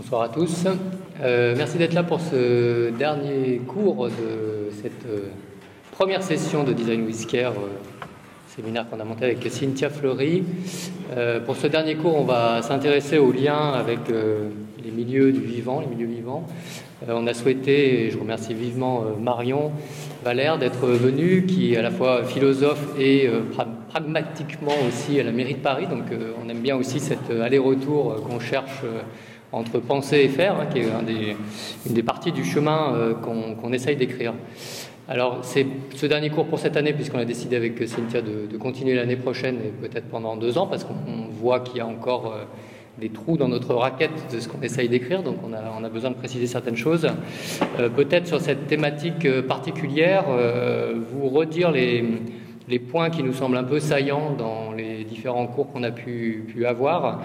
Bonsoir à tous. Euh, merci d'être là pour ce dernier cours de cette euh, première session de Design with Care, euh, séminaire qu'on a monté avec Cynthia Fleury. pour ce dernier cours, on va s'intéresser aux liens avec les milieux du vivant, les milieux vivants. on a souhaité, et je remercie vivement Marion Valère d'être venue, qui est à la fois philosophe et pragmatiquement aussi à la mairie de Paris. Donc on aime bien aussi cet aller-retour qu'on cherche entre penser et faire, hein, qui est une des parties du chemin euh, qu'on essaye d'écrire. Alors, c'est ce dernier cours pour cette année, puisqu'on a décidé avec Cynthia de, continuer l'année prochaine et peut-être pendant deux ans, parce qu'on voit qu'il y a encore euh, des trous dans notre raquette de ce qu'on essaye d'écrire, donc on a, besoin de préciser certaines choses. Euh, peut-être sur cette thématique particulière, vous redire les, les, points qui nous semblent un peu saillants dans les différents cours qu'on a pu, avoir.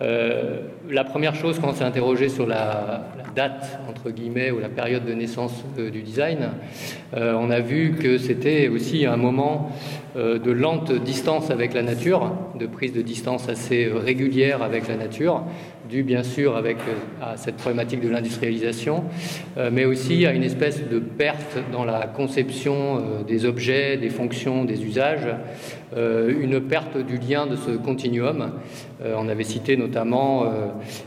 Euh, la première chose, quand on s'est interrogé sur la, date, entre guillemets, ou la période de naissance euh, du design, euh, on a vu que c'était aussi un moment de lente distance avec la nature, de prise de distance assez régulière avec la nature, dû bien sûr avec, à cette problématique de l'industrialisation, mais aussi à une espèce de perte dans la conception des objets, des fonctions, des usages, une perte du lien de ce continuum. On avait cité notamment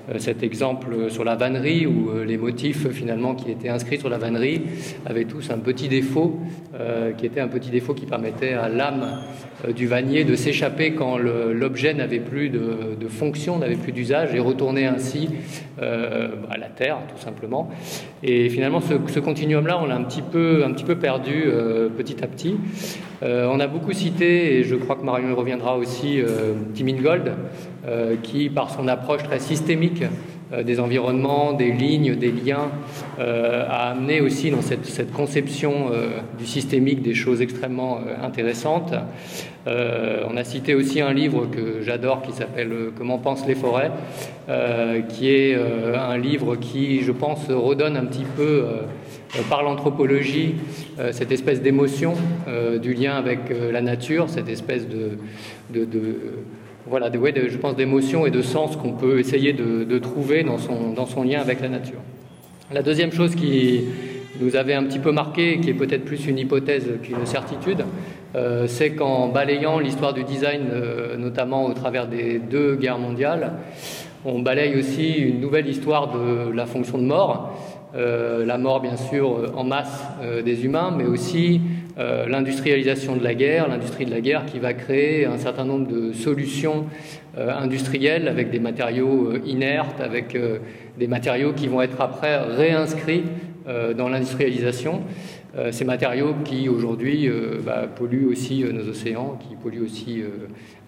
euh, cet exemple sur la vannerie où euh, les motifs finalement qui étaient inscrits sur la vannerie avaient tous un petit défaut euh, qui était un petit défaut qui permettait à l'âme du vannier de s'échapper quand l'objet n'avait plus de, fonction, n'avait plus d'usage et retourner ainsi à la terre tout simplement. Et finalement ce, continuum-là on l'a un petit peu, perdu petit à petit. on a beaucoup cité, et je crois que Marion reviendra aussi, Tim Ingold, qui par son approche très systémique euh, des environnements, des lignes, des liens, euh, a amené aussi dans cette, conception euh, du systémique des choses extrêmement intéressantes. on a cité aussi un livre que j'adore qui s'appelle Comment pensent les forêts, qui est un livre qui, je pense, redonne un petit peu par l'anthropologie cette espèce d'émotion du lien avec la nature, cette espèce de voilà, des, ouais, je pense, d'émotions et de sens qu'on peut essayer de, trouver dans son, dans son lien avec la nature. La deuxième chose qui nous avait un petit peu marqué, qui est peut-être plus une hypothèse qu'une certitude, euh, c'est qu'en balayant l'histoire du design, euh, notamment au travers des deux guerres mondiales, on balaye aussi une nouvelle histoire de la fonction de mort, euh, la mort bien sûr en masse des humains, mais aussi euh, l'industrialisation de la guerre, l'industrie de la guerre qui va créer un certain nombre de solutions euh, industrielles avec des matériaux euh, inertes, avec des matériaux qui vont être après réinscrits dans l'industrialisation. ces matériaux qui aujourd'hui bah, polluent aussi nos océans, qui polluent aussi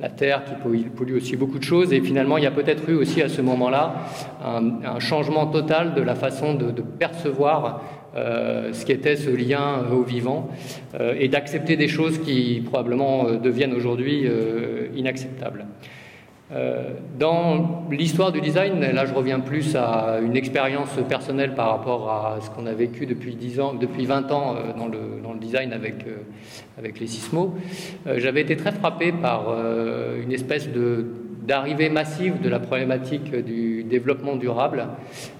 la terre, qui polluent, aussi beaucoup de choses. Et finalement, il y a peut-être eu aussi à ce moment-là un, changement total de la façon de, de percevoir ce qui était ce lien au vivant euh, et d'accepter des choses qui probablement euh, deviennent aujourd'hui inacceptables. dans l'histoire du design, là je reviens plus à une expérience personnelle par rapport à ce qu'on a vécu depuis, 10 ans, depuis 20 ans dans le, dans, le, design avec, avec les sismos. J'avais été très frappé par une espèce de d'arrivée massive de la problématique du développement durable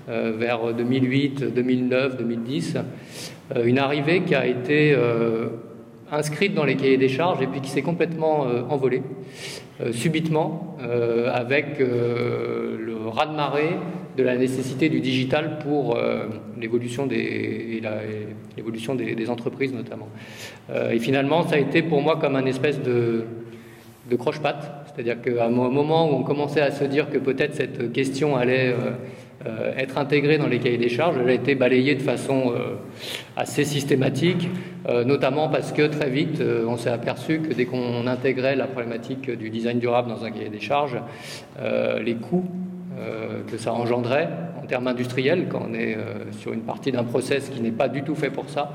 euh, vers 2008, 2009, 2010. une arrivée qui a été euh, inscrite dans les cahiers des charges et puis qui s'est complètement euh, envolée subitement avec le raz-de-marée de la nécessité du digital pour l'évolution des, entreprises notamment. et finalement, ça a été pour moi comme un espèce de, de croche-patte c'est-à-dire qu'à un moment où on commençait à se dire que peut-être cette question allait euh, euh, être intégrée dans les cahiers des charges, elle a été balayée de façon euh, assez systématique, notamment parce que très vite, on s'est aperçu que dès qu'on intégrait la problématique du design durable dans un cahier des charges, les coûts que ça engendrait en termes industriels, quand on est sur une partie d'un process qui n'est pas du tout fait pour ça,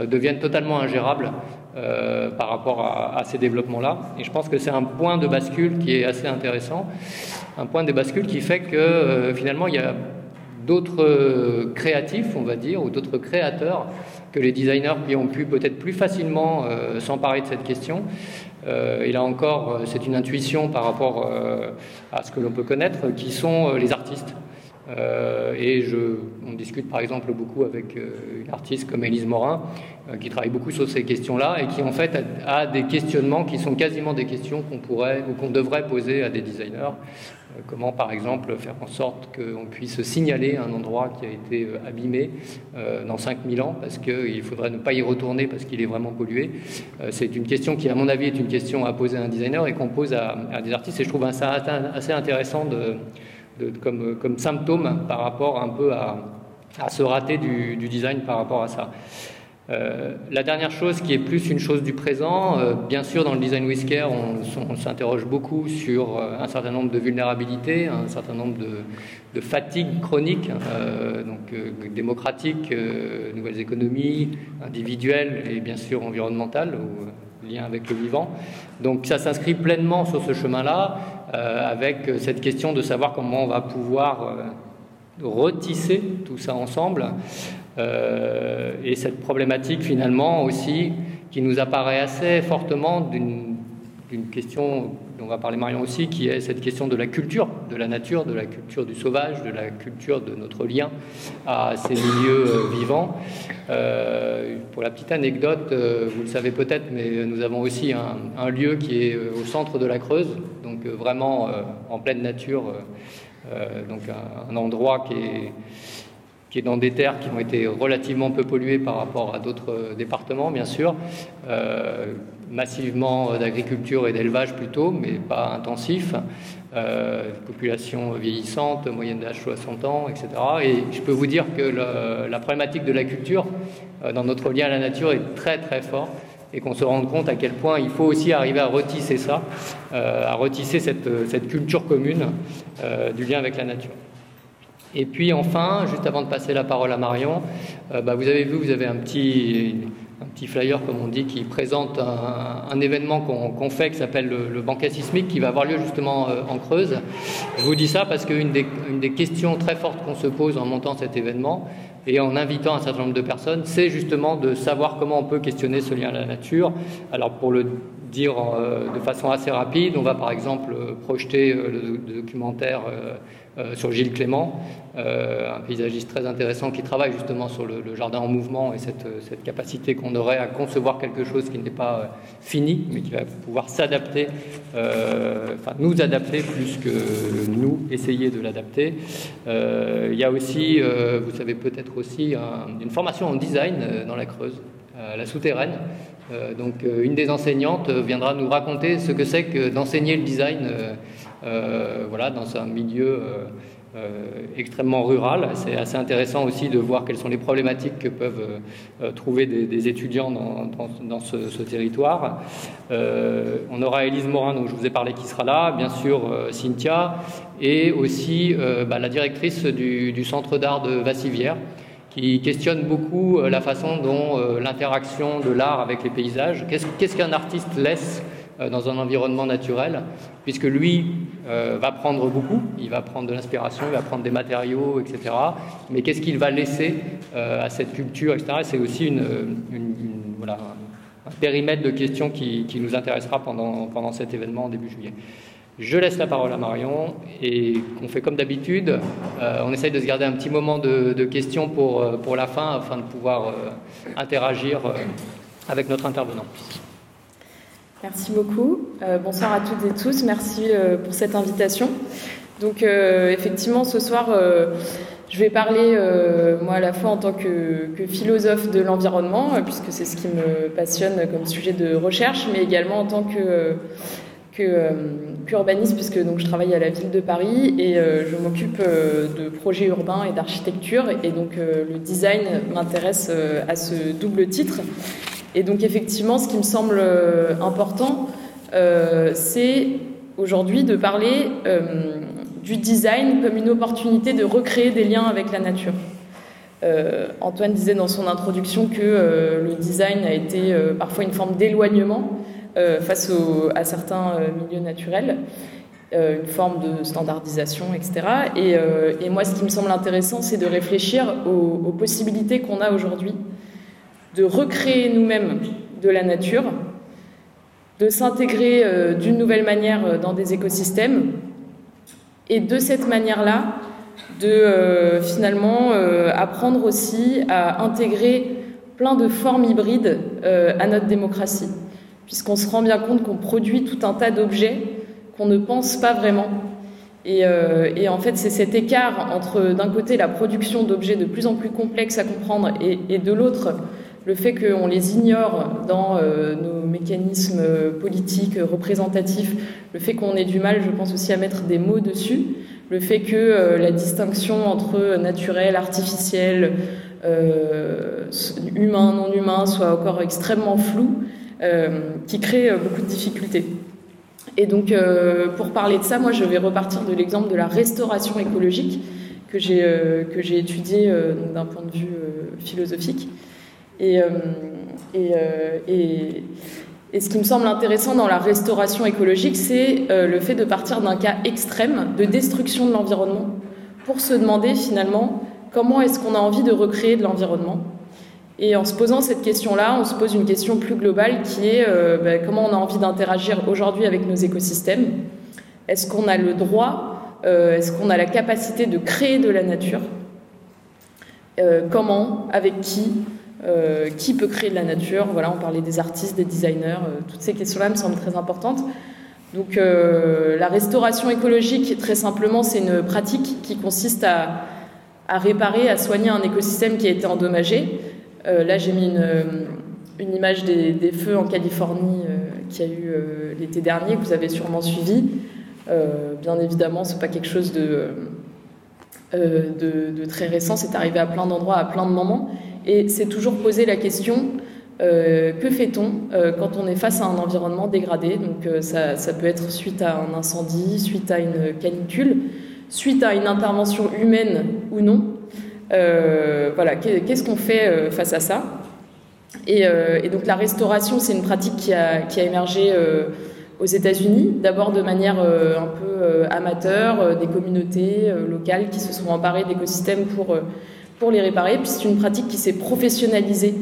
deviennent totalement ingérables euh, par rapport à, ces développements-là. Et je pense que c'est un point de bascule qui est assez intéressant, un point de bascule qui fait que euh, finalement il y a d'autres créatifs, on va dire, ou d'autres créateurs que les designers qui ont pu peut-être plus facilement euh, s'emparer de cette question. et là encore, c'est une intuition par rapport à ce que l'on peut connaître, qui sont les artistes. Euh, et on discute par exemple beaucoup avec euh, une artiste comme Élise Morin, euh, qui travaille beaucoup sur ces questions-là et qui en fait a, des questionnements qui sont quasiment des questions qu'on pourrait ou qu'on devrait poser à des designers. comment par exemple faire en sorte qu'on puisse signaler un endroit qui a été abîmé dans 5000 ans parce qu'il faudrait ne pas y retourner parce qu'il est vraiment pollué. C'est une question qui à mon avis est une question à poser à un designer et qu'on pose à, des artistes et je trouve ça assez intéressant de comme, comme, symptôme par rapport un peu à, à ce raté du, design par rapport à ça. Euh, la dernière chose qui est plus une chose du présent, euh, bien sûr dans le design whisker on, s'interroge beaucoup sur euh, un certain nombre de vulnérabilités, un certain nombre de, de fatigues chroniques, donc démocratiques, nouvelles économies, individuelles et bien sûr environnementales, ou lien avec le vivant. Donc ça s'inscrit pleinement sur ce chemin-là. Euh, avec cette question de savoir comment on va pouvoir euh, retisser tout ça ensemble. Euh, et cette problématique finalement aussi qui nous apparaît assez fortement d'une question dont va parler Marion aussi, qui est cette question de la culture, de la nature, de la culture du sauvage, de la culture de notre lien à ces milieux vivants. pour la petite anecdote, vous le savez peut-être, mais nous avons aussi un, lieu qui est au centre de la Creuse, donc euh, vraiment euh, en pleine nature, euh, donc un, endroit qui est dans des terres qui ont été relativement peu polluées par rapport à d'autres départements, bien sûr, massivement d'agriculture et d'élevage plutôt, mais pas intensif, population vieillissante, moyenne d'âge 60 ans, etc. Et je peux vous dire que la problématique de la culture dans notre lien à la nature est très très forte et qu'on se rende compte à quel point il faut aussi arriver à retisser ça, euh, à retisser cette, cette culture commune euh, du lien avec la nature. Et puis enfin, juste avant de passer la parole à Marion, euh, bah, vous avez vu, vous avez un petit, un petit flyer, comme on dit, qui présente un, événement qu'on fait qui s'appelle le, banquet sismique, qui va avoir lieu justement en Creuse. Je vous dis ça parce qu'une des, une des questions très fortes qu'on se pose en montant cet événement, et en invitant un certain nombre de personnes, c'est justement de savoir comment on peut questionner ce lien à la nature. Alors pour le dire euh, de façon assez rapide, on va par exemple projeter euh, le documentaire euh, sur Gilles Clément, un paysagiste très intéressant qui travaille justement sur le, jardin en mouvement et cette, cette capacité qu'on aurait à concevoir quelque chose qui n'est pas fini, mais qui va pouvoir s'adapter, enfin nous adapter plus que nous essayer de l'adapter. il y a aussi, vous savez peut-être aussi, une formation en design dans la Creuse, la souterraine, euh, donc euh, une des enseignantes viendra nous raconter ce que c'est que d'enseigner le design euh, voilà, dans un milieu extrêmement rural. C'est assez intéressant aussi de voir quelles sont les problématiques que peuvent trouver des, étudiants dans, ce, territoire. on aura Élise Morin, dont je vous ai parlé, qui sera là, bien sûr Cynthia, et aussi bah, la directrice du, du centre d'art de Vassivière, qui questionne beaucoup euh, la façon dont euh, l'interaction de l'art avec les paysages, qu'est-ce qu'un artiste laisse euh, dans un environnement naturel, puisque lui va prendre beaucoup, il va prendre de l'inspiration, il va prendre des matériaux, etc. Mais qu'est-ce qu'il va laisser à cette culture, etc. C'est aussi un périmètre de questions qui, nous intéressera pendant, pendant cet événement en début juillet. Je laisse la parole à Marion et on fait comme d'habitude. Euh, on essaye de se garder un petit moment de, questions pour, euh, pour la fin afin de pouvoir euh, interagir avec notre intervenant. Merci beaucoup. bonsoir à toutes et tous. Merci pour cette invitation. Donc effectivement, ce soir, je vais parler, moi, à la fois en tant que, philosophe de l'environnement, puisque c'est ce qui me passionne comme sujet de recherche, mais également en tant que euh, qu'urbaniste, puisque donc, je travaille à la ville de Paris et euh, je m'occupe euh, de projets urbains et d'architecture. Et donc le design m'intéresse à ce double titre. Et donc effectivement, ce qui me semble important, c'est aujourd'hui de parler du design comme une opportunité de recréer des liens avec la nature. Antoine disait dans son introduction que le design a été parfois une forme d'éloignement euh, face à certains euh, milieux naturels, euh, une forme de standardisation, etc. Et, moi, ce qui me semble intéressant, c'est de réfléchir aux, possibilités qu'on a aujourd'hui de recréer nous-mêmes de la nature, de s'intégrer d'une nouvelle manière dans des écosystèmes, et de cette manière-là, de finalement apprendre aussi à intégrer plein de formes hybrides à notre démocratie, puisqu'on se rend bien compte qu'on produit tout un tas d'objets qu'on ne pense pas vraiment. Et, en fait, c'est cet écart entre, d'un côté, la production d'objets de plus en plus complexes à comprendre et, et de l'autre, le fait qu'on les ignore dans euh, nos mécanismes politiques représentatifs, le fait qu'on ait du mal, je pense aussi à mettre des mots dessus, le fait que euh, la distinction entre naturel, artificiel, euh, humain, non humain soit encore extrêmement floue, qui crée beaucoup de difficultés. Et donc, pour parler de ça, moi, je vais repartir de l'exemple de la restauration écologique que j'ai étudié d'un point de vue philosophique. Euh, euh, et, ce qui me semble intéressant dans la restauration écologique, c'est euh, le fait de partir d'un cas extrême de destruction de l'environnement pour se demander finalement comment est-ce qu'on a envie de recréer de l'environnement. Et en se posant cette question-là, on se pose une question plus globale qui est ben, comment on a envie d'interagir aujourd'hui avec nos écosystèmes? Est-ce qu'on a le droit, est-ce qu'on a la capacité de créer de la nature? Comment Avec qui euh, qui peut créer de la nature Voilà, on parlait des artistes, des designers. Euh, toutes ces questions-là me semblent très importantes. Donc, euh, la restauration écologique, très simplement, c'est une pratique qui consiste à, réparer, à soigner un écosystème qui a été endommagé. là, j'ai mis une, image des, feux en Californie qui a eu l'été dernier, que vous avez sûrement suivi. bien évidemment, ce n'est pas quelque chose de très récent, c'est arrivé à plein d'endroits, à plein de moments. Et c'est toujours poser la question euh, que fait-on euh, quand on est face à un environnement dégradé? Donc euh, ça, ça, peut être suite à un incendie, suite à une canicule, suite à une intervention humaine ou non. voilà, qu'est-ce qu'on fait face à ça? Et, et, donc la restauration, c'est une pratique qui a, qui a émergé aux États-Unis, d'abord de manière un peu amateur, des communautés locales qui se sont emparées d'écosystèmes pour pour les réparer. Puis c'est une pratique qui s'est professionnalisée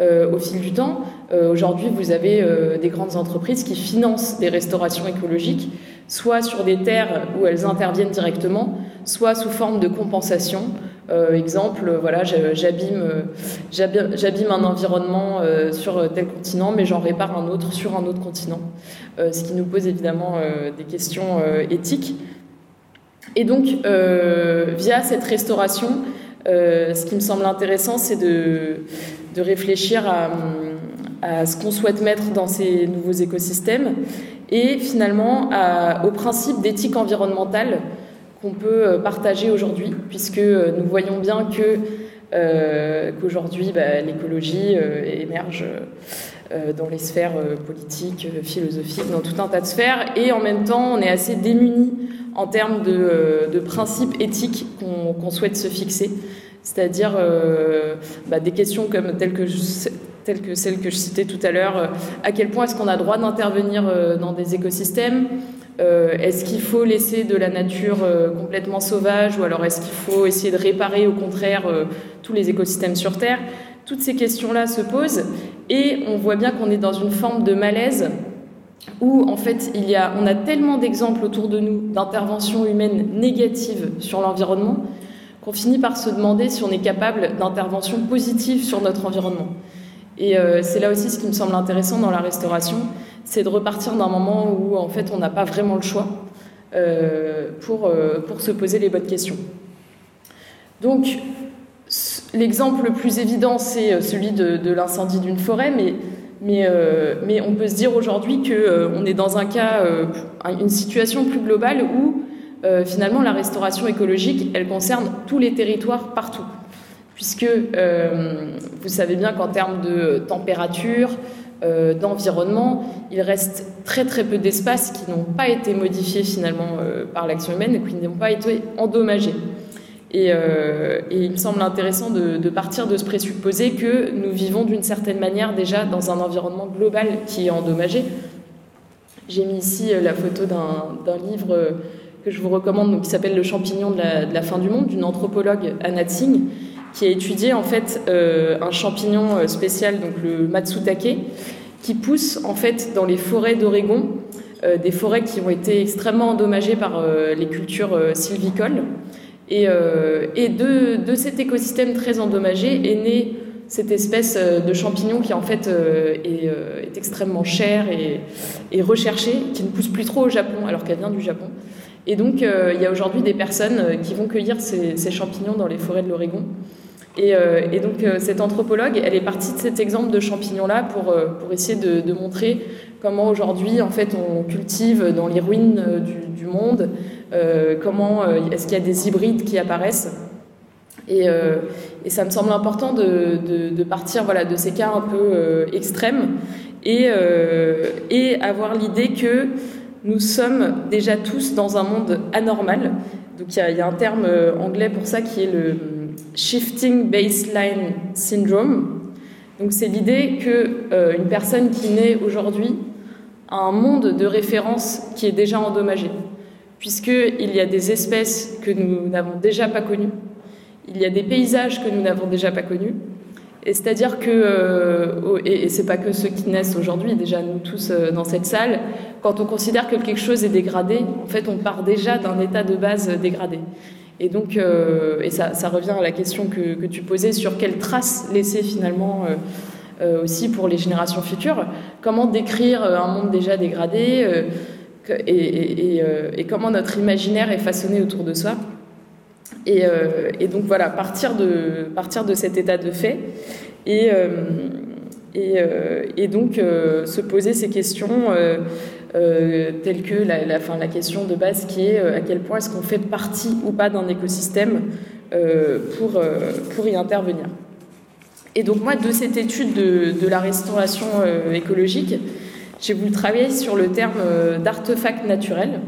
euh, au fil du temps. Euh, aujourd'hui, vous avez euh, des grandes entreprises qui financent des restaurations écologiques, soit sur des terres où elles interviennent directement, soit sous forme de compensation. exemple, voilà, j'abîme, un environnement sur tel continent, mais j'en répare un autre sur un autre continent, ce qui nous pose évidemment des questions éthiques. Et donc, via cette restauration, euh, ce qui me semble intéressant, c'est de, réfléchir à, ce qu'on souhaite mettre dans ces nouveaux écosystèmes et finalement au principe d'éthique environnementale qu'on peut euh, partager aujourd'hui, puisque euh, nous voyons bien que qu'aujourd'hui bah, l'écologie émerge dans les sphères politiques, philosophiques, dans tout un tas de sphères, et en même temps on est assez démunis en termes de, principes éthiques qu'on souhaite se fixer. C'est-à-dire euh, bah, des questions comme telles que, telles que celles que je citais tout à l'heure, euh, à quel point est-ce qu'on a droit d'intervenir euh, dans des écosystèmes? Est-ce qu'il faut laisser de la nature complètement sauvage? Ou alors est-ce qu'il faut essayer de réparer au contraire tous les écosystèmes sur Terre? Toutes ces questions-là se posent et on voit bien qu'on est dans une forme de malaise où en fait il y a, on a tellement d'exemples autour de nous d'interventions humaines négatives sur l'environnement qu'on finit par se demander si on est capable d'intervention positive sur notre environnement. Et euh, c'est là aussi ce qui me semble intéressant dans la restauration, c'est de repartir d'un moment où en fait on n'a pas vraiment le choix euh, pour, euh, pour se poser les bonnes questions. Donc l'exemple le plus évident c'est celui de, l'incendie d'une forêt, mais, mais, on peut se dire aujourd'hui qu'on est dans un cas, une situation plus globale où euh, finalement, la restauration écologique, elle concerne tous les territoires partout. Puisque euh, vous savez bien qu'en termes de température, euh, d'environnement, il reste très très peu d'espaces qui n'ont pas été modifiés finalement par l'action humaine et qui n'ont pas été endommagés. Et, il me semble intéressant de, partir de ce présupposé que nous vivons d'une certaine manière déjà dans un environnement global qui est endommagé. J'ai mis ici la photo d'un livre que je vous recommande, donc, qui s'appelle Le champignon de la, fin du monde, d'une anthropologue, Anna Tsing, qui a étudié en fait euh, un champignon euh, spécial, donc le matsutake, qui pousse en fait dans les forêts d'Oregon, euh, des forêts qui ont été extrêmement endommagées par les cultures sylvicoles. Et, et de, cet écosystème très endommagé est née cette espèce de champignon qui en fait est, est extrêmement chère et, et, recherchée, qui ne pousse plus trop au Japon alors qu'elle vient du Japon. Et donc il y a aujourd'hui des personnes qui vont cueillir ces, champignons dans les forêts de l'Oregon. Et, donc cette anthropologue, elle est partie de cet exemple de champignon-là pour, pour essayer de, montrer comment aujourd'hui en fait on cultive dans les ruines euh, du, monde, euh, comment euh, est-ce qu'il y a des hybrides qui apparaissent? Et, et ça me semble important de, partir voilà, de ces cas un peu extrêmes et, avoir l'idée que nous sommes déjà tous dans un monde anormal. Donc il y, y a un terme anglais pour ça qui est le Shifting Baseline Syndrome. Donc c'est l'idée que euh, une personne qui naît aujourd'hui a un monde de référence qui est déjà endommagé, puisqu'il y a des espèces que nous n'avons déjà pas connues, il y a des paysages que nous n'avons déjà pas connus, et c'est-à-dire que, euh, et, c'est pas que ceux qui naissent aujourd'hui, déjà nous tous euh, dans cette salle, quand on considère que quelque chose est dégradé, en fait on part déjà d'un état de base dégradé. Et donc, euh, et ça, revient à la question que, que, tu posais sur quelles traces laisser finalement aussi pour les générations futures. Comment décrire un monde déjà dégradé et, et, comment notre imaginaire est façonné autour de soi. Et, donc voilà, partir de, partir de cet état de fait et, et, donc se poser ces questions euh, telle que la, fin, la, question de base qui est euh, à quel point est-ce qu'on fait partie ou pas d'un écosystème euh, pour, euh, pour y intervenir. Et donc moi, de cette étude de, de la restauration euh, écologique, j'ai voulu travailler sur le terme d'artefact naturel.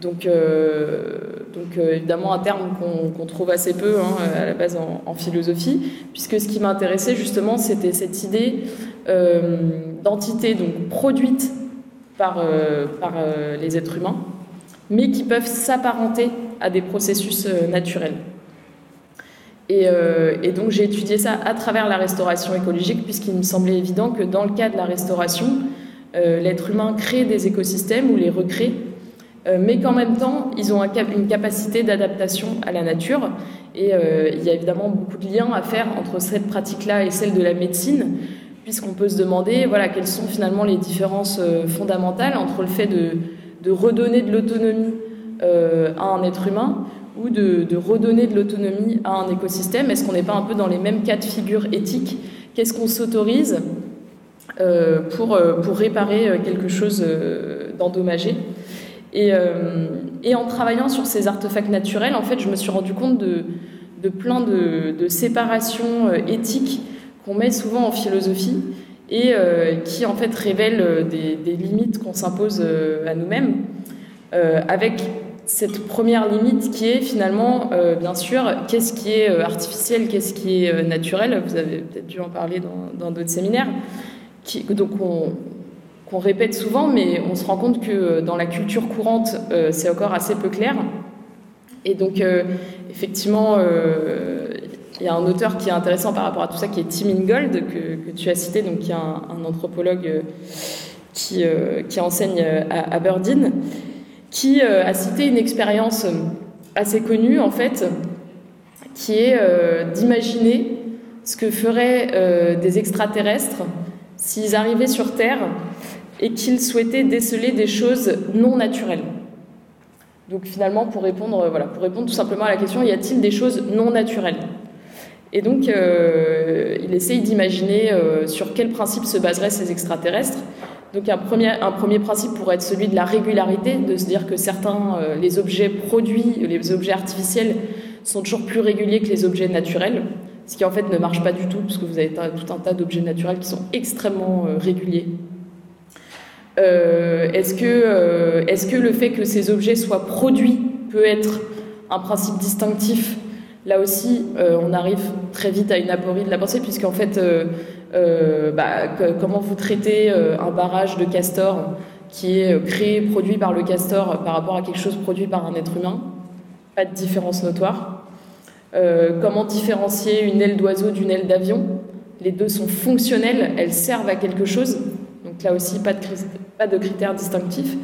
Donc, euh, euh, évidemment un terme qu'on qu trouve assez peu hein, à la base en, philosophie, puisque ce qui m'intéressait justement c'était cette idée euh, d'entité produite par, euh, euh, les êtres humains, mais qui peuvent s'apparenter à des processus euh, naturels. Et, et donc j'ai étudié ça à travers la restauration écologique, puisqu'il me semblait évident que dans le cas de la restauration, l'être humain crée des écosystèmes ou les recrée euh, mais qu'en même temps, ils ont une capacité d'adaptation à la nature. Et euh, il y a évidemment beaucoup de liens à faire entre cette pratique-là et celle de la médecine, puisqu'on peut se demander voilà, quelles sont finalement les différences euh, fondamentales entre le fait de, redonner de l'autonomie euh, à un être humain ou de, redonner de l'autonomie à un écosystème. Est-ce qu'on n'est pas un peu dans les mêmes cas de figure éthiques? Qu'est-ce qu'on s'autorise euh, pour, pour réparer quelque chose d'endommagé? Et, euh, en travaillant sur ces artefacts naturels, en fait, je me suis rendu compte de, plein de, séparations euh, éthiques qu'on met souvent en philosophie et euh, qui en fait révèlent euh, des, limites qu'on s'impose à nous-mêmes, euh, avec cette première limite qui est finalement, euh, bien sûr, qu'est-ce qui est artificiel, qu'est-ce qui est naturel. Vous avez peut-être dû en parler dans d'autres séminaires. Donc on, qu'on répète souvent, mais on se rend compte que euh, dans la culture courante, euh, c'est encore assez peu clair. Et donc, euh, effectivement, euh, il y a un auteur qui est intéressant par rapport à tout ça, qui est Tim Ingold, que, tu as cité, donc qui est un, anthropologue euh, qui, euh, qui, enseigne à Aberdeen, qui a cité une expérience assez connue, en fait, qui est d'imaginer ce que feraient des extraterrestres s'ils arrivaient sur Terre et qu'ils souhaitaient déceler des choses non naturelles. Donc finalement, pour répondre, tout simplement à la question, y a-t-il des choses non naturelles? Et donc, euh, il essaye d'imaginer euh, sur quel principe se baseraient ces extraterrestres. Donc un premier, principe pourrait être celui de la régularité, de se dire que certains, euh, les objets produits, les objets artificiels, sont toujours plus réguliers que les objets naturels, ce qui en fait ne marche pas du tout, parce que vous avez tout un tas d'objets naturels qui sont extrêmement euh, réguliers. Euh, Est-ce que, euh, est que le fait que ces objets soient produits peut être un principe distinctif? Là aussi, on arrive très vite à une aporie de la pensée, puisqu'en fait, euh, euh, bah, que, comment vous traitez un barrage de castor qui est créé, produit par le castor par rapport à quelque chose produit par un être humain? Pas de différence notoire. comment différencier une aile d'oiseau d'une aile d'avion? Les deux sont fonctionnelles, elles servent à quelque chose. Donc là aussi, pas de, pas de critères distinctifs.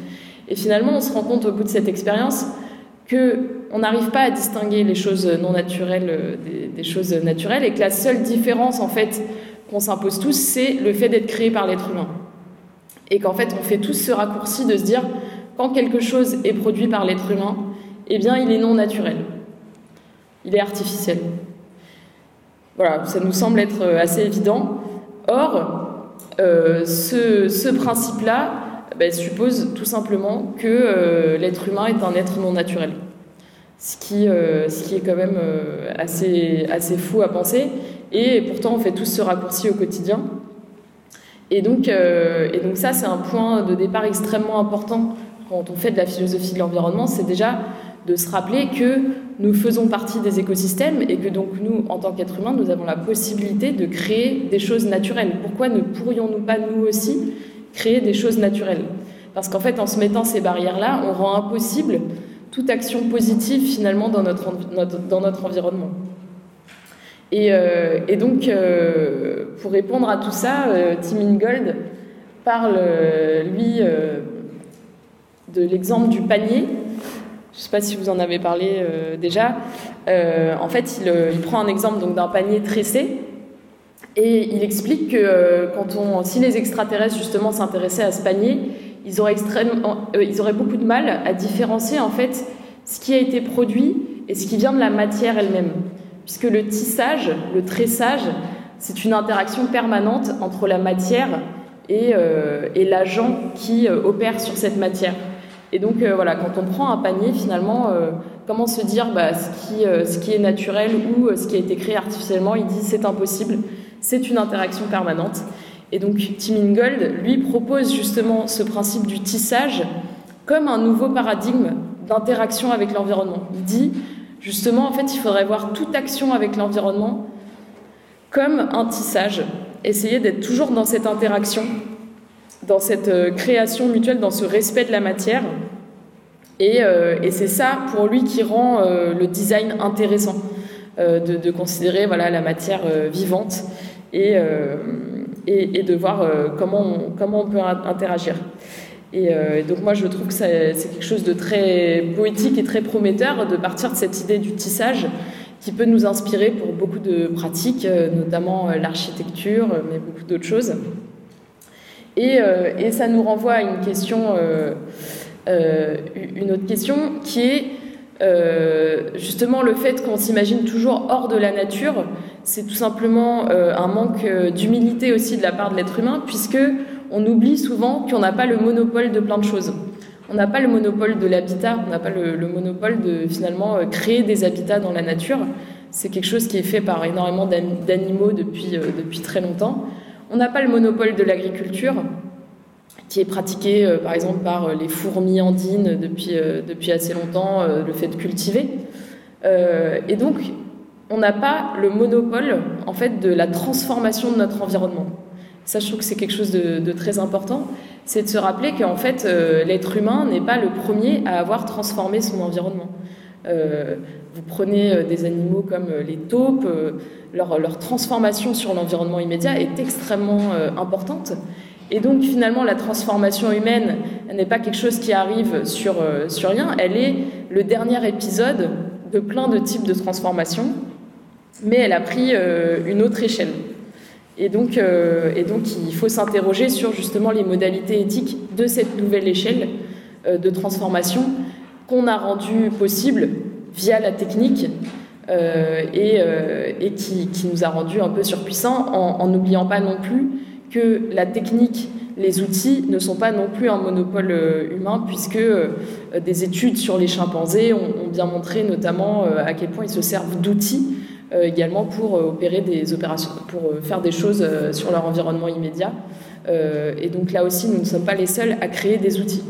Et finalement, on se rend compte au bout de cette expérience qu'on n'arrive pas à distinguer les choses non naturelles des, choses naturelles et que la seule différence en fait qu'on s'impose tous, c'est le fait d'être créé par l'être humain. Et qu'en fait, on fait tous ce raccourci de se dire quand quelque chose est produit par l'être humain, eh bien, il est non naturel. Il est artificiel. Voilà, ça nous semble être assez évident. Or, euh, ce, principe-là ben, suppose tout simplement que euh, l'être humain est un être non naturel. Ce qui, euh, ce qui est quand même assez, assez fou à penser. Et pourtant, on fait tous ce raccourci au quotidien. Et donc, et donc ça, c'est un point de départ extrêmement important quand on fait de la philosophie de l'environnement, c'est déjà de se rappeler que nous faisons partie des écosystèmes et que donc nous, en tant qu'êtres humains, nous avons la possibilité de créer des choses naturelles. Pourquoi ne pourrions-nous pas, nous aussi, créer des choses naturelles? Parce qu'en fait, en se mettant ces barrières-là, on rend impossible toute action positive finalement dans notre environnement. Et, euh, donc, euh, pour répondre à tout ça, euh, Tim Ingold parle, lui, de l'exemple du panier. Je ne sais pas si vous en avez parlé déjà. En fait, il, prend un exemple d'un panier tressé et il explique que quand on, si les extraterrestres justement s'intéressaient à ce panier, ils auraient, ils auraient beaucoup de mal à différencier en fait ce qui a été produit et ce qui vient de la matière elle-même, puisque le tissage, le tressage, c'est une interaction permanente entre la matière et, et l'agent qui opère sur cette matière. Et donc euh, voilà, quand on prend un panier, finalement, euh, comment se dire bah, ce, qui, euh, ce qui est naturel ou ce qui a été créé artificiellement Il dit c'est impossible, c'est une interaction permanente. Et donc Tim Ingold, lui, propose justement ce principe du tissage comme un nouveau paradigme d'interaction avec l'environnement. Il dit justement, en fait, il faudrait voir toute action avec l'environnement comme un tissage, essayer d'être toujours dans cette interaction dans cette euh, création mutuelle, dans ce respect de la matière. Et, euh, c'est ça, pour lui, qui rend euh, le design intéressant, de, considérer voilà, la matière vivante et, de voir comment on peut interagir. Et donc moi, je trouve que c'est quelque chose de très poétique et très prometteur de partir de cette idée du tissage qui peut nous inspirer pour beaucoup de pratiques, notamment l'architecture, mais beaucoup d'autres choses. Euh, et, ça nous renvoie à une question, euh, euh, une autre question, qui est justement le fait qu'on s'imagine toujours hors de la nature. C'est tout simplement un manque d'humilité aussi de la part de l'être humain, puisque on oublie souvent qu'on n'a pas le monopole de plein de choses. On n'a pas le monopole de l'habitat, on n'a pas le, le, monopole de finalement créer des habitats dans la nature. C'est quelque chose qui est fait par énormément d'animaux depuis, depuis très longtemps. On n'a pas le monopole de l'agriculture, qui est pratiqué euh, par exemple par euh, les fourmis andines depuis, euh, depuis assez longtemps, le fait de cultiver. et donc, on n'a pas le monopole en fait de la transformation de notre environnement. Ça, je trouve que c'est quelque chose de, très important, c'est de se rappeler qu'en fait, l'être humain n'est pas le premier à avoir transformé son environnement. vous prenez des animaux comme les taupes, leur, transformation sur l'environnement immédiat est extrêmement euh, importante. Et donc finalement, la transformation humaine n'est pas quelque chose qui arrive sur, euh, sur rien, elle est le dernier épisode de plein de types de transformations, mais elle a pris euh, une autre échelle. Et donc, et donc il faut s'interroger sur justement les modalités éthiques de cette nouvelle échelle de transformation qu'on a rendue possible via la technique euh, et, euh, qui, nous a rendu un peu surpuissants en n'oubliant pas non plus que la technique, les outils ne sont pas non plus un monopole euh, humain puisque des études sur les chimpanzés ont, bien montré notamment à quel point ils se servent d'outils également pour opérer des opérations, pour faire des choses sur leur environnement immédiat. et donc là aussi, nous ne sommes pas les seuls à créer des outils.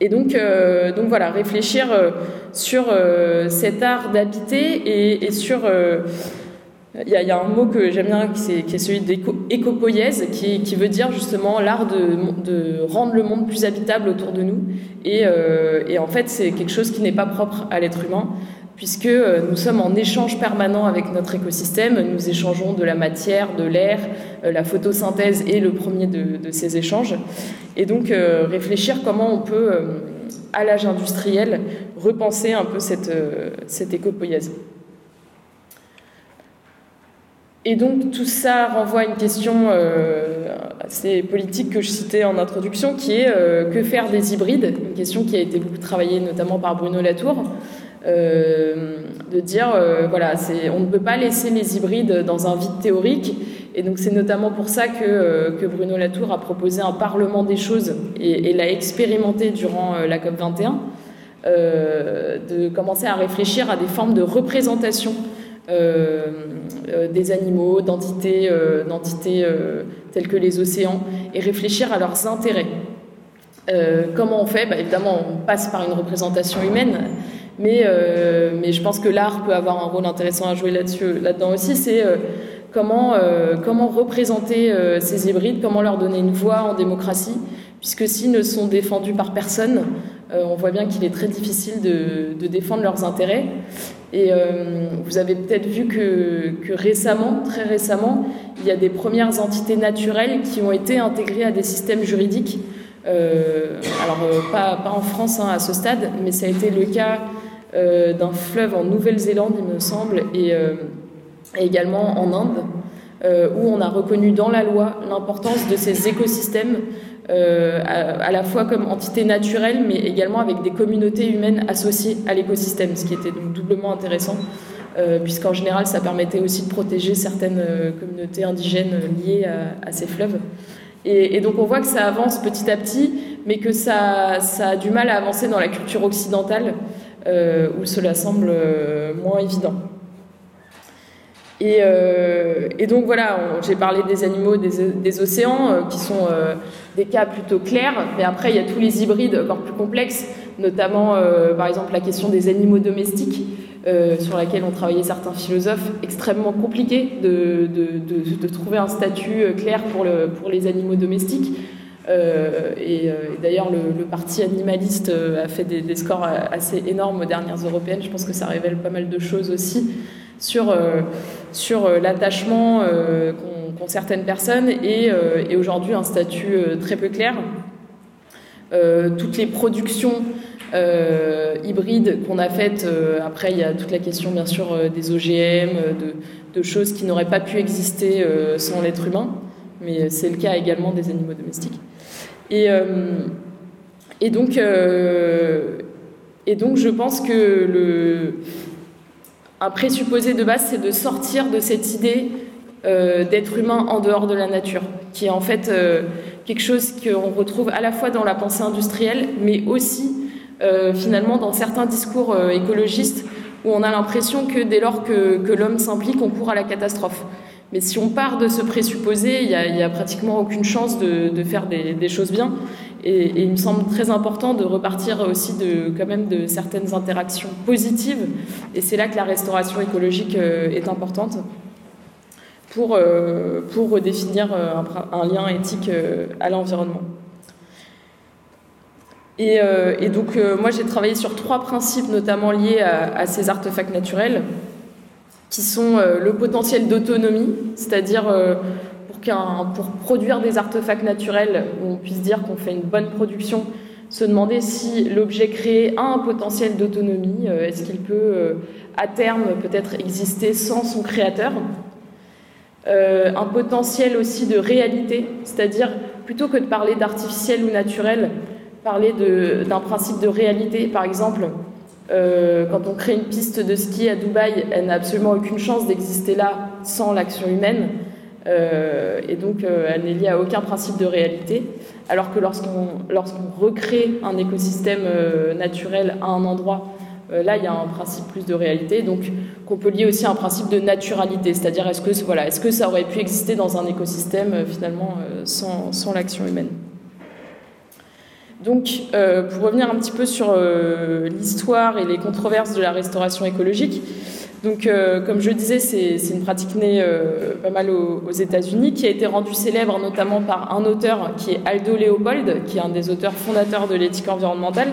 Et donc, euh, donc voilà, réfléchir euh, sur euh, cet art d'habiter et, sur... Il y, a un mot que j'aime bien qui est, qui est celui d'écopoïèse, qui, veut dire justement l'art de, rendre le monde plus habitable autour de nous. Et en fait, c'est quelque chose qui n'est pas propre à l'être humain puisque euh, nous sommes en échange permanent avec notre écosystème. Nous échangeons de la matière, de l'air, euh, la photosynthèse est le premier de, ces échanges. Et donc euh, réfléchir comment on peut, à l'âge industriel, repenser un peu cette, cette écopoïèse. Et donc tout ça renvoie à une question assez politique que je citais en introduction, qui est que faire des hybrides? Une question qui a été beaucoup travaillée notamment par Bruno Latour, de dire voilà, on ne peut pas laisser les hybrides dans un vide théorique. Et donc c'est notamment pour ça que, que, Bruno Latour a proposé un parlement des choses et, l'a expérimenté durant la COP 21, de commencer à réfléchir à des formes de représentation euh, euh, des animaux, d'entités, euh, d'entités telles que les océans, et réfléchir à leurs intérêts. comment on fait? Bah, Évidemment, on passe par une représentation humaine, mais, mais je pense que l'art peut avoir un rôle intéressant à jouer là-dessus, là-dedans aussi. C'est comment, comment représenter ces hybrides, comment leur donner une voix en démocratie, puisque s'ils ne sont défendus par personne, on voit bien qu'il est très difficile de, défendre leurs intérêts. Et euh, vous avez peut-être vu que, récemment, très récemment, il y a des premières entités naturelles qui ont été intégrées à des systèmes juridiques. Euh, alors, euh, pas, pas, en France hein, à ce stade, mais ça a été le cas d'un fleuve en Nouvelle-Zélande, il me semble, et, également en Inde, où on a reconnu dans la loi l'importance de ces écosystèmes euh, à, la fois comme entité naturelle, mais également avec des communautés humaines associées à l'écosystème, ce qui était donc doublement intéressant, euh, puisqu'en général, ça permettait aussi de protéger certaines euh, communautés indigènes liées à, ces fleuves. Et, donc on voit que ça avance petit à petit, mais que ça a du mal à avancer dans la culture occidentale, où cela semble moins évident. Euh, et, donc voilà, j'ai parlé des animaux, des, océans, euh, qui sont euh, des cas plutôt clairs, mais après il y a tous les hybrides encore plus complexes, notamment par exemple la question des animaux domestiques, sur laquelle ont travaillé certains philosophes, extrêmement compliqué de, trouver un statut clair pour les animaux domestiques. Et, d'ailleurs, le, parti animaliste a fait des, scores assez énormes aux dernières européennes. Je pense que ça révèle pas mal de choses aussi sur, euh, sur euh, l'attachement euh, qu'ont certaines personnes et, aujourd'hui un statut très peu clair. toutes les productions hybrides qu'on a faites, après il y a toute la question bien sûr des OGM, de choses qui n'auraient pas pu exister sans l'être humain, mais c'est le cas également des animaux domestiques. Et, donc, et donc je pense que un présupposé de base, c'est de sortir de cette idée euh, d'être humain en dehors de la nature, qui est en fait euh, quelque chose qu'on retrouve à la fois dans la pensée industrielle, mais aussi euh, finalement dans certains discours écologistes où on a l'impression que dès lors que, l'homme s'implique, on court à la catastrophe. Mais si on part de ce présupposé, il n'y a, pratiquement aucune chance de, faire des, choses bien. Et, il me semble très important de repartir aussi de, quand même de certaines interactions positives. Et c'est là que la restauration écologique euh, est importante pour, euh, pour redéfinir euh, un, lien éthique à l'environnement. Et, donc, moi, j'ai travaillé sur trois principes, notamment liés à, ces artefacts naturels, qui sont le potentiel d'autonomie, c'est-à-dire pour produire des artefacts naturels où on puisse dire qu'on fait une bonne production, se demander si l'objet créé a un potentiel d'autonomie, euh, est-ce qu'il peut euh, à terme peut-être exister sans son créateur. Euh, un potentiel aussi de réalité, c'est-à-dire plutôt que de parler d'artificiel ou naturel, parler d'un principe de réalité. Par exemple, quand on crée une piste de ski à Dubaï, elle n'a absolument aucune chance d'exister là sans l'action humaine. Euh, et donc, euh, elle n'est liée à aucun principe de réalité. Alors que lorsqu'on recrée un écosystème euh, naturel à un endroit, là, il y a un principe plus de réalité. Donc, qu'on peut lier aussi à un principe de naturalité. C'est-à-dire, est-ce que, voilà, est -ce que ça aurait pu exister dans un écosystème, finalement, sans l'action humaine? Donc, pour revenir un petit peu sur l'histoire et les controverses de la restauration écologique, donc, euh, comme je disais, c'est une pratique née euh, pas mal aux, États-Unis, qui a été rendue célèbre notamment par un auteur qui est Aldo Leopold, qui est un des auteurs fondateurs de l'éthique environnementale,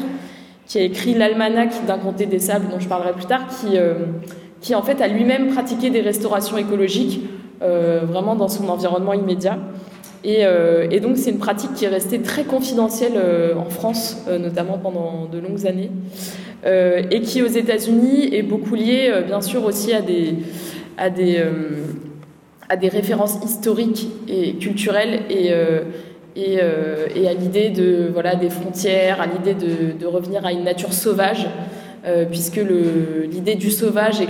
qui a écrit l'Almanach d'un comté des sables, dont je parlerai plus tard, qui, euh, qui en fait a lui-même pratiqué des restaurations écologiques, vraiment dans son environnement immédiat. Et, et donc, c'est une pratique qui est restée très confidentielle en France, notamment pendant de longues années. et qui aux États-Unis est beaucoup lié, bien sûr, aussi à des, références historiques et culturelles et, à l'idée de voilà des frontières, à l'idée de, revenir à une nature sauvage euh, puisque l'idée du sauvage est,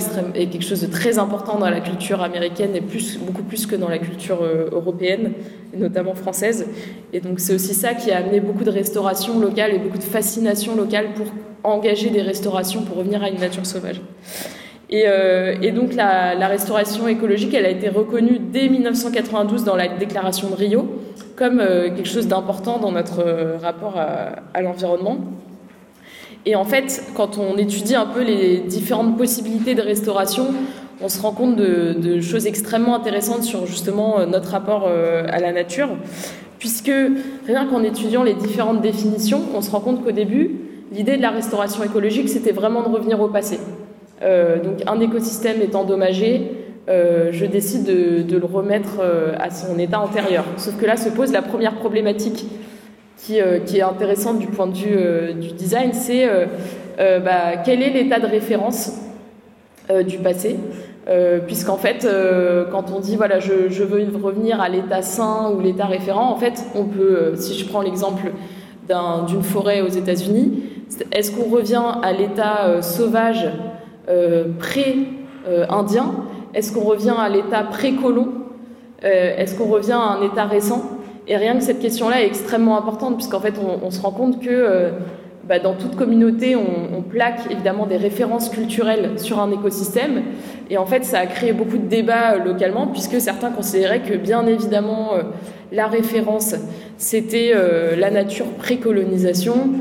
quelque chose de très important dans la culture américaine et beaucoup plus que dans la culture euh, européenne, notamment française. Et donc c'est aussi ça qui a amené beaucoup de restauration locale et beaucoup de fascination locale pour engager des restaurations pour revenir à une nature sauvage. Et, euh, donc la, restauration écologique, elle a été reconnue dès 1992 dans la déclaration de Rio comme quelque chose d'important dans notre rapport à l'environnement. Et en fait, quand on étudie un peu les différentes possibilités de restauration, on se rend compte de, choses extrêmement intéressantes sur justement euh, notre rapport euh, à la nature, puisque rien qu'en étudiant les différentes définitions, on se rend compte qu'au début, l'idée de la restauration écologique, c'était vraiment de revenir au passé. Euh, donc un écosystème est endommagé, je décide de, de le remettre à son état antérieur. Sauf que là se pose la première problématique euh, qui, est intéressante du point de vue euh, du design, c'est euh, bah, quel est l'état de référence du passé. Puisqu'en fait, quand on dit voilà, je, je veux revenir à l'état sain ou l'état référent, en fait, on peut, si je prends l'exemple d'une forêt aux États-Unis, est-ce qu'on revient à l'état sauvage pré-indien Est-ce qu'on revient à l'état pré-colon Est-ce qu'on revient à un état récent? Et rien que cette question-là est extrêmement importante, puisqu'en fait, on, se rend compte que euh, bah, dans toute communauté, on, plaque évidemment des références culturelles sur un écosystème. Et en fait, ça a créé beaucoup de débats euh, localement, puisque certains considéraient que, bien évidemment, euh, la référence, c'était la nature pré-colonisation,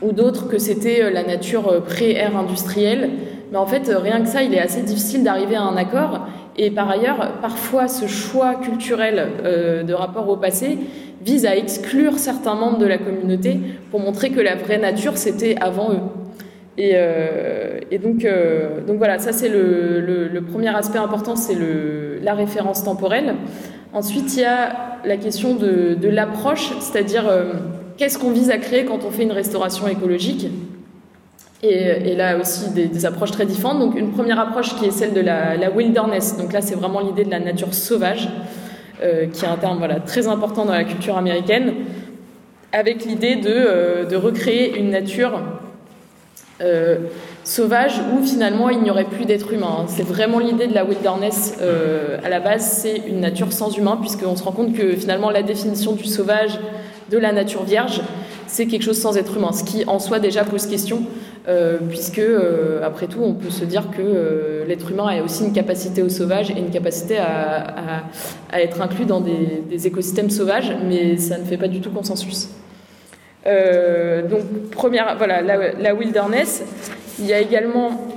ou d'autres que c'était la nature pré-ère industrielle. Mais en fait, rien que ça, il est assez difficile d'arriver à un accord. Et par ailleurs, parfois, ce choix culturel euh, de rapport au passé vise à exclure certains membres de la communauté pour montrer que la vraie nature, c'était avant eux. Et, euh, donc, euh, donc voilà, ça c'est le, premier aspect important, c'est la référence temporelle. Ensuite, il y a la question de, de l'approche, c'est-à-dire qu'est-ce qu'on vise à créer quand on fait une restauration écologique? Et, là aussi des, approches très différentes. Donc une première approche qui est celle de la, wilderness. Donc là c'est vraiment l'idée de la nature sauvage, euh, qui est un terme voilà, très important dans la culture américaine, avec l'idée de, euh, de, recréer une nature euh, sauvage où finalement il n'y aurait plus d'êtres humains. C'est vraiment l'idée de la wilderness à la base, c'est une nature sans humain, puisqu'on se rend compte que finalement la définition du sauvage, de la nature vierge, c'est quelque chose sans être humain, ce qui en soi déjà pose question euh, puisque, euh, après tout, on peut se dire que euh, l'être humain a aussi une capacité au sauvage et une capacité à, être inclus dans des, écosystèmes sauvages, mais ça ne fait pas du tout consensus. donc, première, voilà, la, wilderness. Il y a également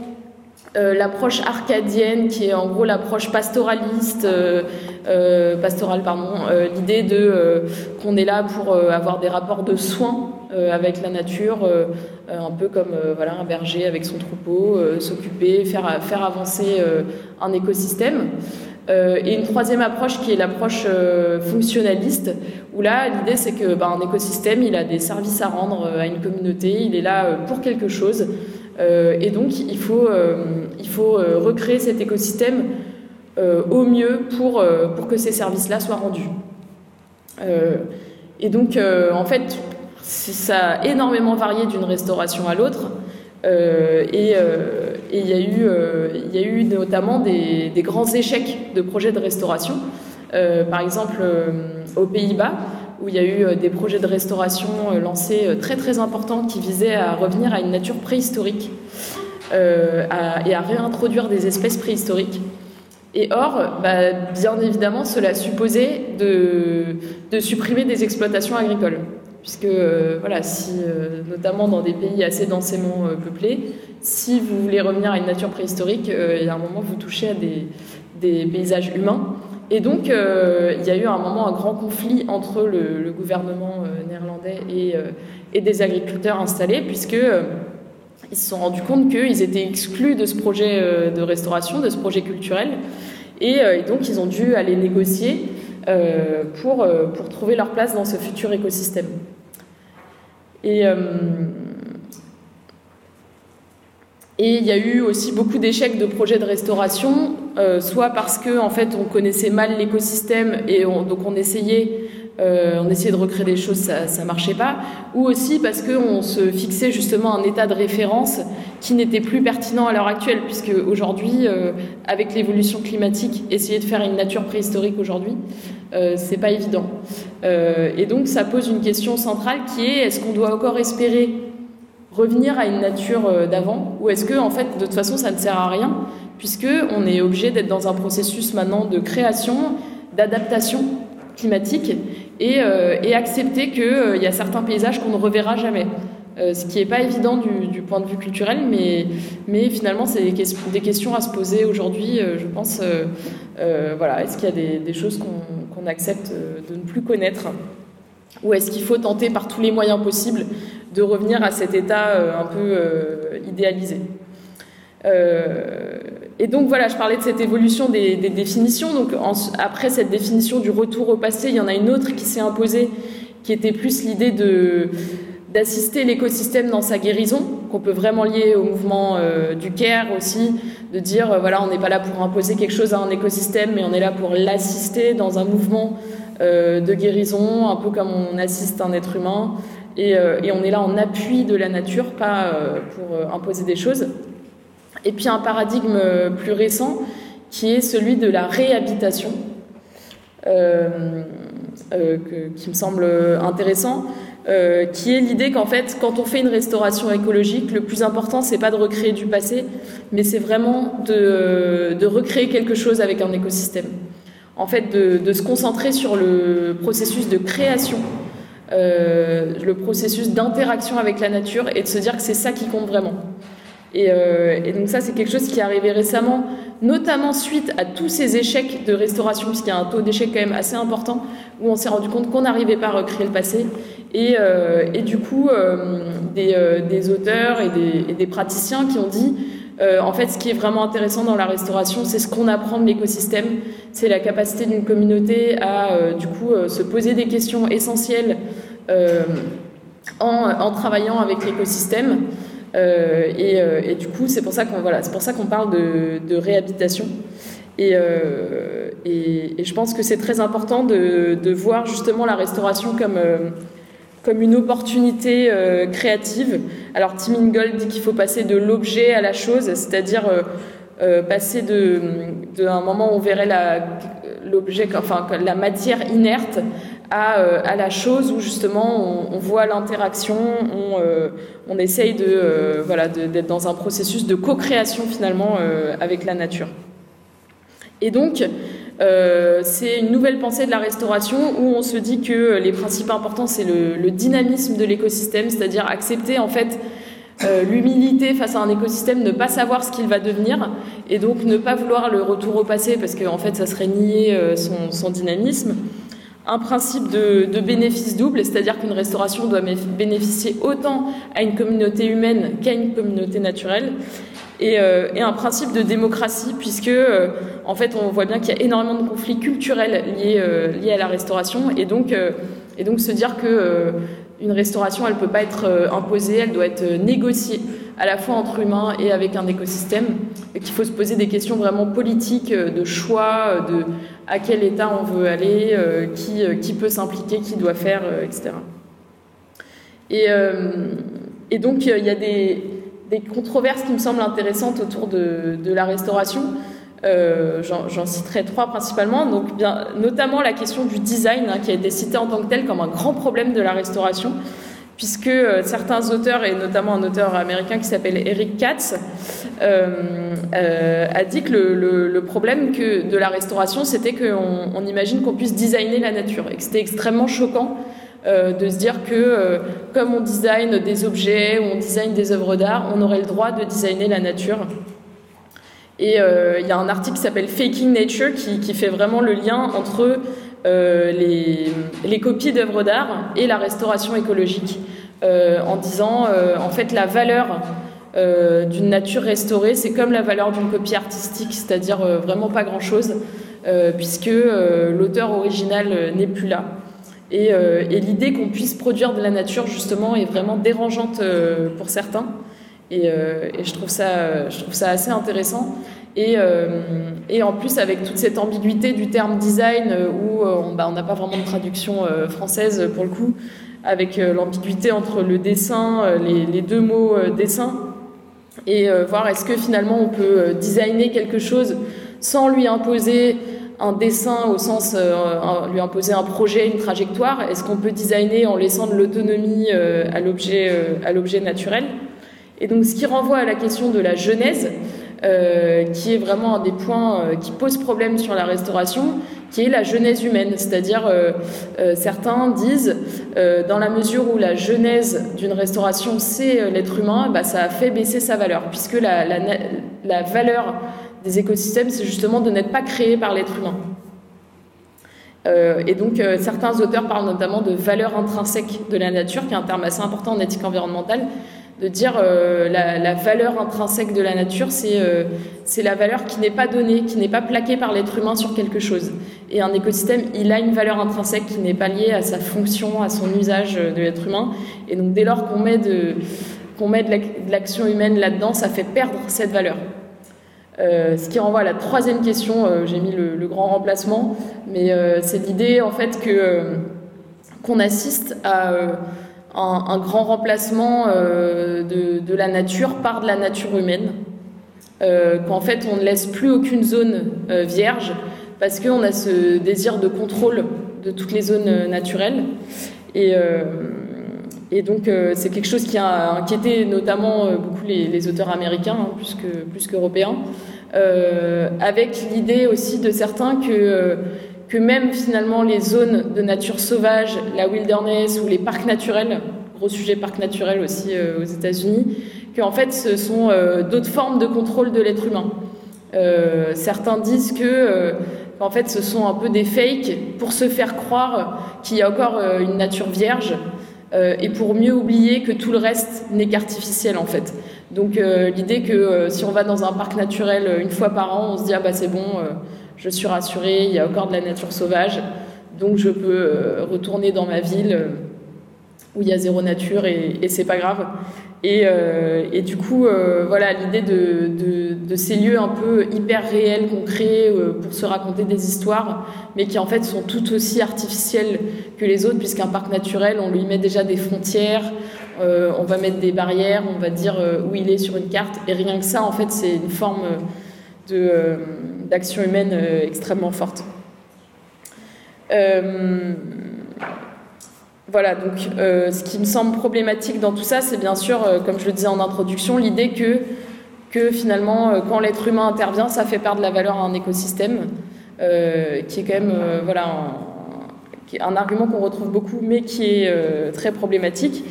l'approche arcadienne, qui est en gros l'approche pastoraliste, pastorale, pardon, l'idée de qu'on est là pour avoir des rapports de soins avec la nature, euh, un peu comme euh, voilà, un berger avec son troupeau, euh, s'occuper, faire, faire avancer un écosystème. et une troisième approche qui est l'approche fonctionnaliste, où là, l'idée c'est que ben, un écosystème, il a des services à rendre à une communauté, il est là pour quelque chose, et donc il faut, il faut recréer cet écosystème au mieux pour, que ces services-là soient rendus. et donc, en fait, ça a énormément varié d'une restauration à l'autre. Euh, euh, et il euh, y a eu notamment des, grands échecs de projets de restauration. par exemple, aux Pays-Bas, où il y a eu des projets de restauration lancés très très importants qui visaient à revenir à une nature préhistorique et à réintroduire des espèces préhistoriques. Et or, bah, bien évidemment, cela supposait de, supprimer des exploitations agricoles puisque euh, voilà, si, euh, notamment dans des pays assez densément euh, peuplés, si vous voulez revenir à une nature préhistorique, il y a un moment vous touchez à des paysages humains. Et donc, il y a eu à un moment un grand conflit entre le, gouvernement néerlandais et, et, des agriculteurs installés, puisque ils se sont rendus compte qu'ils étaient exclus de ce projet de restauration, de ce projet culturel, et, donc ils ont dû aller négocier pour, trouver leur place dans ce futur écosystème. Et, euh, Et il y a eu aussi beaucoup d'échecs de projets de restauration, soit parce que en fait on connaissait mal l'écosystème et donc on essayait euh, on de recréer des choses, ça, ça marchait pas, ou aussi parce qu'on se fixait justement un état de référence qui n'était plus pertinent à l'heure actuelle, puisque aujourd'hui, euh, avec l'évolution climatique, essayer de faire une nature préhistorique aujourd'hui, euh, c'est pas évident. Euh, et donc, ça pose une question centrale qui est est-ce qu'on doit encore espérer revenir à une nature d'avant, ou est-ce que en fait, de toute façon, ça ne sert à rien, puisque on est obligé d'être dans un processus maintenant de création, d'adaptation climatique et, euh, accepter qu'il euh, y a certains paysages qu'on ne reverra jamais. Euh, ce qui n'est pas évident du, point de vue culturel, mais, finalement, c'est des, questions à se poser aujourd'hui, je pense. voilà, est-ce qu'il y a des choses qu'on accepte de ne plus connaître? Ou est-ce qu'il faut tenter par tous les moyens possibles de revenir à cet état un peu idéalisé? Et donc voilà, je parlais de cette évolution des, définitions. Donc après cette définition du retour au passé, il y en a une autre qui s'est imposée, qui était plus l'idée d'assister l'écosystème dans sa guérison, qu'on peut vraiment lier au mouvement euh, du CARE aussi, de dire euh, voilà, on n'est pas là pour imposer quelque chose à un écosystème, mais on est là pour l'assister dans un mouvement euh, de guérison, un peu comme on assiste un être humain, et, euh, on est là en appui de la nature, pas euh, pour imposer des choses. Et puis un paradigme plus récent qui est celui de la réhabitation, euh, euh, qui me semble intéressant, euh, qui est l'idée qu'en fait, quand on fait une restauration écologique, le plus important, c'est pas de recréer du passé, mais c'est vraiment de, recréer quelque chose avec un écosystème. En fait, de, se concentrer sur le processus de création, euh, le processus d'interaction avec la nature, et de se dire que c'est ça qui compte vraiment. Et, euh, et, donc ça, c'est quelque chose qui est arrivé récemment, notamment suite à tous ces échecs de restauration, puisqu'il y a un taux d'échec quand même assez important, où on s'est rendu compte qu'on n'arrivait pas à recréer le passé. Et, euh, du coup, des, auteurs et des, praticiens qui ont dit, euh, en fait, ce qui est vraiment intéressant dans la restauration, c'est ce qu'on apprend de l'écosystème, c'est la capacité d'une communauté à, euh, du coup, se poser des questions essentielles en, travaillant avec l'écosystème. Euh, et, euh, du coup, c'est pour ça qu'on voilà, c'est pour ça qu'on parle de, réhabilitation. Et, euh, je pense que c'est très important de, voir justement la restauration comme euh, comme une opportunité euh, créative. Alors Tim Ingold dit qu'il faut passer de l'objet à la chose, c'est-à-dire passer de, de moment où on verrait l'objet, enfin la matière inerte à, euh, à, la chose où justement on, voit l'interaction, on, euh, on, essaye de euh, voilà d'être dans un processus de co-création finalement euh, avec la nature. Et donc euh, c'est une nouvelle pensée de la restauration où on se dit que les principes importants c'est le, dynamisme de l'écosystème, c'est-à-dire accepter en fait euh, l'humilité face à un écosystème, ne pas savoir ce qu'il va devenir et donc ne pas vouloir le retour au passé parce qu'en en fait ça serait nier son, son dynamisme. Un principe de bénéfice double, c'est-à-dire qu'une restauration doit bénéficier autant à une communauté humaine qu'à une communauté naturelle, et, euh, et, un principe de démocratie, puisque euh, en fait on voit bien qu'il y a énormément de conflits culturels liés, euh, liés à la restauration, et donc, et donc se dire que une restauration elle peut pas être imposée, elle doit être négociée à la fois entre humains et avec un écosystème, et qu'il faut se poser des questions vraiment politiques, de choix, de à quel état on veut aller, qui, qui peut s'impliquer, qui doit faire, etc. Et, et donc il y a des, des, controverses qui me semblent intéressantes autour de, la restauration. J'en citerai trois principalement, donc bien, notamment la question du design hein, qui a été citée en tant que tel comme un grand problème de la restauration puisque euh, certains auteurs, et notamment un auteur américain qui s'appelle Eric Katz, euh, euh, a dit que le, problème de la restauration, c'était qu'on on imagine qu'on puisse designer la nature, et que c'était extrêmement choquant euh, de se dire que euh, comme on design des objets ou on design des œuvres d'art, on aurait le droit de designer la nature. Et euh, il y a un article qui s'appelle Faking Nature qui, fait vraiment le lien entre les, copies d'œuvres d'art et la restauration écologique, en disant en fait la valeur d'une nature restaurée, c'est comme la valeur d'une copie artistique, c'est-à-dire vraiment pas grand-chose, puisque l'auteur original n'est plus là. Et, et l'idée qu'on puisse produire de la nature justement est vraiment dérangeante pour certains. Et, je, trouve ça, je trouve ça assez intéressant. Et, en plus, avec toute cette ambiguïté du terme design, où bah, on n'a pas vraiment de traduction française pour le coup, avec l'ambiguïté entre le dessin, les deux mots dessin, et voir est-ce que finalement on peut designer quelque chose sans lui imposer un dessin au sens euh, lui imposer un projet, une trajectoire Est-ce qu'on peut designer en laissant de l'autonomie euh, à l'objet euh, à l'objet naturel? Et donc ce qui renvoie à la question de la genèse, qui est vraiment un des points qui pose problème sur la restauration, qui est la genèse humaine. C'est-à-dire, certains disent, dans la mesure où la genèse d'une restauration, c'est l'être humain, bah, ça a fait baisser sa valeur, puisque la, valeur des écosystèmes, c'est justement de n'être pas créé par l'être humain. Euh, et donc, euh, certains auteurs parlent notamment de valeur intrinsèque de la nature, qui est un terme assez important en éthique environnementale, de dire euh, la, valeur intrinsèque de la nature, c'est la valeur qui n'est pas donnée, qui n'est pas plaquée par l'être humain sur quelque chose. Et un écosystème, il a une valeur intrinsèque qui n'est pas liée à sa fonction, à son usage de l'être humain. Et donc, dès lors qu'on met de, qu'on met de l'action humaine là-dedans, ça fait perdre cette valeur. Euh, ce qui renvoie à la troisième question, euh, j'ai mis le, grand remplacement, mais euh, c'est l'idée en fait que qu'on assiste à un, grand remplacement de, la nature par de la nature humaine, qu'en fait on ne laisse plus aucune zone vierge parce qu'on a ce désir de contrôle de toutes les zones naturelles. Et et donc, c'est quelque chose qui a inquiété notamment beaucoup les, auteurs américains, hein, plus, que, plus qu'européens, euh, avec l'idée aussi de certains que, euh, même finalement les zones de nature sauvage, la wilderness ou les parcs naturels, gros sujet parc naturel aussi euh, aux États-Unis, qu'en fait ce sont d'autres formes de contrôle de l'être humain. certains disent que en fait ce sont un peu des fakes pour se faire croire qu'il y a encore une nature vierge et pour mieux oublier que tout le reste n'est qu'artificiel en fait. Donc euh, l'idée que euh, si on va dans un parc naturel euh, une fois par an, on se dit ah bah c'est bon, je suis rassuré, il y a encore de la nature sauvage, donc je peux retourner dans ma ville où il y a zéro nature et, et c'est pas grave. Et, et, du coup, voilà, l'idée de, ces lieux un peu hyper réels qu'on crée pour se raconter des histoires, mais qui en fait sont tout aussi artificielles que les autres, puisqu'un parc naturel, on lui met déjà des frontières, euh, on va mettre des barrières, on va dire euh, où il est sur une carte, et rien que ça, en fait, c'est une forme euh, d'action humaine extrêmement forte. Voilà, donc ce qui me semble problématique dans tout ça, c'est bien sûr, comme je le disais en introduction, l'idée que, que finalement, quand l'être humain intervient, ça fait perdre la valeur à un écosystème, qui est quand même voilà, un argument qu'on retrouve beaucoup, mais qui est euh, très problématique.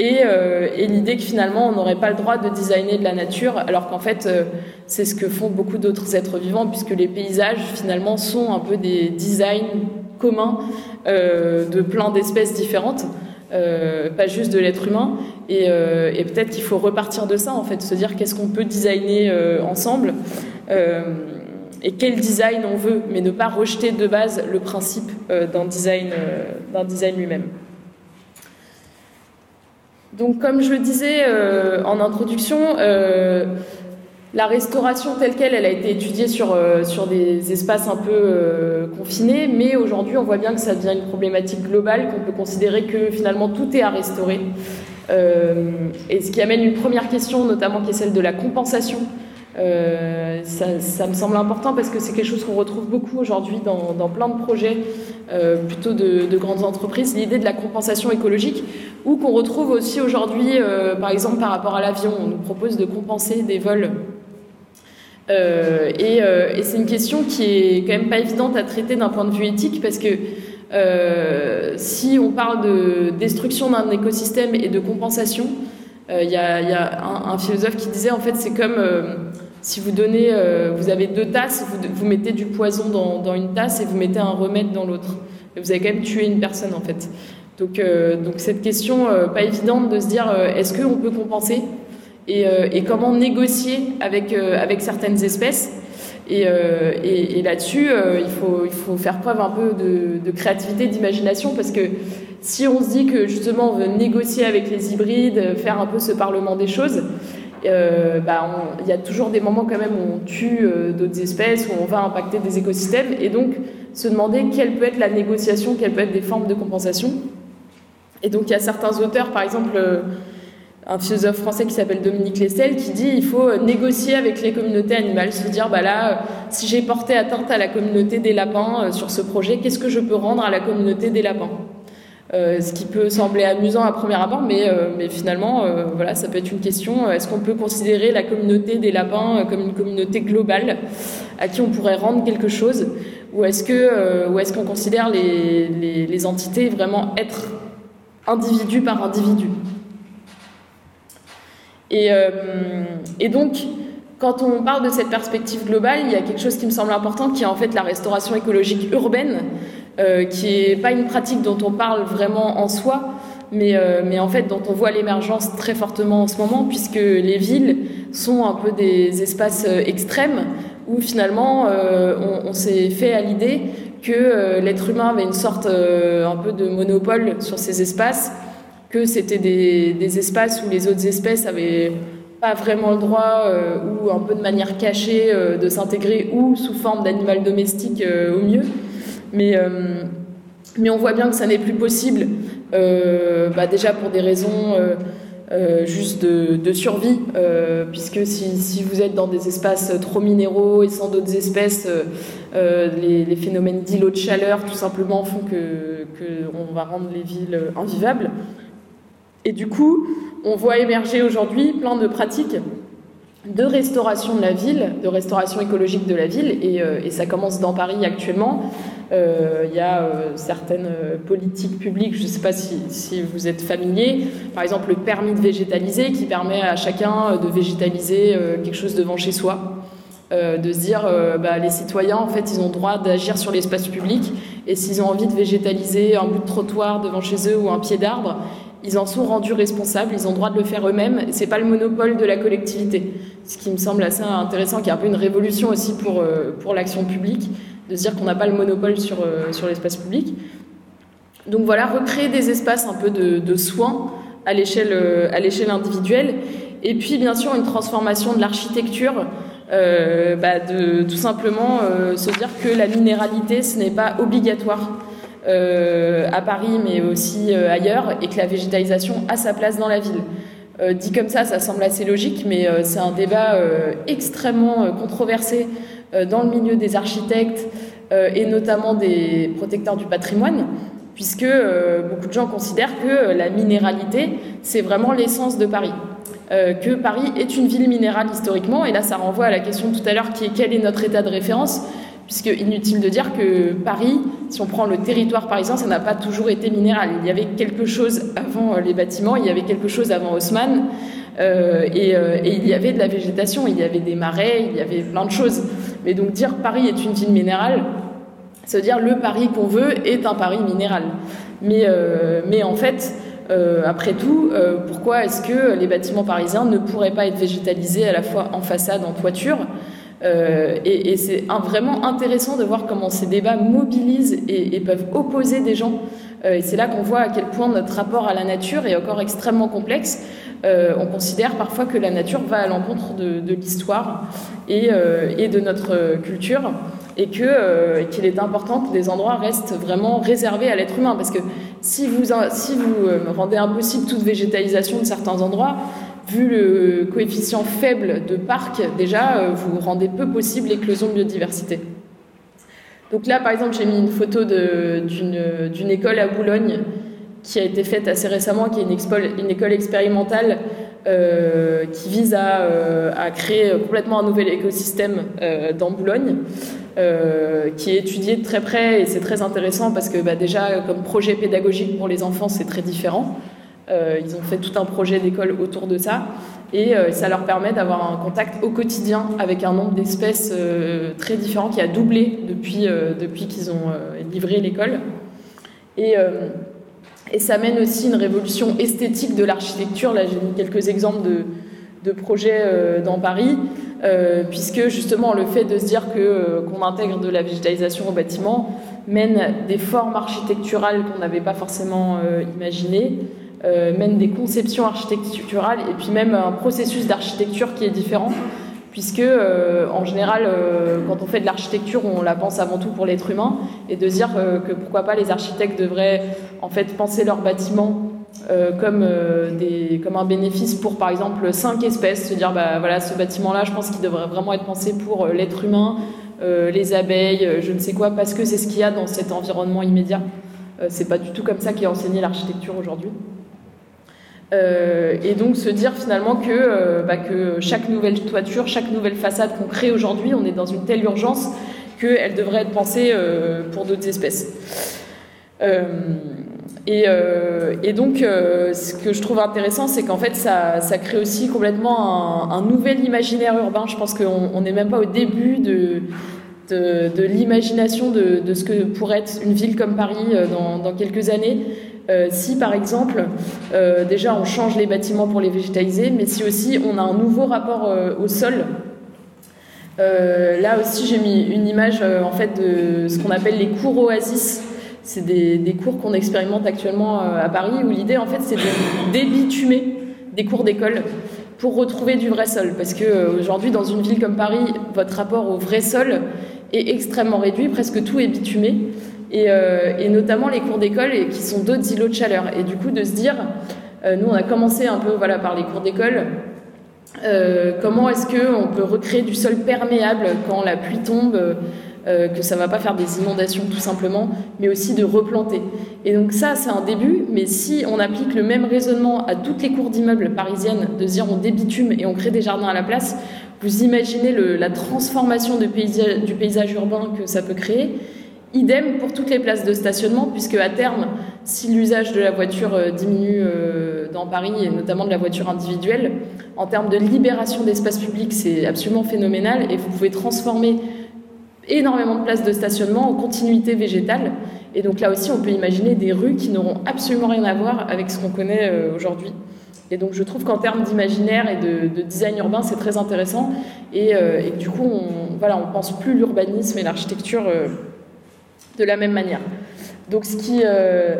Euh, et, l'idée que finalement, on n'aurait pas le droit de designer de la nature, alors qu'en fait, euh, c'est ce que font beaucoup d'autres êtres vivants, puisque les paysages, finalement, sont un peu des designs communs de plein d'espèces différentes. pas juste de l'être humain. Et, et peut-être qu'il faut repartir de ça, en fait, se dire qu'est-ce qu'on peut designer ensemble et quel design on veut, mais ne pas rejeter de base le principe euh, d'un design, euh, lui-même. Donc, comme je le disais euh, en introduction, la restauration telle qu'elle, elle a été étudiée sur, sur des espaces un peu confinés, mais aujourd'hui, on voit bien que ça devient une problématique globale, qu'on peut considérer que finalement tout est à restaurer. et ce qui amène une première question, notamment qui est celle de la compensation euh, ça, me semble important parce que c'est quelque chose qu'on retrouve beaucoup aujourd'hui dans, plein de projets, euh, plutôt de, grandes entreprises, l'idée de la compensation écologique, ou qu'on retrouve aussi aujourd'hui, euh, par exemple par rapport à l'avion, on nous propose de compenser des vols. Et, et c'est une question qui est quand même pas évidente à traiter d'un point de vue éthique parce que si on parle de destruction d'un écosystème et de compensation, il y, a, un, philosophe qui disait en fait c'est comme si vous donnez, euh, vous avez deux tasses, vous, mettez du poison dans, une tasse et vous mettez un remède dans l'autre. Vous avez quand même tué une personne en fait. Donc, euh, donc cette question, euh, pas évidente de se dire est-ce qu'on peut compenser et, comment négocier avec, avec certaines espèces. Et, et, là-dessus, il, faut, faire preuve un peu de, de créativité, d'imagination, parce que si on se dit que justement on veut négocier avec les hybrides, faire un peu ce parlement des choses, bah, il y a toujours des moments quand même où on tue d'autres espèces, où on va impacter des écosystèmes, et donc se demander quelle peut être la négociation, quelles peuvent être des formes de compensation. Et donc il y a certains auteurs, par exemple un philosophe français qui s'appelle Dominique Lestel qui dit il faut négocier avec les communautés animales, se dire bah là si j'ai porté atteinte à la communauté des lapins euh, sur ce projet, qu'est-ce que je peux rendre à la communauté des lapins? Euh, ce qui peut sembler amusant à premier abord, mais, euh, finalement, voilà, ça peut être une question. Est-ce qu'on peut considérer la communauté des lapins comme une communauté globale à qui on pourrait rendre quelque chose? Ou est-ce qu'on considère les entités vraiment être individu par individu? Euh, et, donc, quand on parle de cette perspective globale, il y a quelque chose qui me semble important, qui est en fait la restauration écologique urbaine, euh, qui n'est pas une pratique dont on parle vraiment en soi, mais, euh, mais en fait dont on voit l'émergence très fortement en ce moment, puisque les villes sont un peu des espaces extrêmes où finalement on, on s'est fait à l'idée que l'être humain avait une sorte un peu de monopole sur ces espaces que c'était des, espaces où les autres espèces avaient pas vraiment le droit euh, ou un peu de manière cachée euh, de s'intégrer ou sous forme d'animal domestique euh, au mieux. Mais, mais on voit bien que ça n'est plus possible, bah, déjà pour des raisons juste de, survie, puisque si, si, vous êtes dans des espaces trop minéraux et sans d'autres espèces, les, les, phénomènes d'îlots de chaleur tout simplement font que, que va rendre les villes invivables. Et du coup, on voit émerger aujourd'hui plein de pratiques de restauration de la ville, de restauration écologique de la ville, et, euh, ça commence dans Paris actuellement. Euh, il y a euh, certaines politiques publiques, je ne sais pas si, vous êtes familier, par exemple le permis de végétaliser qui permet à chacun de végétaliser quelque chose devant chez soi. de se dire bah, les citoyens en fait ils ont droit d'agir sur l'espace public et s'ils ont envie de végétaliser un bout de trottoir devant chez eux ou un pied d'arbre ils en sont rendus responsables, ils ont le droit de le faire eux-mêmes. C'est pas le monopole de la collectivité, ce qui me semble assez intéressant, qui est un peu une révolution aussi pour euh, pour l'action publique, de se dire qu'on n'a pas le monopole sur euh, sur l'espace public. Donc voilà, recréer des espaces un peu de, soins à l'échelle euh, à l'échelle individuelle, et puis bien sûr une transformation de l'architecture. bah de tout simplement se dire que la minéralité ce n'est pas obligatoire à Paris, mais aussi euh, ailleurs, et que la végétalisation a sa place dans la ville. Euh, dit comme ça, ça semble assez logique, mais c'est un débat extrêmement controversé dans le milieu des architectes et notamment des protecteurs du patrimoine, puisque beaucoup de gens considèrent que la minéralité, c'est vraiment l'essence de Paris. que Paris est une ville minérale historiquement, et là ça renvoie à la question tout à l'heure qui est quel est notre état de référence? Puisque inutile de dire que Paris, si on prend le territoire parisien, ça n'a pas toujours été minéral. Il y avait quelque chose avant euh, les bâtiments, il y avait quelque chose avant Haussmann, euh, euh, et, il y avait de la végétation, il y avait des marais, il y avait plein de choses. Mais donc dire Paris est une ville minérale, veut dire le Paris qu'on veut est un Paris minéral. Mais, mais en fait, après tout, pourquoi est-ce que les bâtiments parisiens ne pourraient pas être végétalisés à la fois en façade, en toiture? Euh, et, c'est vraiment intéressant de voir comment ces débats mobilisent et, peuvent opposer des gens. Euh, et c'est là qu'on voit à quel point notre rapport à la nature est encore extrêmement complexe. Euh, on considère parfois que la nature va à l'encontre de, l'histoire et, de notre culture et qu'il est important que des endroits restent vraiment réservés à l'être humain parce que si vous si vous rendez impossible toute végétalisation de certains endroits vu le coefficient faible de parcs, déjà, euh, vous rendez peu possible l'éclosion de biodiversité. Donc là, par exemple, j'ai mis une photo d'une école à Boulogne qui a été faite assez récemment, qui est une, une école expérimentale euh, qui vise euh, à, créer complètement un nouvel écosystème dans Boulogne, qui est étudié de très près et c'est très intéressant parce que bah, déjà, comme projet pédagogique pour les enfants, c'est très différent. Euh, ils ont fait tout un projet d'école autour de ça et euh, ça leur permet d'avoir un contact au quotidien avec un nombre d'espèces euh, très différents qui a doublé depuis, depuis qu'ils ont livré l'école. Et, et, ça mène aussi une révolution esthétique de l'architecture. Là, j'ai mis quelques exemples de, de projets dans Paris, puisque justement le fait de se dire que qu'on intègre de la végétalisation au bâtiment mène des formes architecturales qu'on n'avait pas forcément imaginées. Mène des conceptions architecturales et puis même un processus d'architecture qui est différent puisque euh, en général, euh, quand on fait de l'architecture, on la pense avant tout pour l'être humain, et de dire euh, que pourquoi pas les architectes devraient en fait penser leurs bâtiments comme, des, comme un bénéfice pour par exemple cinq espèces, se dire bah voilà ce bâtiment-là, je pense qu'il devrait vraiment être pensé pour l'être humain, les abeilles, je ne sais quoi, parce que c'est ce qu'il y a dans cet environnement immédiat. c'est pas du tout comme ça qu'est enseignée l'architecture aujourd'hui. Euh, et donc se dire finalement que, euh, bah, que chaque nouvelle toiture, chaque nouvelle façade qu'on crée aujourd'hui, on est dans une telle urgence qu'elle devrait être pensée euh, pour d'autres espèces. Et, donc, ce que je trouve intéressant, c'est qu'en fait, ça, crée aussi complètement un, nouvel imaginaire urbain. Je pense qu'on n'est même pas au début de, l'imagination de, ce que pourrait être une ville comme Paris dans quelques années. Euh, si par exemple, euh, déjà on change les bâtiments pour les végétaliser, mais si aussi on a un nouveau rapport euh, au sol. là aussi j'ai mis une image en fait de ce qu'on appelle les cours oasis. C'est des, des, cours qu'on expérimente actuellement à Paris où l'idée en fait c'est de débitumer des cours d'école pour retrouver du vrai sol. Parce que aujourd'hui dans une ville comme Paris, votre rapport au vrai sol est extrêmement réduit, presque tout est bitumé. Euh, et, notamment les cours d'école qui sont d'autres îlots de chaleur. Et du coup, de se dire, euh, nous on a commencé un peu voilà, par les cours d'école, euh, comment est-ce qu'on peut recréer du sol perméable quand la pluie tombe que ça va pas faire des inondations tout simplement, mais aussi de replanter. Et donc ça, c'est un début, mais si on applique le même raisonnement à toutes les cours d'immeubles parisiennes, de dire on débitume et on crée des jardins à la place, vous imaginez la transformation du paysage urbain que ça peut créer. Idem pour toutes les places de stationnement, puisque à terme, si l'usage de la voiture euh, diminue euh, dans Paris, et notamment de la voiture individuelle, en termes de libération d'espace public, c'est absolument phénoménal, et vous pouvez transformer énormément de places de stationnement en continuité végétale. Et donc là aussi, on peut imaginer des rues qui n'auront absolument rien à voir avec ce qu'on connaît euh, aujourd'hui. Et donc je trouve qu'en termes d'imaginaire et de, design urbain, c'est très intéressant. Et, du coup, on, voilà, on pense plus l'urbanisme et l'architecture de la même manière. Donc ce qui, euh,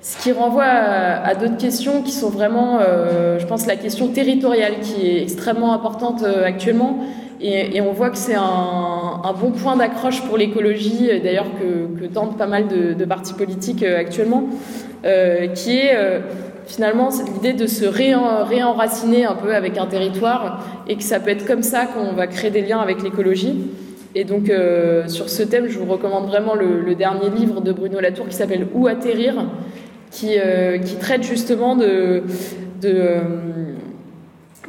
ce qui renvoie à, d'autres questions qui sont vraiment, euh, je pense, la question territoriale qui est extrêmement importante euh, actuellement. Et, on voit que c'est un, bon point d'accroche pour l'écologie, d'ailleurs que, que, tentent pas mal de, partis politiques actuellement, qui est finalement l'idée de se réenraciner un peu avec un territoire et que ça peut être comme ça qu'on va créer des liens avec l'écologie. Et donc, euh, sur ce thème, je vous recommande vraiment le, dernier livre de Bruno Latour qui s'appelle Où atterrir, qui, euh, traite justement euh,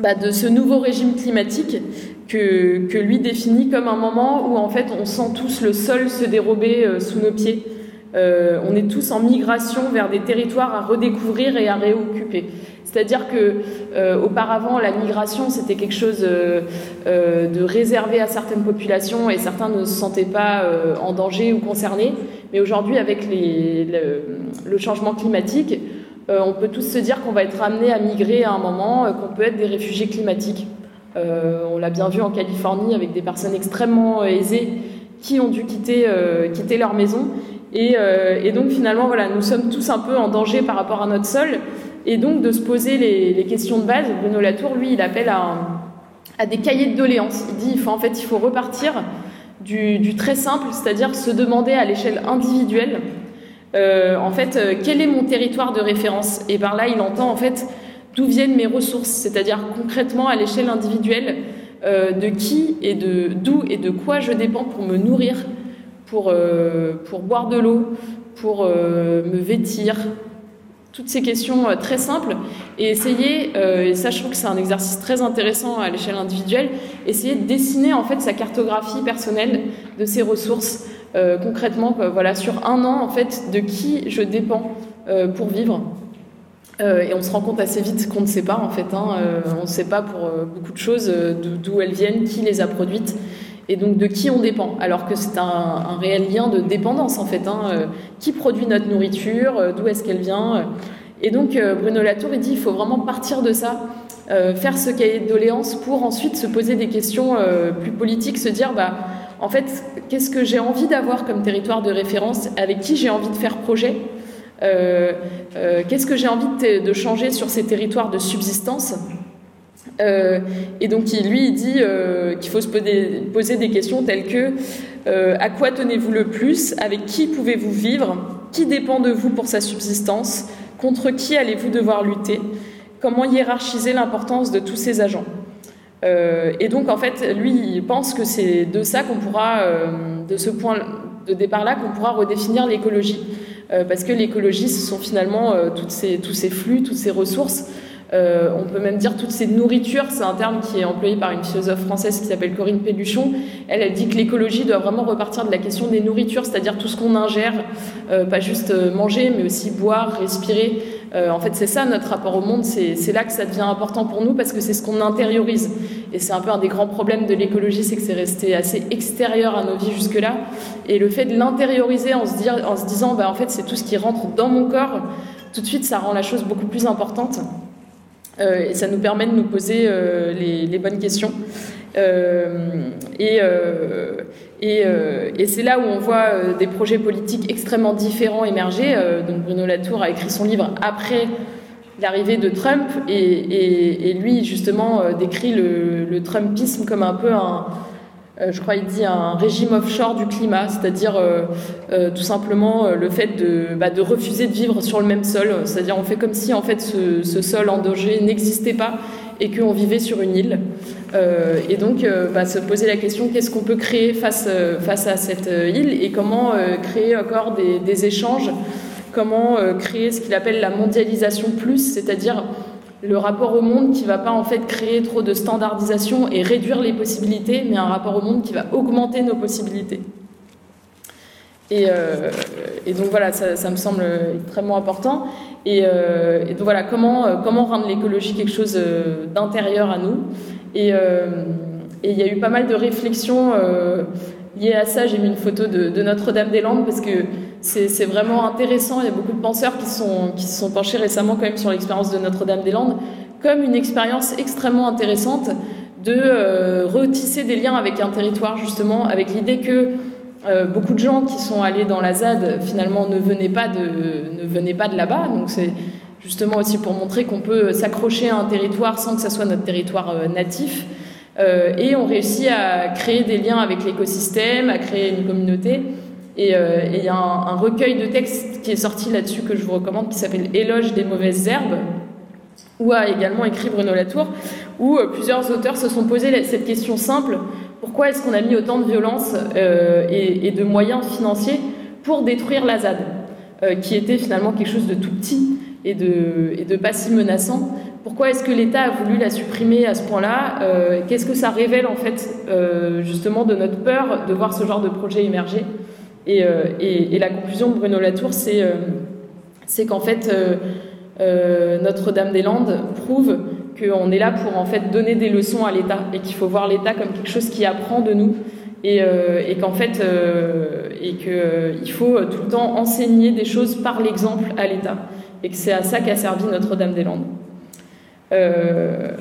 bah, de, ce nouveau régime climatique que, que, lui définit comme un moment où en fait on sent tous le sol se dérober sous nos pieds. on est tous en migration vers des territoires à redécouvrir et à réoccuper. C'est-à-dire que euh, auparavant, la migration c'était quelque chose euh, euh, de réservé à certaines populations et certains ne se sentaient pas en danger ou concernés. Mais aujourd'hui, avec le, changement climatique, on peut tous se dire qu'on va être amené à migrer à un moment, qu'on peut être des réfugiés climatiques. on l'a bien vu en Californie avec des personnes extrêmement aisées qui ont dû quitter, quitter leur maison. Et, et, donc finalement, voilà, nous sommes tous un peu en danger par rapport à notre sol et donc de se poser les, questions de base. Bruno Latour, lui, il appelle à, des cahiers de doléances. Il dit, il faut, en fait, il faut repartir du, très simple, c'est-à-dire se demander à l'échelle individuelle, euh, en fait, euh, quel est mon territoire de référence? Et par là, il entend en fait d'où viennent mes ressources, c'est-à-dire concrètement à l'échelle individuelle, euh, de qui et de d'où et de quoi je dépends pour me nourrir, pour, pour boire de l'eau, pour me vêtir, toutes ces questions euh, très simples et essayer, euh, et ça je trouve que c'est un exercice très intéressant à l'échelle individuelle, essayer de dessiner en fait sa cartographie personnelle de ses ressources euh, concrètement, voilà, sur un an en fait de qui je dépends pour vivre. et on se rend compte assez vite qu'on ne sait pas en fait, hein, on ne sait pas pour beaucoup de choses d'où elles viennent, qui les a produites et donc de qui on dépend, alors que c'est un, réel lien de dépendance en fait. Hein, euh, qui produit notre nourriture, euh, d'où est-ce qu'elle vient euh. Et donc Bruno Latour, il dit il faut vraiment partir de ça, faire ce cahier de doléances pour ensuite se poser des questions plus politiques, se dire bah en fait qu'est-ce que j'ai envie d'avoir comme territoire de référence, avec qui j'ai envie de faire projet, Qu'est-ce que j'ai envie de, changer sur ces territoires de subsistance et donc lui, il dit qu'il faut se poser, des questions telles que à quoi tenez-vous le plus? Avec qui pouvez-vous vivre? Qui dépend de vous pour sa subsistance? Contre qui allez-vous devoir lutter? Comment hiérarchiser l'importance de tous ces agents? Euh, Et donc, en fait, lui, il pense que c'est de ça qu'on pourra, euh, de ce point de départ-là, qu'on pourra redéfinir l'écologie. Euh, parce que l'écologie, ce sont finalement toutes ces, tous ces flux, toutes ces ressources. On peut même dire toutes ces nourritures, c'est un terme qui est employé par une philosophe française qui s'appelle Corinne Péluchon. Elle, elle dit que l'écologie doit vraiment repartir de la question des nourritures, c'est-à-dire tout ce qu'on ingère, pas juste manger, mais aussi boire, respirer. Euh, en fait, c'est ça notre rapport au monde, c'est là que ça devient important pour nous parce que c'est ce qu'on intériorise. Et c'est un peu un des grands problèmes de l'écologie, c'est que c'est resté assez extérieur à nos vies jusque-là. Et le fait de l'intérioriser en, se en se disant, bah, en fait, c'est tout ce qui rentre dans mon corps, tout de suite, ça rend la chose beaucoup plus importante. Euh, et ça nous permet de nous poser euh, les, bonnes questions. et, euh, et, c'est là où on voit des projets politiques extrêmement différents émerger. Donc Bruno Latour a écrit son livre après l'arrivée de Trump et, lui justement décrit le, Trumpisme comme un peu un, je crois il dit un régime offshore du climat, c'est-à-dire tout simplement le fait de, bah, de, refuser de vivre sur le même sol, c'est-à-dire on fait comme si en fait ce, ce sol endogé n'existait pas et qu'on vivait sur une île. Euh, et donc, euh, bah, se poser la question qu'est-ce qu'on peut créer face, euh, face à cette île et comment créer encore des, des échanges, comment créer ce qu'il appelle la mondialisation plus, c'est-à-dire le rapport au monde qui va pas en fait créer trop de standardisation et réduire les possibilités, mais un rapport au monde qui va augmenter nos possibilités. Et, et donc voilà, ça, me semble extrêmement important. Et, et donc voilà, comment, comment rendre l'écologie quelque chose d'intérieur à nous euh, et il y a eu pas mal de réflexions euh, liées à ça. J'ai mis une photo de, Notre-Dame-des-Landes parce que c'est vraiment intéressant. Il y a beaucoup de penseurs qui, se sont penchés récemment quand même sur l'expérience de Notre-Dame-des-Landes comme une expérience extrêmement intéressante de euh, retisser des liens avec un territoire, justement, avec l'idée que beaucoup de gens qui sont allés dans la ZAD, finalement, ne venaient pas de, de là-bas. Donc c'est justement aussi pour montrer qu'on peut s'accrocher à un territoire sans que ça soit notre territoire euh, natif. Euh, et on réussit à créer des liens avec l'écosystème, à créer une communauté. Et euh, il y a un, recueil de textes qui est sorti là-dessus que je vous recommande, qui s'appelle Éloge des mauvaises herbes, où a également écrit Bruno Latour, où plusieurs auteurs se sont posé cette question simple. Pourquoi est-ce qu'on a mis autant de violence et, et, de moyens financiers pour détruire la ZAD, qui était finalement quelque chose de tout petit et de, et pas si menaçant? Pourquoi est-ce que l'État a voulu la supprimer à ce point-là? Euh, Qu'est-ce que ça révèle en fait euh, justement de notre peur de voir ce genre de projet émerger? Euh, et, la conclusion de Bruno Latour, c'est c'est qu'en fait Notre-Dame-des-Landes prouve qu'on est là pour en fait donner des leçons à l'État et qu'il faut voir l'État comme quelque chose qui apprend de nous et, qu'en fait et que il faut tout le temps enseigner des choses par l'exemple à l'État et que c'est à ça qu'a servi Notre-Dame-des-Landes. Euh,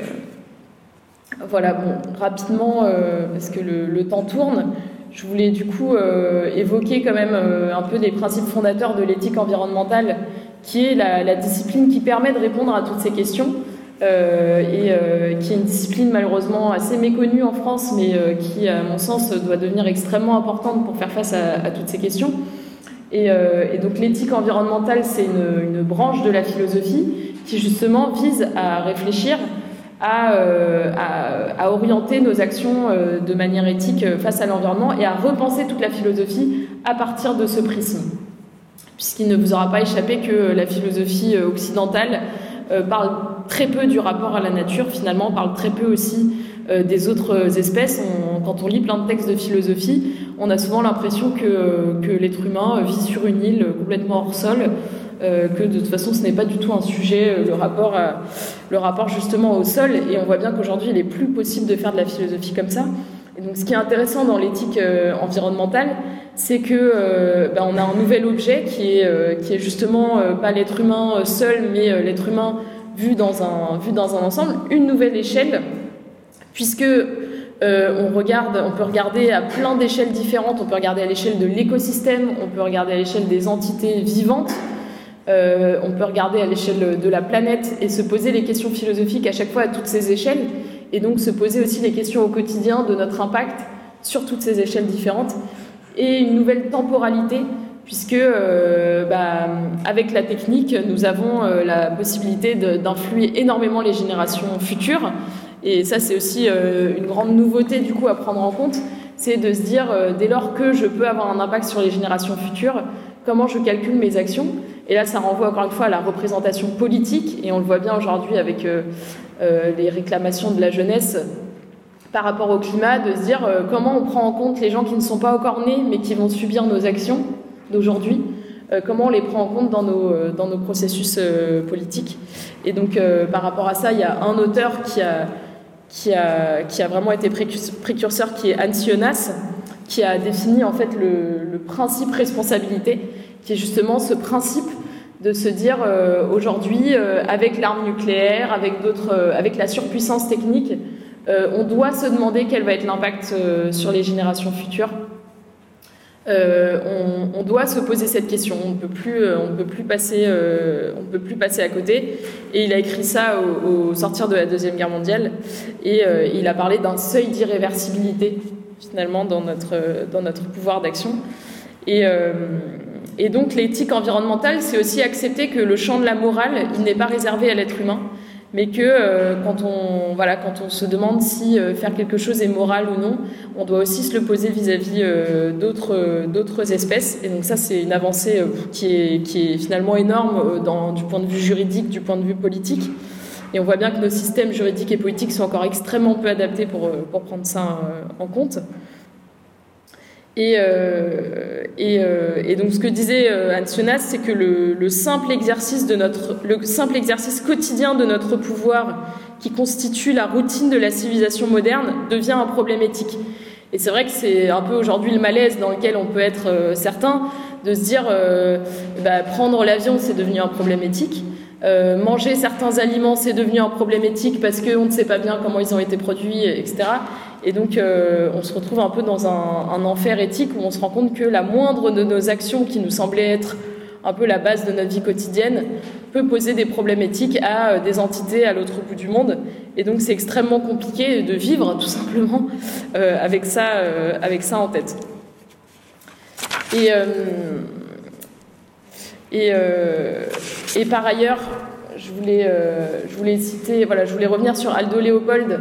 voilà, bon, rapidement, euh, parce que le, temps tourne, je voulais du coup euh, évoquer quand même un peu des principes fondateurs de l'éthique environnementale, qui est la, discipline qui permet de répondre à toutes ces questions. et qui est une discipline malheureusement assez méconnue en France, mais qui, à mon sens, doit devenir extrêmement importante pour faire face à toutes ces questions. Euh, et, donc l'éthique environnementale, c'est une, branche de la philosophie qui justement vise à réfléchir, à, euh, orienter nos actions euh, de manière éthique face à l'environnement et à repenser toute la philosophie à partir de ce prisme. Puisqu'il ne vous aura pas échappé que la philosophie occidentale parle très peu du rapport à la nature, finalement parle très peu aussi des autres espèces. quand on lit plein de textes de philosophie, on a souvent l'impression que l'être humain vit sur une île complètement hors sol, euh, que de toute façon ce n'est pas du tout un sujet, euh, le rapport, le rapport justement au sol, et on voit bien qu'aujourd'hui il est plus possible de faire de la philosophie comme ça. Et donc ce qui est intéressant dans l'éthique euh, environnementale, c'est que ben, on a un nouvel objet qui est, justement pas l'être humain seul, mais l'être humain vu dans, un, ensemble, une nouvelle échelle, puisque euh, on peut regarder à plein d'échelles différentes. On peut regarder à l'échelle de l'écosystème, on peut regarder à l'échelle des entités vivantes. On peut regarder à l'échelle de la planète et se poser les questions philosophiques à chaque fois à toutes ces échelles, et donc se poser aussi les questions au quotidien de notre impact sur toutes ces échelles différentes, et une nouvelle temporalité puisque euh, bah, avec la technique, nous avons euh, la possibilité d'influer énormément les générations futures. Et ça, c'est aussi euh, une grande nouveauté du coup à prendre en compte, c'est de se dire dès lors que je peux avoir un impact sur les générations futures, comment je calcule mes actions. Et là, ça renvoie encore une fois à la représentation politique, et on le voit bien aujourd'hui avec les réclamations de la jeunesse par rapport au climat, de se dire comment on prend en compte les gens qui ne sont pas encore nés, mais qui vont subir nos actions d'aujourd'hui, euh, comment on les prend en compte dans nos, euh, dans nos processus euh, politiques. Et donc, par rapport à ça, il y a un auteur qui a, qui a, qui a vraiment été précurseur, qui est Anne Sionas, qui a défini en fait le principe responsabilité, qui est justement ce principe de se dire aujourd'hui, avec l'arme nucléaire, avec d'autres, avec la surpuissance technique, on doit se demander quel va être l'impact sur les générations futures. Euh, on, doit se poser cette question. On ne peut plus, euh, passer, euh, à côté. Et il a écrit ça au, sortir de la deuxième guerre mondiale. Et il a parlé d'un seuil d'irréversibilité finalement dans notre dans notre pouvoir d'action. Et donc l'éthique environnementale, c'est aussi accepter que le champ de la morale, il n'est pas réservé à l'être humain mais que euh, quand, on, voilà, quand on se demande si euh, faire quelque chose est moral ou non, on doit aussi se le poser vis-à-vis euh, d'autres, espèces. Et donc ça, c'est une avancée qui, est, qui est finalement énorme dans, du point de vue juridique, du point de vue politique. Et on voit bien que nos systèmes juridiques et politiques sont encore extrêmement peu adaptés pour, pour prendre ça en compte. Et, euh, euh, et, donc ce que disait euh, Anne c'est que le, le, simple exercice quotidien de notre pouvoir, qui constitue la routine de la civilisation moderne, devient un problème éthique. Et c'est vrai que c'est un peu aujourd'hui le malaise dans lequel on peut être certain de se dire bah, prendre l'avion c'est devenu un problème éthique. Manger certains aliments, c'est devenu un problème éthique parce qu'on ne sait pas bien comment ils ont été produits, etc. Et donc, euh, on se retrouve un peu dans un, enfer éthique où on se rend compte que la moindre de nos actions qui nous semblait être un peu la base de notre vie quotidienne peut poser des problèmes éthiques à euh, des entités à l'autre bout du monde. Et donc, c'est extrêmement compliqué de vivre, tout simplement, avec, ça, avec ça en tête. Et. Et, par ailleurs, je voulais, euh, je voulais citer, voilà, je voulais revenir sur Aldo Léopold,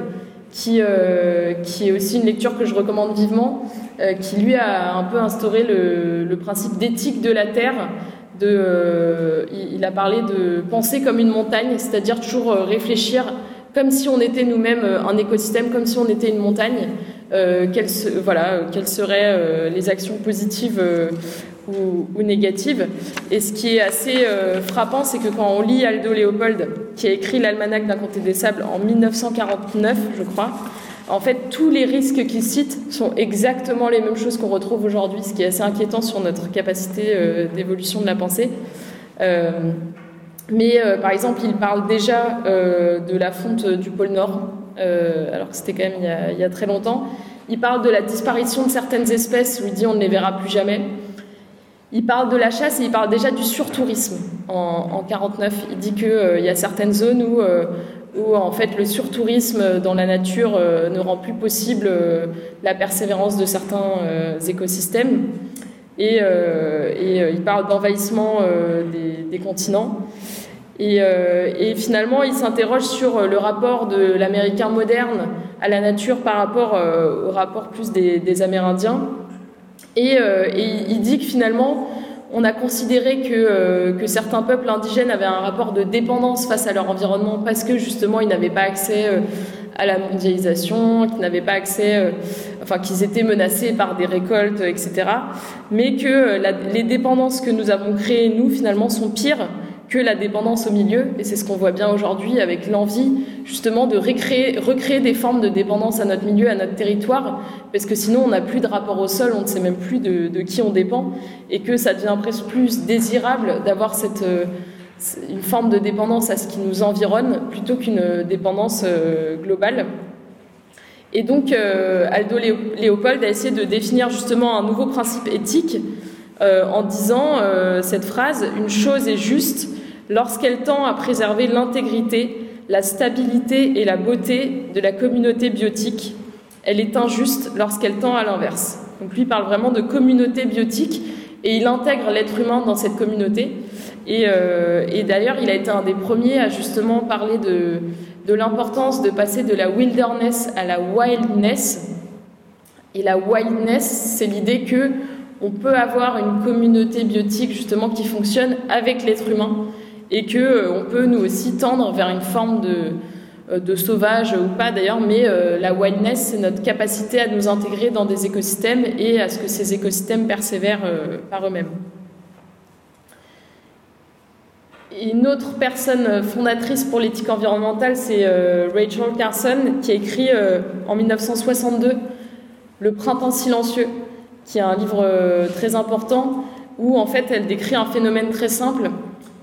qui, euh, qui est aussi une lecture que je recommande vivement, euh, qui lui a un peu instauré le, principe d'éthique de la Terre. De, il, a parlé de penser comme une montagne, c'est-à-dire toujours réfléchir comme si on était nous-mêmes un écosystème, comme si on était une montagne. quelles, voilà, quelles seraient les actions positives ou, ou négatives. Et ce qui est assez euh, frappant, c'est que quand on lit Aldo Léopold, qui a écrit l'Almanach d'un comté des sables en 1949, je crois, en fait, tous les risques qu'il cite sont exactement les mêmes choses qu'on retrouve aujourd'hui, ce qui est assez inquiétant sur notre capacité euh, d'évolution de la pensée. Euh, mais par exemple, il parle déjà de la fonte du pôle Nord, alors que c'était quand même il y, a, très longtemps. Il parle de la disparition de certaines espèces, où il dit on ne les verra plus jamais. Il parle de la chasse et il parle déjà du surtourisme en, en 49. Il dit qu'il euh, y a certaines zones où, euh, où en fait le surtourisme dans la nature euh, ne rend plus possible la persévérance de certains écosystèmes. Et, il parle d'envahissement des, continents. Et, finalement, il s'interroge sur le rapport de l'Américain moderne à la nature par rapport au rapport plus des Amérindiens. Euh, et, il dit que finalement, on a considéré que, euh, que, certains peuples indigènes avaient un rapport de dépendance face à leur environnement parce que justement ils n'avaient pas accès euh, à la mondialisation, qu'ils n'avaient pas accès, enfin qu'ils étaient menacés par des récoltes, etc. Mais que les dépendances que nous avons créées, nous, finalement, sont pires que la dépendance au milieu. Et c'est ce qu'on voit bien aujourd'hui avec l'envie justement de recréer, des formes de dépendance à notre milieu, à notre territoire, parce que sinon on n'a plus de rapport au sol, on ne sait même plus de, de, qui on dépend, et que ça devient presque plus désirable d'avoir cette euh, une forme de dépendance à ce qui nous environne plutôt qu'une dépendance euh, globale. Et donc euh, Aldo Léopold a essayé de définir justement un nouveau principe éthique en disant cette phrase Une chose est juste lorsqu'elle tend à préserver l'intégrité, la stabilité et la beauté de la communauté biotique. Elle est injuste lorsqu'elle tend à l'inverse. Donc lui parle vraiment de communauté biotique et il intègre l'être humain dans cette communauté. Et, euh, et d'ailleurs, il a été un des premiers à justement parler de, de l'importance de passer de la wilderness à la wildness. Et la wildness, c'est l'idée que on peut avoir une communauté biotique justement qui fonctionne avec l'être humain et que euh, peut nous aussi tendre vers une forme de, euh, sauvage ou pas d'ailleurs, mais euh, la wildness, c'est notre capacité à nous intégrer dans des écosystèmes et à ce que ces écosystèmes persévèrent par eux-mêmes. Une autre personne fondatrice pour l'éthique environnementale, c'est Rachel Carson, qui a écrit en 1962 Le Printemps silencieux, qui est un livre très important où en fait elle décrit un phénomène très simple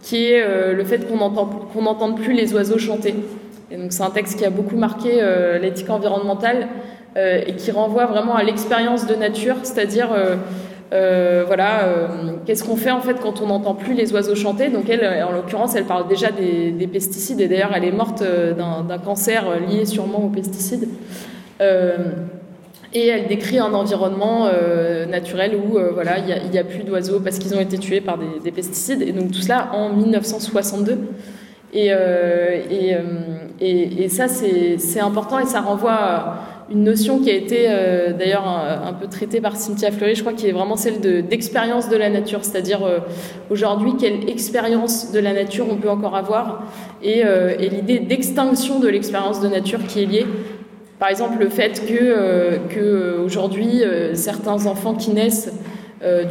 qui est euh, le fait qu'on n'entende plus les oiseaux chanter. Et donc c'est un texte qui a beaucoup marqué euh, l'éthique environnementale euh, et qui renvoie vraiment à l'expérience de nature, c'est-à-dire voilà, qu'est-ce qu'on fait en fait quand on n'entend plus les oiseaux chanter Donc elle, en l'occurrence, elle parle déjà des pesticides et d'ailleurs elle est morte d'un cancer lié sûrement aux pesticides. Et elle décrit un environnement euh, naturel où euh, voilà, il n'y a, plus d'oiseaux parce qu'ils ont été tués par des, pesticides. Et donc tout cela en 1962. Euh, et, ça, c'est important et ça renvoie à une notion qui a été d'ailleurs un, peu traitée par Cynthia Fleury, je crois, qui est vraiment celle d'expérience de, la nature. C'est-à-dire aujourd'hui, quelle expérience de la nature on peut encore avoir et l'idée d'extinction de l'expérience de nature qui est liée par exemple, le fait que, euh, euh, aujourd'hui, euh, certains enfants qui naissent,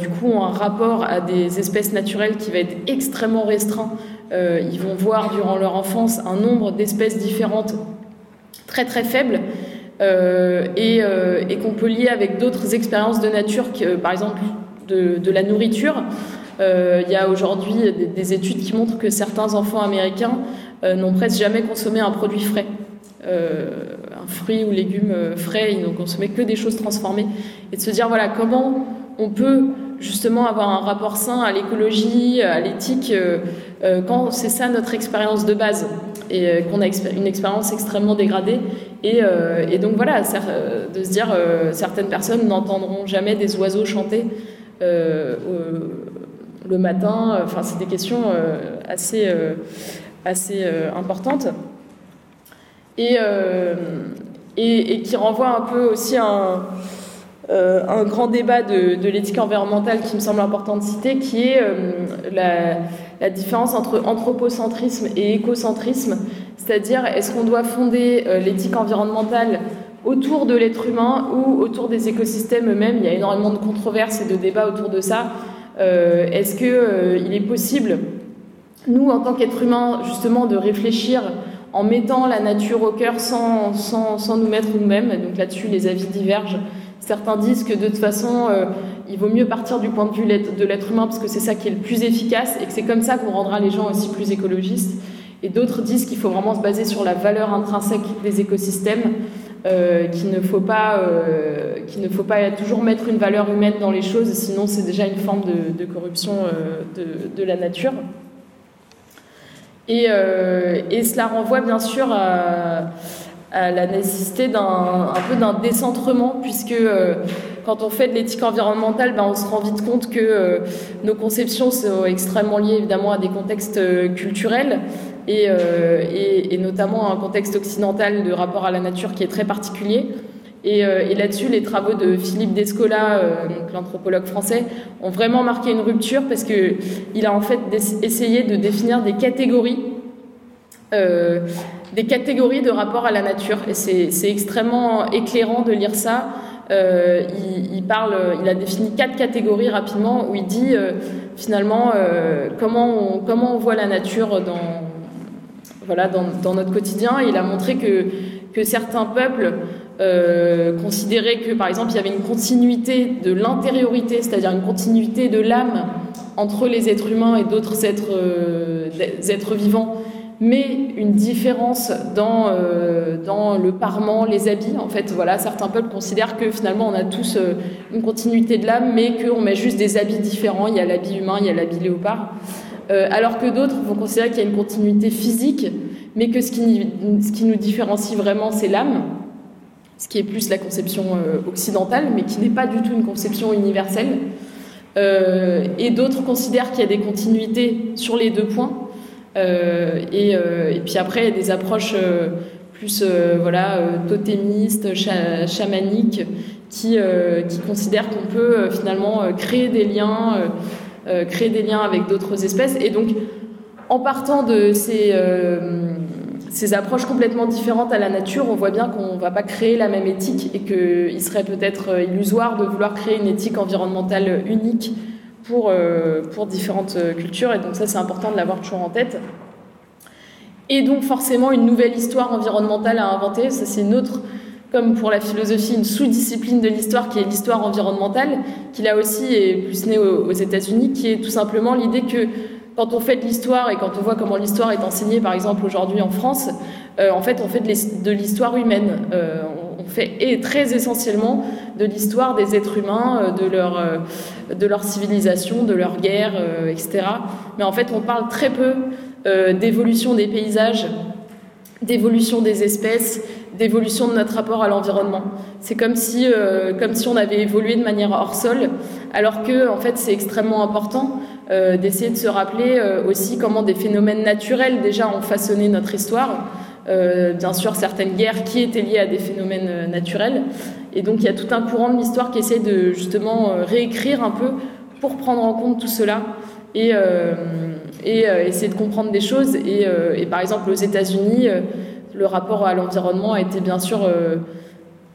du coup, ont un rapport à des espèces naturelles qui va être extrêmement restreint. ils vont voir durant leur enfance un nombre d'espèces différentes très très faible. et, qu'on peut lier avec d'autres expériences de nature, par exemple de, la nourriture. Il y a aujourd'hui des, des, études qui montrent que certains enfants américains n'ont presque jamais consommé un produit frais. Euh, un fruit ou légumes euh, frais, ils n'ont consommé que des choses transformées, et de se dire voilà comment on peut justement avoir un rapport sain à l'écologie, à l'éthique, euh, quand c'est ça notre expérience de base et qu'on a une expérience extrêmement dégradée. Et, et donc voilà, de se dire certaines personnes n'entendront jamais des oiseaux chanter le matin. Enfin, c'est des questions assez, assez importantes. Euh, et, qui renvoie un peu aussi un, euh, un grand débat de, l'éthique environnementale qui me semble important de citer, qui est euh, la, différence entre anthropocentrisme et écocentrisme, c'est-à-dire est-ce qu'on doit fonder l'éthique environnementale autour de l'être humain ou autour des écosystèmes eux-mêmes? Il y a énormément de controverses et de débats autour de ça. Euh, est-ce qu'il il est possible, nous, en tant qu'être humain, justement, de réfléchir en mettant la nature au cœur sans, sans, sans nous mettre nous-mêmes. Donc là-dessus, les avis divergent. Certains disent que de toute façon, euh, il vaut mieux partir du point de vue de l'être humain parce que c'est ça qui est le plus efficace et que c'est comme ça qu'on rendra les gens aussi plus écologistes. Et d'autres disent qu'il faut vraiment se baser sur la valeur intrinsèque des écosystèmes, euh, qu'il ne faut pas, euh, qu'il ne faut pas toujours mettre une valeur humaine dans les choses, sinon c'est déjà une forme de, corruption de, la nature. Et, euh, et, cela renvoie bien sûr à, la nécessité d'un un peu d'un décentrement, puisque euh, quand on fait de l'éthique environnementale, ben, on se rend vite compte que euh, nos conceptions sont extrêmement liées évidemment à des contextes culturels et, et, et, notamment à un contexte occidental de rapport à la nature qui est très particulier. Et, euh, et là-dessus, les travaux de Philippe Descola, euh, l'anthropologue français, ont vraiment marqué une rupture parce qu'il a en fait essayé de définir des catégories, euh, des catégories de rapport à la nature. Et c'est extrêmement éclairant de lire ça. Il, il, parle, il a défini quatre catégories rapidement où il dit finalement comment, on, comment on voit la nature dans, voilà, dans notre quotidien. il a montré que, que certains peuples euh, considérer que, par exemple, il y avait une continuité de l'intériorité, c'est-à-dire une continuité de l'âme entre les êtres humains et d'autres êtres, euh, vivants, mais une différence dans, dans le parement, les habits. En fait, voilà, certains peuples considèrent que finalement on a tous une continuité de l'âme, mais qu'on met juste des habits différents. Il y a l'habit humain, il y a l'habit léopard. alors que d'autres vont considérer qu'il y a une continuité physique, mais que ce qui nous différencie vraiment, c'est l'âme ce qui est plus la conception euh, occidentale, mais qui n'est pas du tout une conception universelle. Euh, et d'autres considèrent qu'il y a des continuités sur les deux points. Euh, et, puis après, il y a des approches plus voilà, totémistes, chamaniques, qui, qui considèrent qu'on peut finalement créer des liens, créer des liens avec d'autres espèces. Et donc, en partant de ces ces approches complètement différentes à la nature, on voit bien qu'on ne va pas créer la même éthique et qu'il serait peut-être euh, illusoire de vouloir créer une éthique environnementale unique pour, euh, différentes euh, cultures. Et donc ça, c'est important de l'avoir toujours en tête. Et donc forcément, une nouvelle histoire environnementale à inventer. Ça, c'est une autre, comme pour la philosophie, une sous-discipline de l'histoire qui est l'histoire environnementale, qui là aussi est plus née aux États-Unis, qui est tout simplement l'idée que quand on fait de l'histoire et quand on voit comment l'histoire est enseignée, par exemple aujourd'hui en France, euh, en fait, on fait de l'histoire humaine. Euh, on fait et très essentiellement de l'histoire des êtres humains, euh, de leur, de leur civilisation, de leur guerre, etc. Mais en fait, on parle très peu d'évolution des paysages, d'évolution des espèces, d'évolution de notre rapport à l'environnement. C'est comme si, comme si on avait évolué de manière hors sol, alors que en fait c'est extrêmement important euh, d'essayer de se rappeler euh, aussi comment des phénomènes naturels déjà ont façonné notre histoire. Euh, bien sûr, certaines guerres qui étaient liées à des phénomènes naturels. Et donc, il y a tout un courant de l'histoire qui essaie de justement réécrire un peu pour prendre en compte tout cela et, essayer de comprendre des choses. Et, et par exemple, aux États-Unis, le rapport à l'environnement a été bien sûr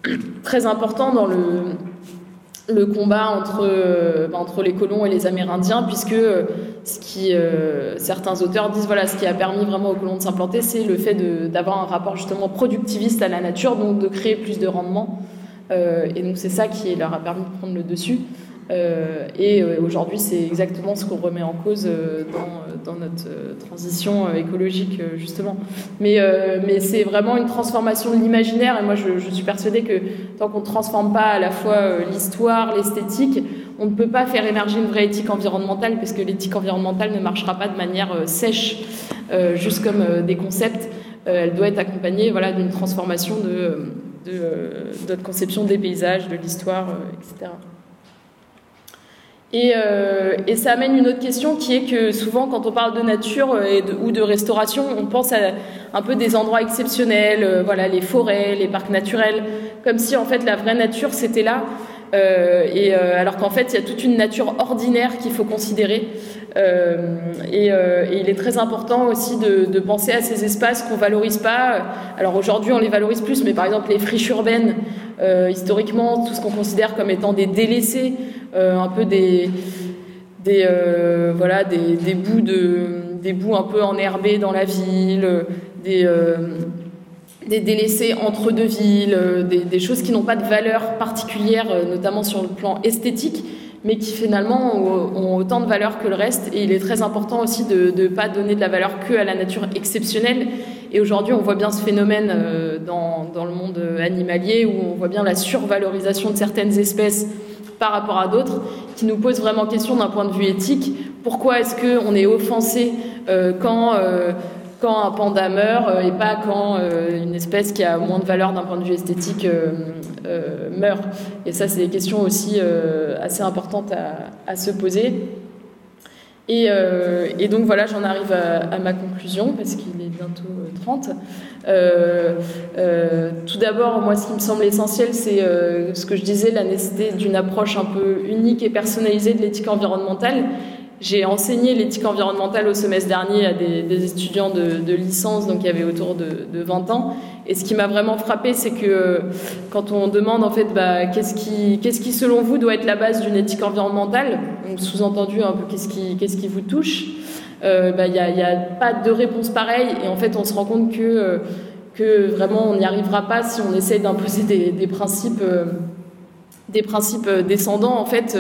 très important dans le le combat entre, euh, bah, entre les colons et les Amérindiens, puisque euh, ce qui, euh, certains auteurs disent, voilà, ce qui a permis vraiment aux colons de s'implanter, c'est le fait d'avoir un rapport justement productiviste à la nature, donc de créer plus de rendement. et donc c'est ça qui leur a permis de prendre le dessus. Euh, et euh, aujourd'hui, c'est exactement ce qu'on remet en cause euh, dans, notre transition écologique, justement. Mais, c'est vraiment une transformation de l'imaginaire. Et moi, je, suis persuadée que tant qu'on ne transforme pas à la fois l'histoire, l'esthétique, on ne peut pas faire émerger une vraie éthique environnementale, parce que l'éthique environnementale ne marchera pas de manière sèche, juste comme des concepts. elle doit être accompagnée voilà, d'une transformation de, notre conception des paysages, de l'histoire, etc. Et, euh, ça amène une autre question qui est que souvent quand on parle de nature euh, ou de restauration, on pense à un peu des endroits exceptionnels, euh, voilà les forêts, les parcs naturels, comme si en fait la vraie nature c'était là, euh, et alors qu'en fait il y a toute une nature ordinaire qu'il faut considérer. Et, et, il est très important aussi de, penser à ces espaces qu'on valorise pas. Alors aujourd'hui on les valorise plus, mais par exemple les friches urbaines, historiquement tout ce qu'on considère comme étant des délaissés. Euh, un peu des, euh, voilà, des, bouts de, des bouts un peu enherbés dans la ville, des, euh, délaissés entre deux villes, des choses qui n'ont pas de valeur particulière, notamment sur le plan esthétique, mais qui finalement ont, autant de valeur que le reste. Et il est très important aussi de ne pas donner de la valeur que à la nature exceptionnelle. Et aujourd'hui, on voit bien ce phénomène dans, dans, le monde animalier où on voit bien la survalorisation de certaines espèces par rapport à d'autres, qui nous posent vraiment question d'un point de vue éthique. Pourquoi est-ce qu'on est offensé euh, quand, euh, quand un panda meurt euh, et pas quand une espèce qui a moins de valeur d'un point de vue esthétique meurt Et ça, c'est des questions aussi assez importantes à, se poser. Et, donc voilà, j'en arrive à, ma conclusion parce qu'il est bientôt 30. Euh, euh, tout d'abord, moi, ce qui me semble essentiel, c'est euh, ce que je disais, la nécessité d'une approche un peu unique et personnalisée de l'éthique environnementale. J'ai enseigné l'éthique environnementale au semestre dernier à des, étudiants de, licence, donc il y avait autour de, de 20 ans. Et ce qui m'a vraiment frappé, c'est que quand on demande en fait, bah, qu'est-ce qui, selon vous doit être la base d'une éthique environnementale, sous-entendu un peu qu'est-ce qui, vous touche, il euh, n'y bah, a, a, pas de réponse pareille. Et en fait on se rend compte que, euh, vraiment on n'y arrivera pas si on essaye d'imposer des, principes euh, des principes descendants en fait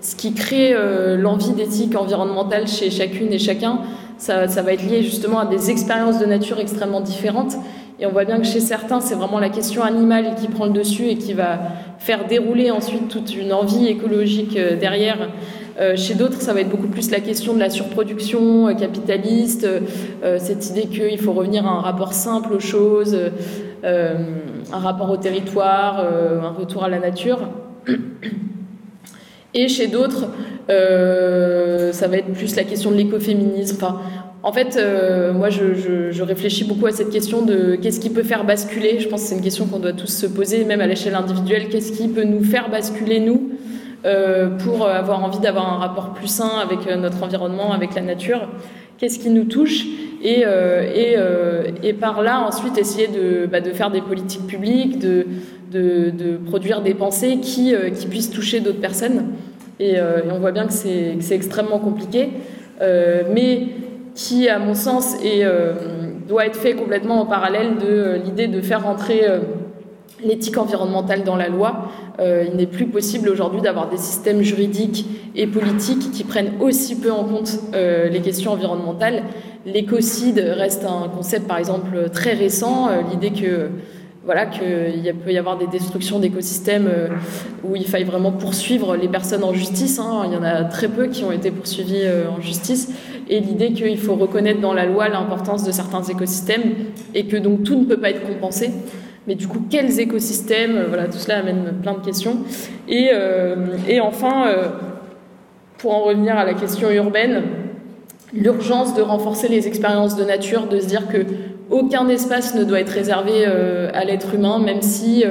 ce qui crée l'envie d'éthique environnementale chez chacune et chacun ça, va être lié justement à des expériences de nature extrêmement différentes. Et on voit bien que chez certains, c'est vraiment la question animale qui prend le dessus et qui va faire dérouler ensuite toute une envie écologique euh, derrière. Euh, chez d'autres, ça va être beaucoup plus la question de la surproduction euh, capitaliste, euh, cette idée qu'il faut revenir à un rapport simple aux choses, euh, un rapport au territoire, un retour à la nature. Et chez d'autres, ça va être plus la question de l'écoféminisme. Enfin, en fait, euh, moi, je, réfléchis beaucoup à cette question de qu'est-ce qui peut faire basculer. Je pense que c'est une question qu'on doit tous se poser, même à l'échelle individuelle. Qu'est-ce qui peut nous faire basculer, nous, euh, pour avoir envie d'avoir un rapport plus sain avec euh, notre environnement, avec la nature? Qu'est-ce qui nous touche et, euh, euh, par là, ensuite, essayer de, bah, de faire des politiques publiques, de, de, produire des pensées qui, euh, qui puissent toucher d'autres personnes. Et, on voit bien que c'est extrêmement compliqué. mais qui, à mon sens, est, doit être fait complètement en parallèle de l'idée de faire rentrer l'éthique environnementale dans la loi. il n'est plus possible aujourd'hui d'avoir des systèmes juridiques et politiques qui prennent aussi peu en compte les questions environnementales. L'écocide reste un concept, par exemple, très récent. L'idée que voilà, qu'il peut y avoir des destructions d'écosystèmes où il faille vraiment poursuivre les personnes en justice. Hein. Il y en a très peu qui ont été poursuivis en justice et l'idée qu'il faut reconnaître dans la loi l'importance de certains écosystèmes et que donc tout ne peut pas être compensé. Mais du coup, quels écosystèmes Voilà, tout cela amène plein de questions. Et, euh, et enfin, euh, pour en revenir à la question urbaine, l'urgence de renforcer les expériences de nature, de se dire que aucun espace ne doit être réservé euh, à l'être humain, même si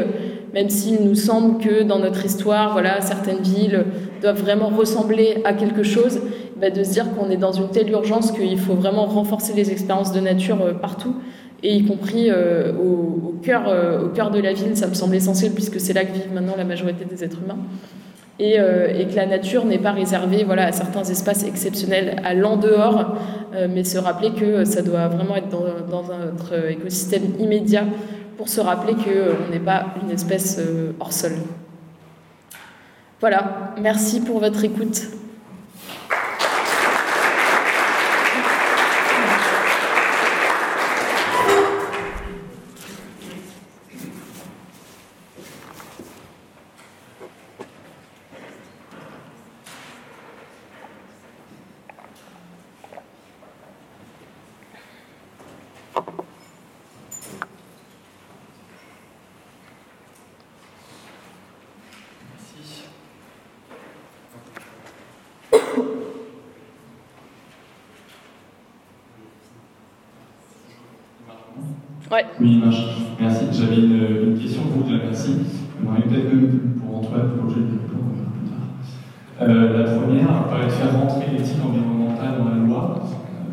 même s'il nous semble que dans notre histoire, voilà, certaines villes doivent vraiment ressembler à quelque chose, bah, de se dire qu'on est dans une telle urgence qu'il faut vraiment renforcer les expériences de nature euh, partout, et y compris euh, au, cœur, euh, au cœur de la ville, ça me semble essentiel puisque c'est là que vivent maintenant la majorité des êtres humains. Et, et, que la nature n'est pas réservée voilà, à certains espaces exceptionnels à l'en dehors, mais se rappeler que ça doit vraiment être dans, dans notre écosystème immédiat pour se rappeler qu'on n'est pas une espèce hors sol. Voilà, merci pour votre écoute. Oui, merci. J'avais une, question pour vous, merci. peut-être même pour Antoine, pour le de plus tard. Euh, la première de faire rentrer l'éthique environnementale dans la loi,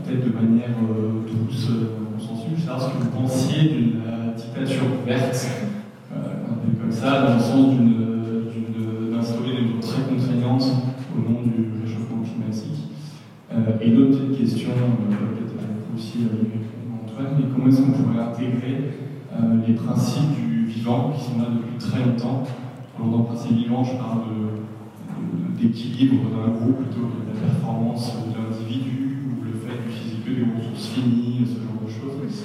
peut-être de manière euh, douce, euh, consensus. savoir ce que vous pensiez d'une dictature verte, comme ça, dans le sens d'instaurer des lois très contraignantes au nom du réchauffement climatique. et une autre question, peut-être aussi mais comment est-ce qu'on pourrait intégrer euh, les principes du vivant qui sont là depuis très longtemps? Alors dans principe vivant, je parle d'équilibre d'un groupe plutôt que de la performance de l'individu ou le fait d'utiliser que des ressources finies, ce genre de choses,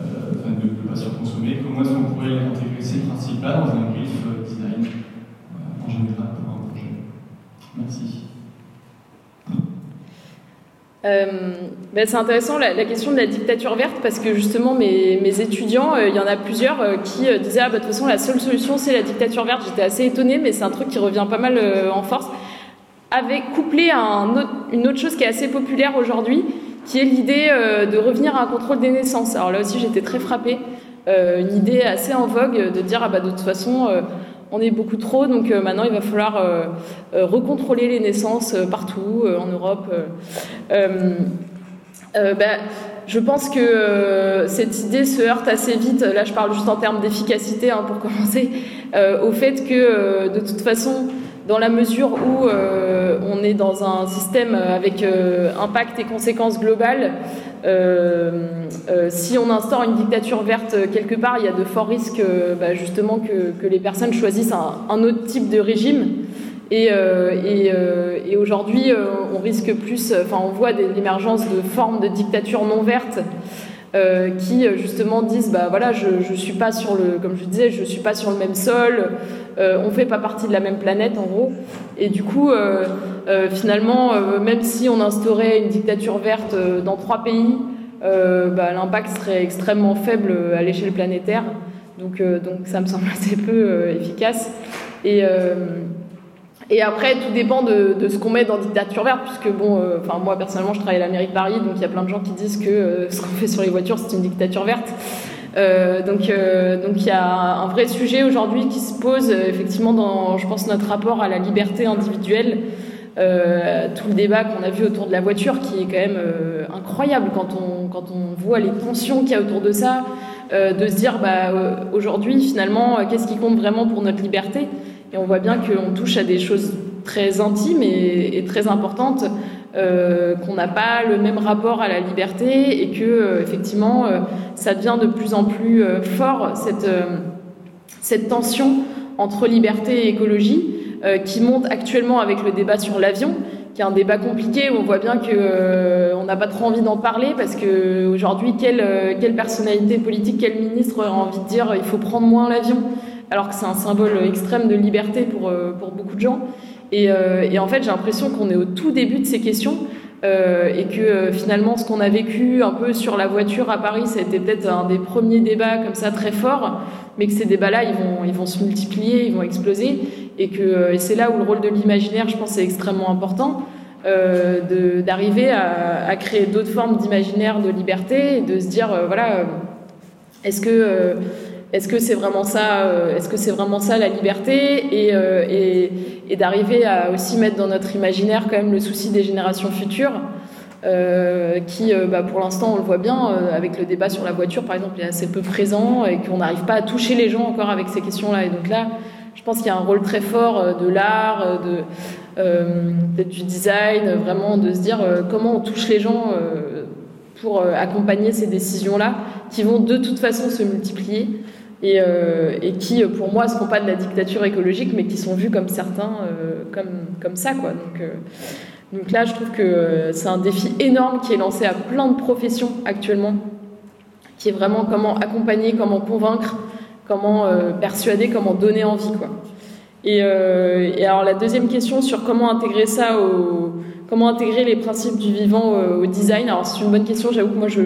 euh, de ne pas surconsommer. Comment est-ce qu'on pourrait intégrer ces principes-là dans un brief euh, design en général pour un projet? Merci. Euh, ben c'est intéressant la, question de la dictature verte parce que justement mes, étudiants, euh, il y en a plusieurs euh, qui disaient ah bah, de toute façon la seule solution c'est la dictature verte. J'étais assez étonnée mais c'est un truc qui revient pas mal en force. Avec couplé à une autre chose qui est assez populaire aujourd'hui, qui est l'idée de revenir à un contrôle des naissances. Alors là aussi j'étais très frappée, une idée assez en vogue de dire ah bah de toute façon on est beaucoup trop, donc euh, maintenant il va falloir euh, euh, recontrôler les naissances partout en Europe. Ben, je pense que cette idée se heurte assez vite, là je parle juste en termes d'efficacité hein, pour commencer, au fait que de toute façon, dans la mesure où on est dans un système avec impact et conséquences globales, si on instaure une dictature verte quelque part, il y a de forts risques euh, bah, justement que, les personnes choisissent un, autre type de régime. Et, aujourd'hui, on risque plus, enfin, on voit l'émergence de formes de dictature non vertes euh, qui euh, justement disent bah voilà je, je suis pas sur le comme je disais je suis pas sur le même sol euh, on fait pas partie de la même planète en gros. Et du coup finalement même si on instaurait une dictature verte dans trois pays bah, l'impact serait extrêmement faible à l'échelle planétaire. Donc donc ça me semble assez peu efficace. Et et après, tout dépend de, de ce qu'on met dans dictature verte, puisque bon, euh, moi personnellement, je travaille à la mairie de Paris, donc il y a plein de gens qui disent que euh, ce qu'on fait sur les voitures, c'est une dictature verte. Euh, donc, euh, donc il y a un vrai sujet aujourd'hui qui se pose effectivement dans, je pense, notre rapport à la liberté individuelle. tout le débat qu'on a vu autour de la voiture, qui est quand même incroyable quand on quand on voit les tensions qu'il y a autour de ça, de se dire bah aujourd'hui finalement, qu'est-ce qui compte vraiment pour notre liberté? Et on voit bien qu'on touche à des choses très intimes et, très importantes, euh, qu'on n'a pas le même rapport à la liberté et que euh, effectivement euh, ça devient de plus en plus fort cette, tension entre liberté et écologie qui monte actuellement avec le débat sur l'avion qui est un débat compliqué où on voit bien que on n'a pas trop envie d'en parler parce que aujourd'hui quelle, personnalité politique, quel ministre aurait envie de dire il faut prendre moins l'avion alors que c'est un symbole extrême de liberté pour beaucoup de gens. Et, euh, et en fait, j'ai l'impression qu'on est au tout début de ces questions euh, et que finalement, ce qu'on a vécu un peu sur la voiture à Paris, ça a été peut-être un des premiers débats comme ça très forts, mais que ces débats-là, ils vont, ils vont se multiplier, ils vont exploser, et que c'est là où le rôle de l'imaginaire, je pense, est extrêmement important. Euh, d'arriver à, à, créer d'autres formes d'imaginaire de liberté et de se dire voilà est-ce que est-ce que c'est vraiment ça euh, Est-ce que c'est vraiment ça la liberté euh, et, d'arriver à aussi mettre dans notre imaginaire quand même le souci des générations futures, euh, qui, bah, pour l'instant, on le voit bien avec le débat sur la voiture, par exemple, est assez peu présent et qu'on n'arrive pas à toucher les gens encore avec ces questions-là. Et donc là, je pense qu'il y a un rôle très fort de l'art, de, du design, vraiment de se dire comment on touche les gens pour accompagner ces décisions-là, qui vont de toute façon se multiplier et, euh, et, qui, pour moi, ne seront pas de la dictature écologique, mais qui sont vus comme certains, euh, comme, comme ça. Quoi. Donc, euh, donc là, je trouve que c'est un défi énorme qui est lancé à plein de professions actuellement, qui est vraiment comment accompagner, comment convaincre, comment persuader, comment donner envie. Quoi. Et, et, alors la deuxième question sur comment intégrer ça au, comment intégrer les principes du vivant au, design. Alors c'est une bonne question. J'avoue que moi je,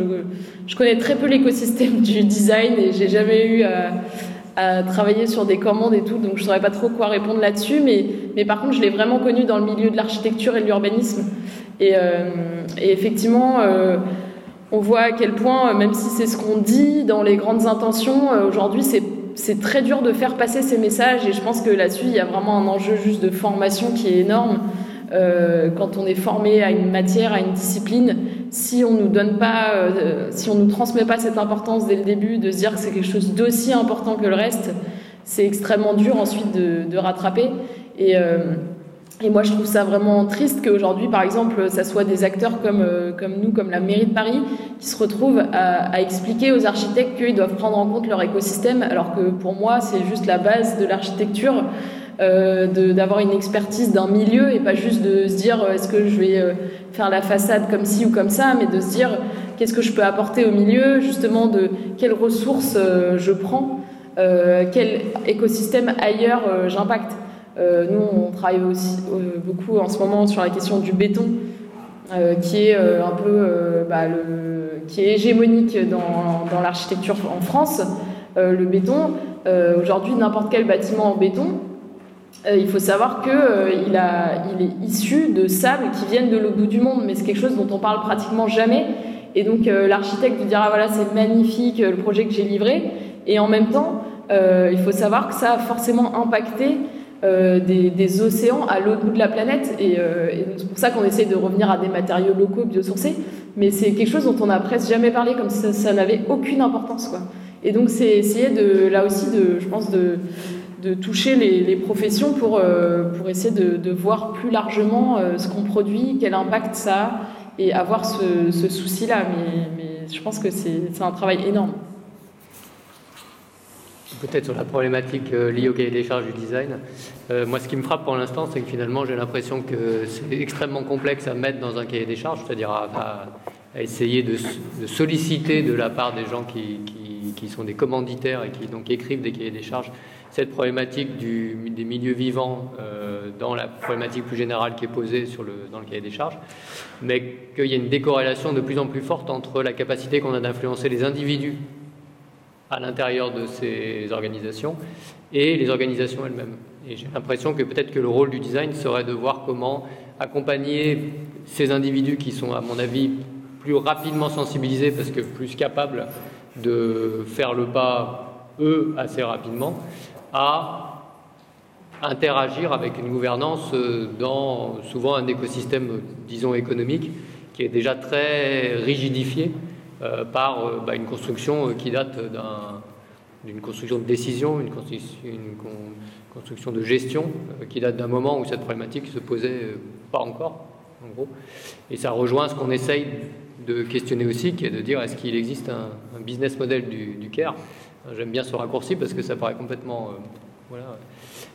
je connais très peu l'écosystème du design et j'ai jamais eu à, travailler sur des commandes et tout, donc je saurais pas trop quoi répondre là-dessus. Mais, mais par contre, je l'ai vraiment connu dans le milieu de l'architecture et de l'urbanisme. Et, euh, effectivement. Euh, on voit à quel point, même si c'est ce qu'on dit dans les grandes intentions, euh, aujourd'hui c'est c'est très dur de faire passer ces messages et je pense que là-dessus il y a vraiment un enjeu juste de formation qui est énorme. Euh, quand on est formé à une matière, à une discipline, si on nous donne pas, euh, si on nous transmet pas cette importance dès le début, de se dire que c'est quelque chose d'aussi important que le reste, c'est extrêmement dur ensuite de, rattraper. Et, euh, et, moi, je trouve ça vraiment triste qu'aujourd'hui, par exemple, ça soit des acteurs comme, euh, nous, comme la mairie de Paris, qui se retrouvent à, expliquer aux architectes qu'ils doivent prendre en compte leur écosystème, alors que pour moi, c'est juste la base de l'architecture. Euh, d'avoir une expertise d'un milieu et pas juste de se dire euh, est-ce que je vais faire la façade comme ci ou comme ça, mais de se dire qu'est-ce que je peux apporter au milieu, justement de quelles ressources je prends, quel écosystème ailleurs j'impacte. Nous, on travaille aussi beaucoup en ce moment sur la question du béton, qui est un peu bah, qui est hégémonique dans, l'architecture en France. le béton, aujourd'hui, n'importe quel bâtiment en béton, euh, il faut savoir qu'il euh, il est issu de sables qui viennent de l'autre bout du monde, mais c'est quelque chose dont on parle pratiquement jamais. Et donc euh, l'architecte vous dira voilà c'est magnifique le projet que j'ai livré, et en même temps il faut savoir que ça a forcément impacté des, des, océans à l'autre bout de la planète, et, et c'est pour ça qu'on essaie de revenir à des matériaux locaux biosourcés. Mais c'est quelque chose dont on n'a presque jamais parlé, comme si ça, n'avait aucune importance quoi. Et donc c'est essayer de là aussi de je pense de de toucher les, professions pour, euh, pour essayer de, voir plus largement euh, ce qu'on produit, quel impact ça a, et avoir ce, souci-là. Mais, je pense que c'est un travail énorme. Peut-être sur la problématique euh, liée au cahier des charges du design. Euh, moi, ce qui me frappe pour l'instant, c'est que finalement, j'ai l'impression que c'est extrêmement complexe à mettre dans un cahier des charges, c'est-à-dire à, essayer de, solliciter de la part des gens qui, sont des commanditaires et qui donc écrivent des cahiers des charges cette problématique des milieux vivants euh, dans la problématique plus générale qui est posée dans le cahier des charges, mais qu'il y a une décorrélation de plus en plus forte entre la capacité qu'on a d'influencer les individus à l'intérieur de ces organisations et les organisations elles-mêmes. Et j'ai l'impression que peut-être que le rôle du design serait de voir comment accompagner ces individus qui sont, à mon avis, plus rapidement sensibilisés parce que plus capables de faire le pas, eux, assez rapidement, à interagir avec une gouvernance dans souvent un écosystème, disons, économique qui est déjà très rigidifié euh, par euh, bah, une construction qui date d'une construction de décision, une, construction de gestion euh, qui date d'un moment où cette problématique se posait pas encore, en gros. Et ça rejoint ce qu'on essaye de questionner aussi, qui est de dire est-ce qu'il existe un, business model du, du CARE J'aime bien ce raccourci parce que ça paraît complètement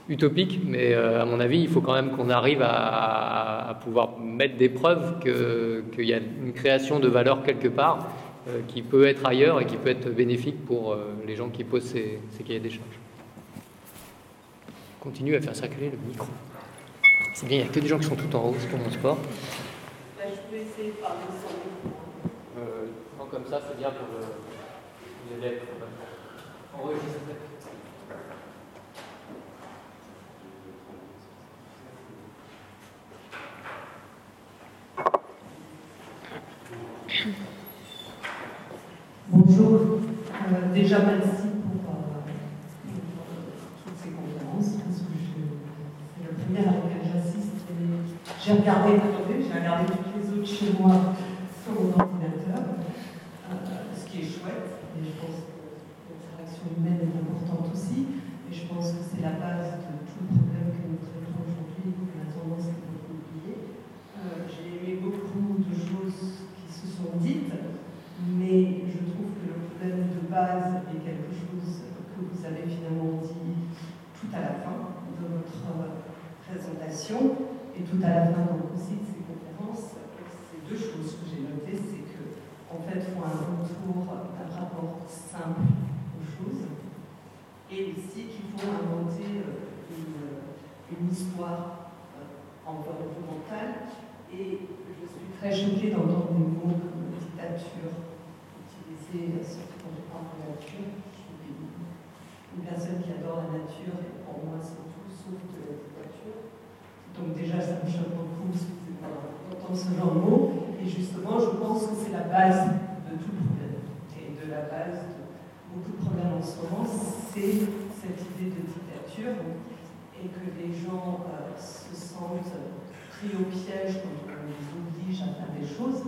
utopique, mais à mon avis, il faut quand même qu'on arrive à, pouvoir mettre des preuves qu'il y a une création de valeur quelque part euh, qui peut être ailleurs et qui peut être bénéfique pour euh, les gens qui posent ces, cahiers des charges. Continue à faire circuler le micro. C'est bien, il n'y a que des gens qui sont tout en haut, c'est pour mon sport. Là, je peux essayer de parler sans micro. Euh, comme ça, c'est bien pour le, les élèves. Enregistrer. Bonjour. Euh, déjà, merci pour, euh, toutes ces conférences, parce que c'est la première à laquelle j'assiste. J'ai regardé, j'ai regardé toutes les autres chez moi sur mon ordinateur, euh, ce qui est chouette, et je pense que l'interaction humaine est importante aussi, et je pense que c'est la base de tout le problème que nous traitons aujourd'hui, que la tendance est de oublier. J'ai aimé beaucoup de choses qui se sont dites, mais je de base est quelque chose que vous avez finalement dit tout à la de votre présentation et tout à la fin aussi de ces conférences. C'est deux choses que j'ai notées, c'est que en fait, il faut un retour d'un rapport simple aux choses et aussi qu'il faut inventer euh, une, une histoire euh, environnementale. Et je suis très choquée d'entendre des mots comme dictature utilisés nature. Je suis une personne qui adore la nature et pour moi c'est tout sauf de la dictature. Donc déjà ça me choque beaucoup d'entendre ce genre de mots. Et justement je pense que c'est la base de tout problème. Et de la base de beaucoup de problèmes en ce moment, c'est cette idée de dictature et que les gens euh, se sentent pris au piège quand on les oblige à faire des choses.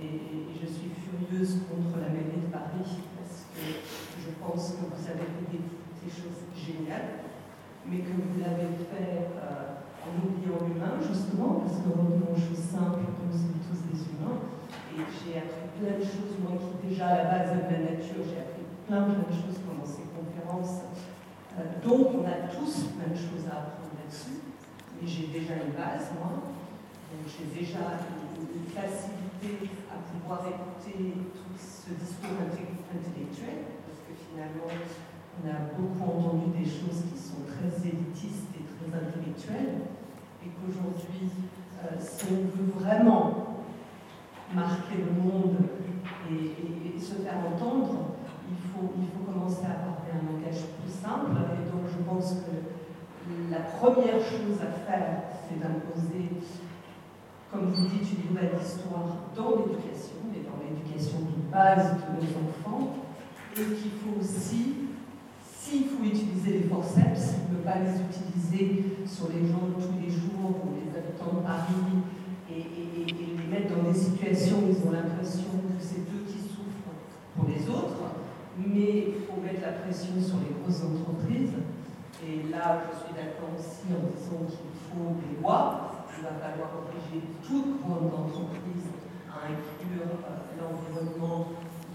et je suis furieuse contre la mairie de Paris je pense que vous avez fait des, choses géniales, mais que vous l'avez fait euh, en oubliant l'humain, justement, parce que revenons aux choses simples, nous sommes tous des humains. Et j'ai appris plein de choses, moi qui déjà à la base de la nature, j'ai appris plein plein de choses pendant ces conférences. Euh, donc on a tous plein de choses à apprendre là-dessus, mais j'ai déjà une base, moi. Donc j'ai déjà une facilité à pouvoir écouter tout ce discours intellectuel, parce que finalement, on a beaucoup entendu des choses qui sont très élitistes et très intellectuelles, et qu'aujourd'hui, euh, si on veut vraiment marquer le monde et, se faire entendre, il faut, il faut commencer à parler un langage plus simple, et donc je pense que la première chose à faire, c'est d'imposer comme vous dites, une nouvelle histoire dans l'éducation, mais dans l'éducation de base de nos enfants, et qu'il faut aussi, s'il faut utiliser les forceps, ne pas les utiliser sur les gens de tous les jours ou les habitants de Paris et, les mettre dans des situations où ils ont l'impression que c'est eux qui souffrent pour les autres, mais il faut mettre la pression sur les grosses entreprises. Et là, je suis d'accord aussi en disant qu'il faut des lois il va falloir obliger toute grande entreprise à inclure euh, l'environnement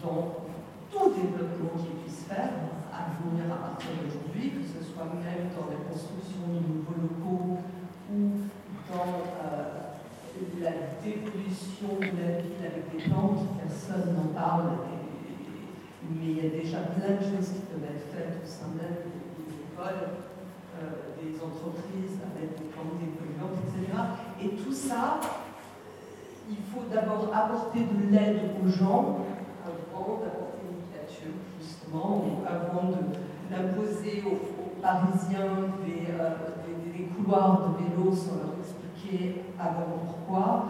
dans tout développement qui puisse faire à venir à partir d'aujourd'hui, que ce soit même dans la construction de nouveaux locaux ou dans la dépollution de la ville avec des plantes, personne n'en parle, mais il y a déjà plein de choses qui peuvent être faites au sein même des écoles, euh, des entreprises avec des plantes dépolluantes, etc. Et tout ça, il faut d'abord apporter de l'aide aux gens ou avant de l'imposer aux, Parisiens des, euh, des, couloirs de vélo sans leur expliquer avant pourquoi,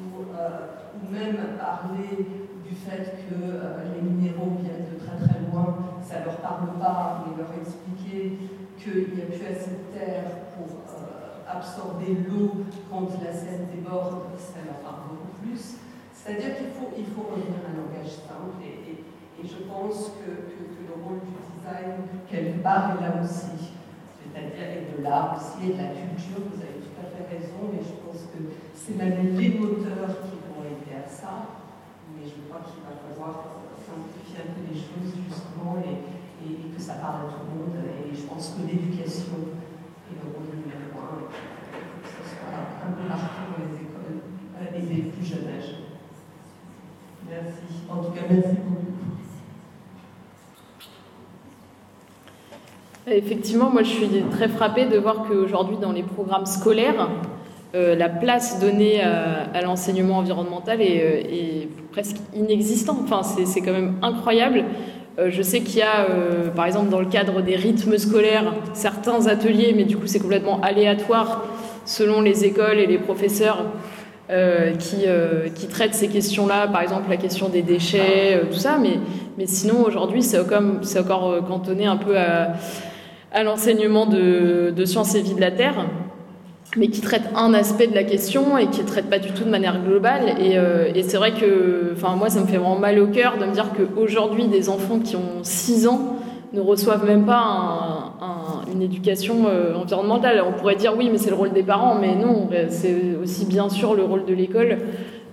ou, euh, même parler du fait que euh, les minéraux viennent de très très loin, ça ne leur parle pas, mais leur expliquer qu'il n'y a plus assez de terre pour absorber l'eau quand la Seine déborde, ça leur parle beaucoup plus. C'est-à-dire qu'il faut, revenir à un langage simple et, je pense que, le rôle du design, quelque part, est là aussi. C'est-à-dire, et de l'art aussi, et de la culture, vous avez tout à fait raison, mais je pense que c'est même les moteurs qui vont aider à ça mais je crois qu'il va falloir simplifier un peu les choses justement et, et, que ça parle à tout le monde. Et je pense que l'éducation est le rôle numéro un. Que ce soit un peu marqué dans les écoles euh, et les plus jeunes âges. Merci. En tout cas, merci beaucoup. Effectivement, moi je suis très frappée de voir qu'aujourd'hui dans les programmes scolaires, euh, la place donnée à, l'enseignement environnemental est, euh, est, presque inexistante. Enfin, c'est quand même incroyable. Euh, je sais qu'il y a, par exemple, dans le cadre des rythmes scolaires, certains ateliers, mais du coup, c'est complètement aléatoire selon les écoles et les professeurs qui, qui, traitent ces questions-là, par exemple la question des déchets, tout ça. Mais, mais sinon, aujourd'hui, c'est encore cantonné un peu à, à l'enseignement de, sciences et vie de la Terre mais qui traite un aspect de la question et qui ne traite pas du tout de manière globale. Et, euh, c'est vrai que, moi, ça me fait vraiment mal au cœur de me dire qu'aujourd'hui, des enfants qui ont 6 ans ne reçoivent même pas un, un, une éducation euh, environnementale. On pourrait dire oui, mais c'est le rôle des parents, mais non, c'est aussi bien sûr le rôle de l'école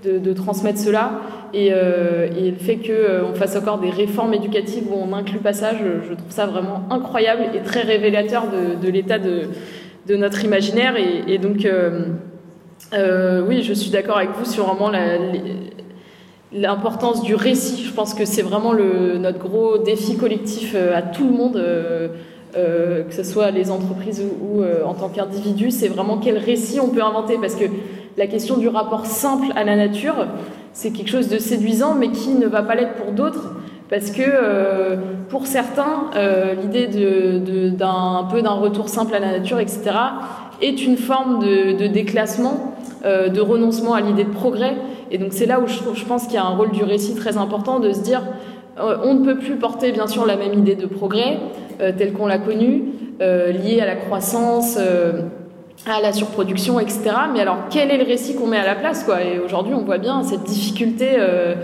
de, transmettre cela. Et, euh, le fait qu'on euh, fasse encore des réformes éducatives où on n'inclut pas ça, je, trouve ça vraiment incroyable et très révélateur de, l'état de notre imaginaire. Et, donc, euh, oui, je suis d'accord avec vous sur vraiment l'importance du récit. Je pense que c'est vraiment le, notre gros défi collectif à tout le monde. Que ce soit les entreprises ou, ou en tant qu'individu, c'est vraiment quel récit on peut inventer. Parce que la question du rapport simple à la nature, c'est quelque chose de séduisant, mais qui ne va pas l'être pour d'autres. Parce que euh, pour certains, euh, l'idée d'un peu d'un retour simple à la nature, etc., est une forme de, déclassement, euh, de renoncement à l'idée de progrès. Et donc c'est là où je, je pense qu'il y a un rôle du récit très important de se dire on ne peut plus porter bien sûr la même idée de progrès telle qu'on l'a connue, liée à la croissance à la surproduction, etc. Mais alors, quel est le récit qu'on met à la place quoi? Et aujourd'hui, on voit bien cette difficulté euh,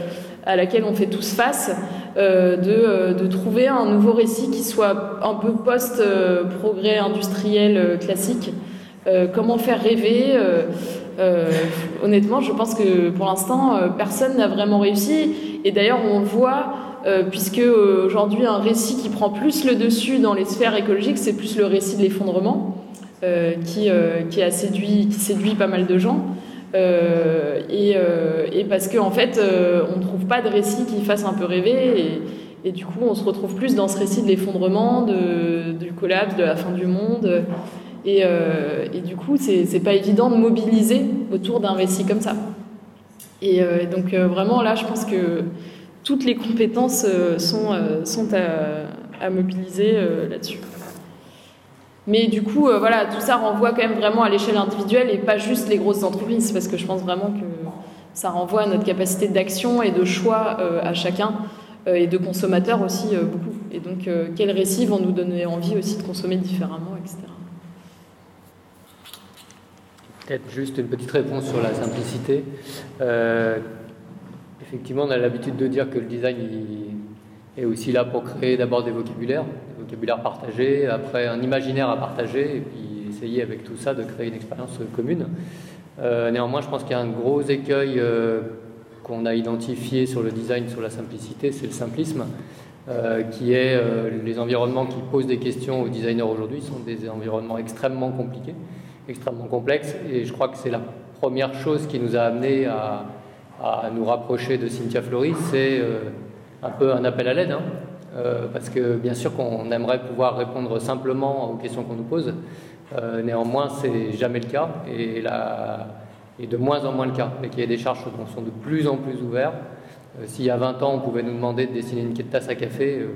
à laquelle on fait tous face euh, de, euh, de, trouver un nouveau récit qui soit un peu post-progrès industriel classique. Comment faire rêver Honnêtement, je pense que pour l'instant, personne n'a vraiment réussi. Et d'ailleurs, on le voit, puisque aujourd'hui, un récit qui prend plus le dessus dans les sphères écologiques, c'est plus le récit de l'effondrement. Qui, qui, a séduit, qui séduit pas mal de gens. Euh, et, euh, et, parce qu'en en fait, euh, on ne trouve pas de récit qui fasse un peu rêver. Et, et, du coup, on se retrouve plus dans ce récit de l'effondrement, du collapse, de la fin du monde. Et, euh, et du coup, c'est pas évident de mobiliser autour d'un récit comme ça. Et donc, vraiment, là, je pense que toutes les compétences sont, sont à mobiliser là-dessus. Mais du coup, euh, voilà, tout ça renvoie quand même vraiment à l'échelle individuelle et pas juste les grosses entreprises, parce que je pense vraiment que ça renvoie à notre capacité d'action et de choix euh, à chacun euh, et de consommateurs aussi beaucoup. Et donc, quels récits vont nous donner envie aussi de consommer différemment, etc. Peut-être juste une petite réponse sur la simplicité. Effectivement, on a l'habitude de dire que le design est aussi là pour créer d'abord des vocabulaires, vocabulaire partagé, après un imaginaire à partager, et puis essayer avec tout ça de créer une expérience commune. Euh, néanmoins, je pense qu'il y a un gros écueil euh, qu'on a identifié sur le design, sur la simplicité, c'est le simplisme. qui est les environnements qui posent des questions aux designers aujourd'hui sont des environnements extrêmement compliqués, extrêmement complexes, et je crois que c'est la première chose qui nous a amené à, nous rapprocher de Cynthia Flory, c'est un peu un appel à l'aide, hein. Parce que bien sûr qu'on aimerait pouvoir répondre simplement aux questions qu'on nous pose, euh, néanmoins, c'est jamais le cas et, et, de moins en moins le cas. Y a des charges sont de plus en plus ouvertes. Euh, s'il y a 20 ans, on pouvait nous demander de dessiner une tasse à café, euh,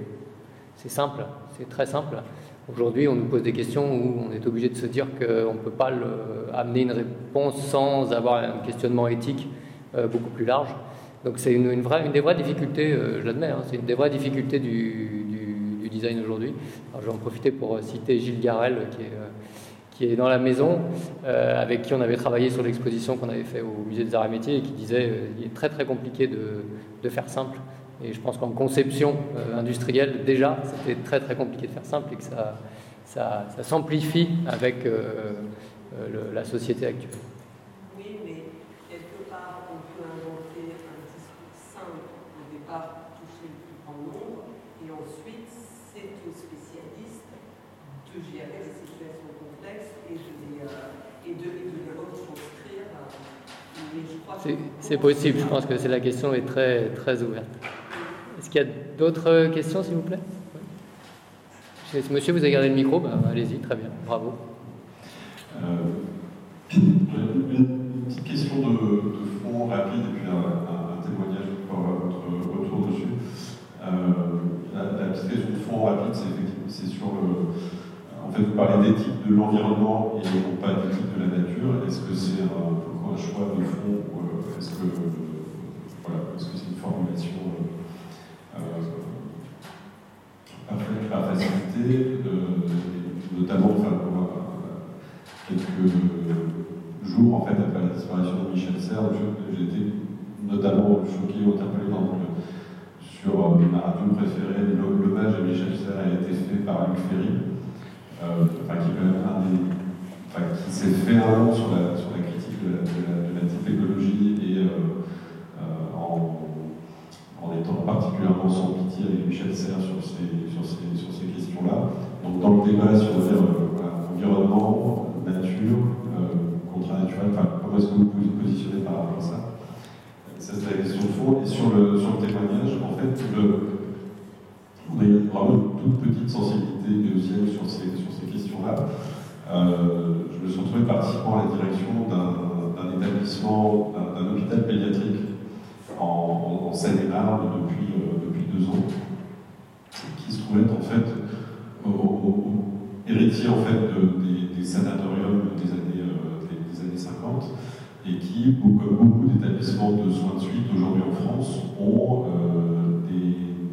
c'est simple, c'est très simple. Aujourd'hui, on nous pose des questions où on est obligé de se dire qu'on ne peut pas amener une réponse sans avoir un questionnement éthique beaucoup plus large. Donc c'est une, des vraies difficultés, je l'admets, hein, c'est une des vraies difficultés du, design aujourd'hui. Je vais en profiter pour citer Gilles Garel, qui est est dans la maison, euh, avec qui on avait travaillé sur l'exposition qu'on avait fait au musée des arts et métiers et qui disait euh, il est très très compliqué de, faire simple. Et je pense qu'en conception euh, industrielle, déjà, c'était très très compliqué de faire simple et que ça, ça, s'amplifie avec la société actuelle. Oui, mais quelque part, on peut inventer un discours simple au départ pour toucher le plus grand nombre, et ensuite, c'est aux spécialistes de gérer les situations c'est possible, je pense que la question est très, très ouverte. Est-ce qu'il y a d'autres questions, s'il vous plaît? Monsieur, vous avez gardé le micro bah, Allez-y, très bien, bravo. Euh, une petite question de, fond rapide et puis un, témoignage pour votre retour dessus. Euh, la, petite question de fond rapide, c'est sur le en fait, vous parlez d'éthique de l'environnement et non pas d'éthique de la nature. Est-ce que c'est un, choix de fond Est-ce que voilà, est-ce que c'est une formulation euh, euh par facilité, notamment enfin, quelques jours après la disparition de Michel Serre, j'ai été notamment choqué interpellé dans sur euh, ma radio préférée, l'hommage à Michel Serre a été fait par Luc Ferry euh, enfin, qui, qui s'est fait un nom sur la, sur la critique de la, de la, euh, euh, en, en, étant particulièrement sans pitié avec Michel Serres sur ces, questions-là. Donc dans le débat sur environnement, nature, contre naturel, comment est-ce que vous vous positionnez par rapport à ça? Ça c'est la question de fond. Et sur le, témoignage, en fait, le, on a vraiment une toute petite sensibilité gaussienne sur ces, sur ces questions-là. Euh, je me suis retrouvé participant à la direction d'un établissement, d'un Seine-et-Marne depuis, euh, depuis deux ans, qui se trouvait en fait au, héritier en fait des, sanatoriums des années, euh, des, années 50 et qui, comme beaucoup d'établissements de soins de suite aujourd'hui en France, ont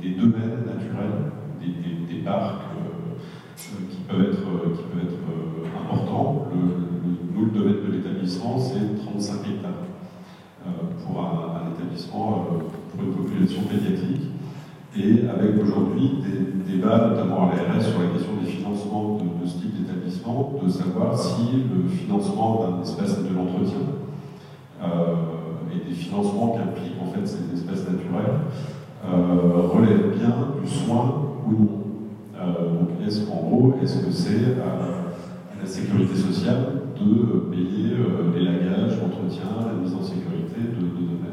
des domaines naturels, des, parcs euh, euh, qui peuvent être, euh, qui peuvent être importants. Le, nous, le domaine de l'établissement, c'est 35 hectares pour un, établissement, pour une population pédiatrique. Et avec aujourd'hui des débats, notamment à l'ARS, sur la question des financements de, ce type d'établissement, de savoir si le financement d'un espace de l'entretien et des financements qu'impliquent en fait ces espaces naturels euh, relève bien du soin ou non. Euh, donc, est-ce qu'en gros, est-ce que c'est à, la sécurité sociale de payer euh, les lagages, l'entretien, la mise en sécurité de,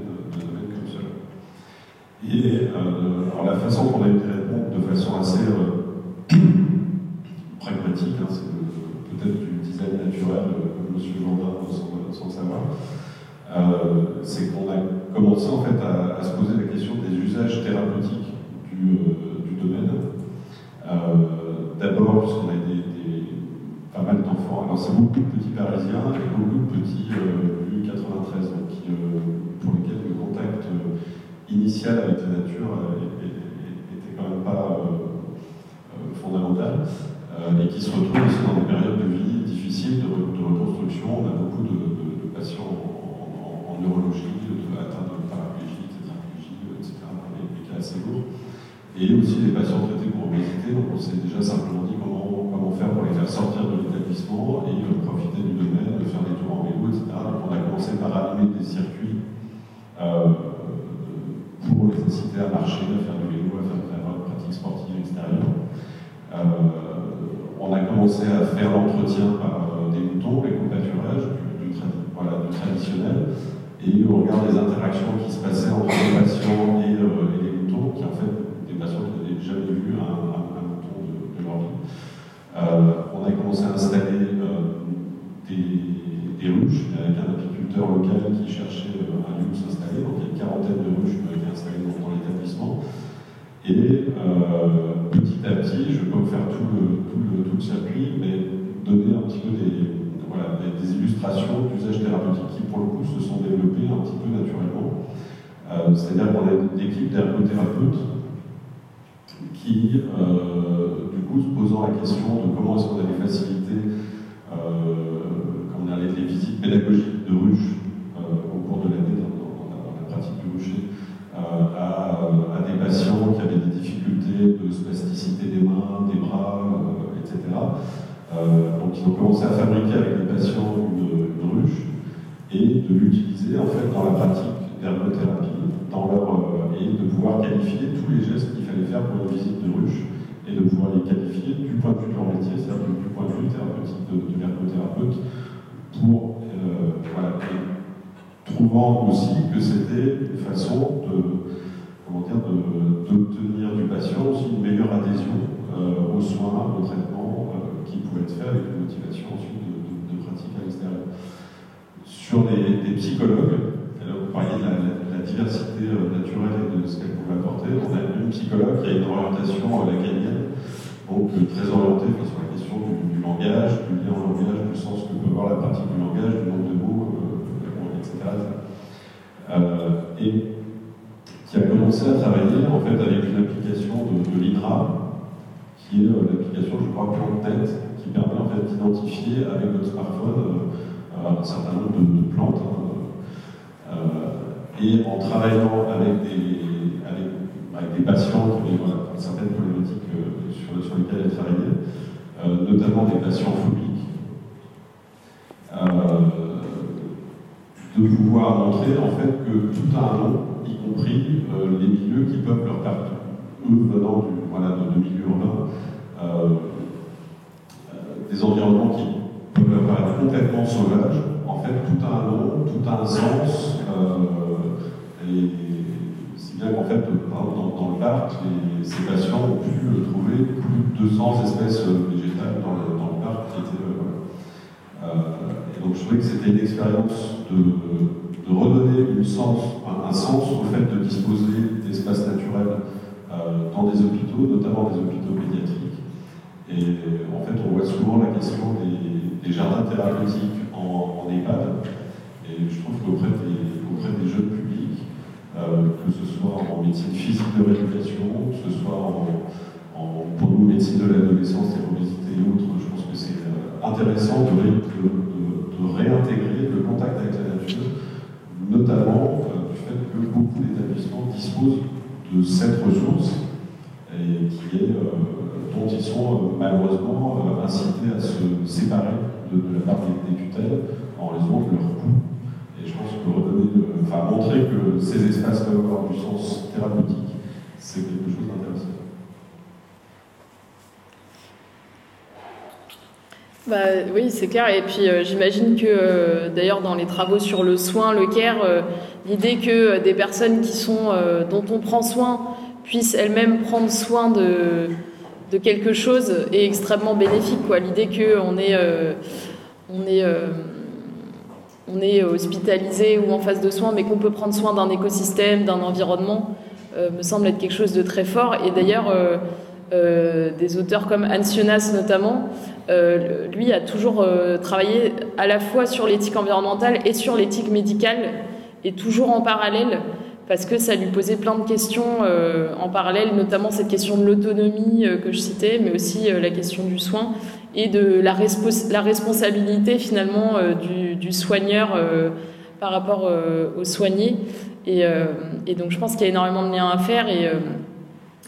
Et alors la façon qu'on a eu de répondre de façon assez pragmatique, hein, c'est peut-être du design naturel, comme M. Jourdain sans, sans savoir, euh, c'est qu'on a commencé en fait à, se poser la question des usages thérapeutiques du, euh, domaine. Euh, d'abord, puisqu'on a des, pas mal d'enfants, alors c'est beaucoup de petits parisiens et beaucoup de petits du 93, qui, pour lesquels le contact initial avec la nature était quand même pas fondamental, et qui se retrouvent aussi dans des périodes de vie difficiles, de, reconstruction. On a beaucoup de, de patients neurologie, de atteinte de paraplégie, tétraplégie, etc., des cas assez lourds. Et aussi les patients traités pour obésité, donc on s'est déjà simplement dit comment, comment faire pour les faire sortir de l'établissement et profiter du domaine, de faire des tours en vélo, etc. Donc on a commencé par allumer des circuits euh, les inciter à marcher, à faire du vélo, à faire de la pratique sportive extérieure. on a commencé à faire l'entretien par des moutons, les compâturages, du, voilà, du traditionnel, et on regarde les interactions qui se passaient entre les patients et, les moutons, qui en fait, des patients qui n'avaient jamais vu un, un, mouton de, leur vie. on a commencé à installer des, des ruches avec un apiculteur local qui cherchait un lieu où s'installer. Donc il y a une quarantaine de ruches qui ont été installées dans, l'établissement. Et euh, petit à petit, je ne vais pas faire tout le, tout, le, tout le, circuit, mais donner un petit peu des, voilà, des, illustrations d'usage thérapeutique qui, pour le coup, se sont développées un petit peu naturellement. Euh, C'est-à-dire qu'on a une équipe d'ergothérapeutes qui, euh, du coup, se posant la question de comment est-ce qu'on allait faciliter euh, comme on a de ruches euh, au cours de l'année dans, la pratique du rucher, euh, à, des patients qui avaient des difficultés de spasticité des mains, des bras, etc. donc ils ont commencé à fabriquer avec les patients une, ruche et de l'utiliser en fait dans la pratique d'ergothérapie dans leur, et de pouvoir qualifier tous les gestes qu'il fallait faire pour une visite de ruche et de pouvoir les qualifier du point de vue de leur métier, c'est-à-dire du point de vue thérapeutique de, de l'ergothérapeute, pour euh, voilà, trouvant aussi que c'était une façon de comment dire, d'obtenir du patient aussi une meilleure adhésion euh, aux soins, aux traitements euh, qui pouvaient être faits avec une motivation ensuite de, de, à l'extérieur. Sur les, psychologues, vous parliez de la, diversité naturelle et de ce qu'elle pouvait apporter. On a une psychologue qui a une orientation lacanienne, donc très orientée sur la question du, langage, du lien au langage, du sens que peut avoir la pratique du langage, du nombre de mots, euh, etc. Euh, et qui a commencé à travailler en fait avec une application de, de qui est euh, l'application, je crois, Plante Tête, qui permet en fait d'identifier avec votre smartphone un certain nombre de, plantes. Hein, et en travaillant avec des, des patients qui ont certaines problématiques euh, sur, sur, lesquelles elle travaillait, euh, notamment des patients phobiques, euh, de pouvoir montrer en fait que tout a un nom, y compris les milieux qui peuvent leur permettre, eux venant du, voilà, de, milieux urbains, des environnements qui peuvent leur paraître complètement sauvages, en fait tout a un nom, tout a un sens. Et bien qu'en fait, dans, dans, le parc, ces patients ont pu trouver plus de 200 espèces végétales dans le, parc qui étaient. Euh, euh, et donc je trouvais que c'était une expérience de, redonner un, sens au fait de disposer d'espaces naturels euh, dans des hôpitaux, notamment des hôpitaux pédiatriques. Et en fait, on voit souvent la question des, jardins thérapeutiques en, EHPAD. Et je trouve qu'auprès des, auprès des jeunes publics, euh, que ce soit en médecine physique de rééducation, que ce soit pour nous, médecine de l'adolescence, et l'obésité et autres, je pense que c'est euh, intéressant de, réintégrer le contact avec la nature, notamment euh, du fait que beaucoup d'établissements disposent de cette ressource dont ils sont malheureusement incités à se séparer de, la part des, tutelles en raison de leur coût et je pense que redonner, enfin, montrer que ces espaces peuvent avoir du sens thérapeutique, c'est quelque chose d'intéressant. Bah, oui, c'est clair. Et puis euh, j'imagine que euh, d'ailleurs dans les travaux sur le soin, le care, euh, l'idée que des personnes qui sont, dont on prend soin puissent elles-mêmes prendre soin de, de, quelque chose est extrêmement bénéfique. L'idée qu'on est, on est on est hospitalisé ou en phase de soins, mais qu'on peut prendre soin d'un écosystème, d'un environnement, euh, me semble être quelque chose de très fort. Et d'ailleurs, euh, euh, des auteurs comme Hans Jonas notamment, lui a toujours travaillé à la fois sur l'éthique environnementale et sur l'éthique médicale, et toujours en parallèle, parce que ça lui posait plein de questions en parallèle, notamment cette question de l'autonomie que je citais, mais aussi la question du soin et de la, responsabilité finalement euh, du, soigneur euh, par rapport euh, aux soignés. Et, et, donc je pense qu'il y a énormément de liens à faire. Et,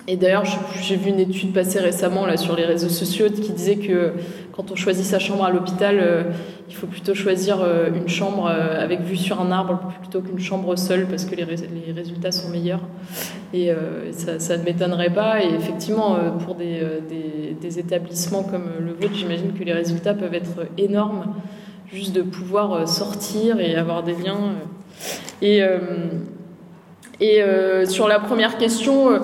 et d'ailleurs, j'ai vu une étude passer récemment là, sur les réseaux sociaux qui disait que quand on choisit sa chambre à l'hôpital, il faut plutôt choisir une chambre avec vue sur un arbre plutôt qu'une chambre seule parce que les, résultats sont meilleurs. Et ça, ne m'étonnerait pas. Et effectivement, pour des, des, établissements comme le vôtre, j'imagine que les résultats peuvent être énormes. Juste de pouvoir sortir et avoir des liens. Et et euh, sur la première question, euh,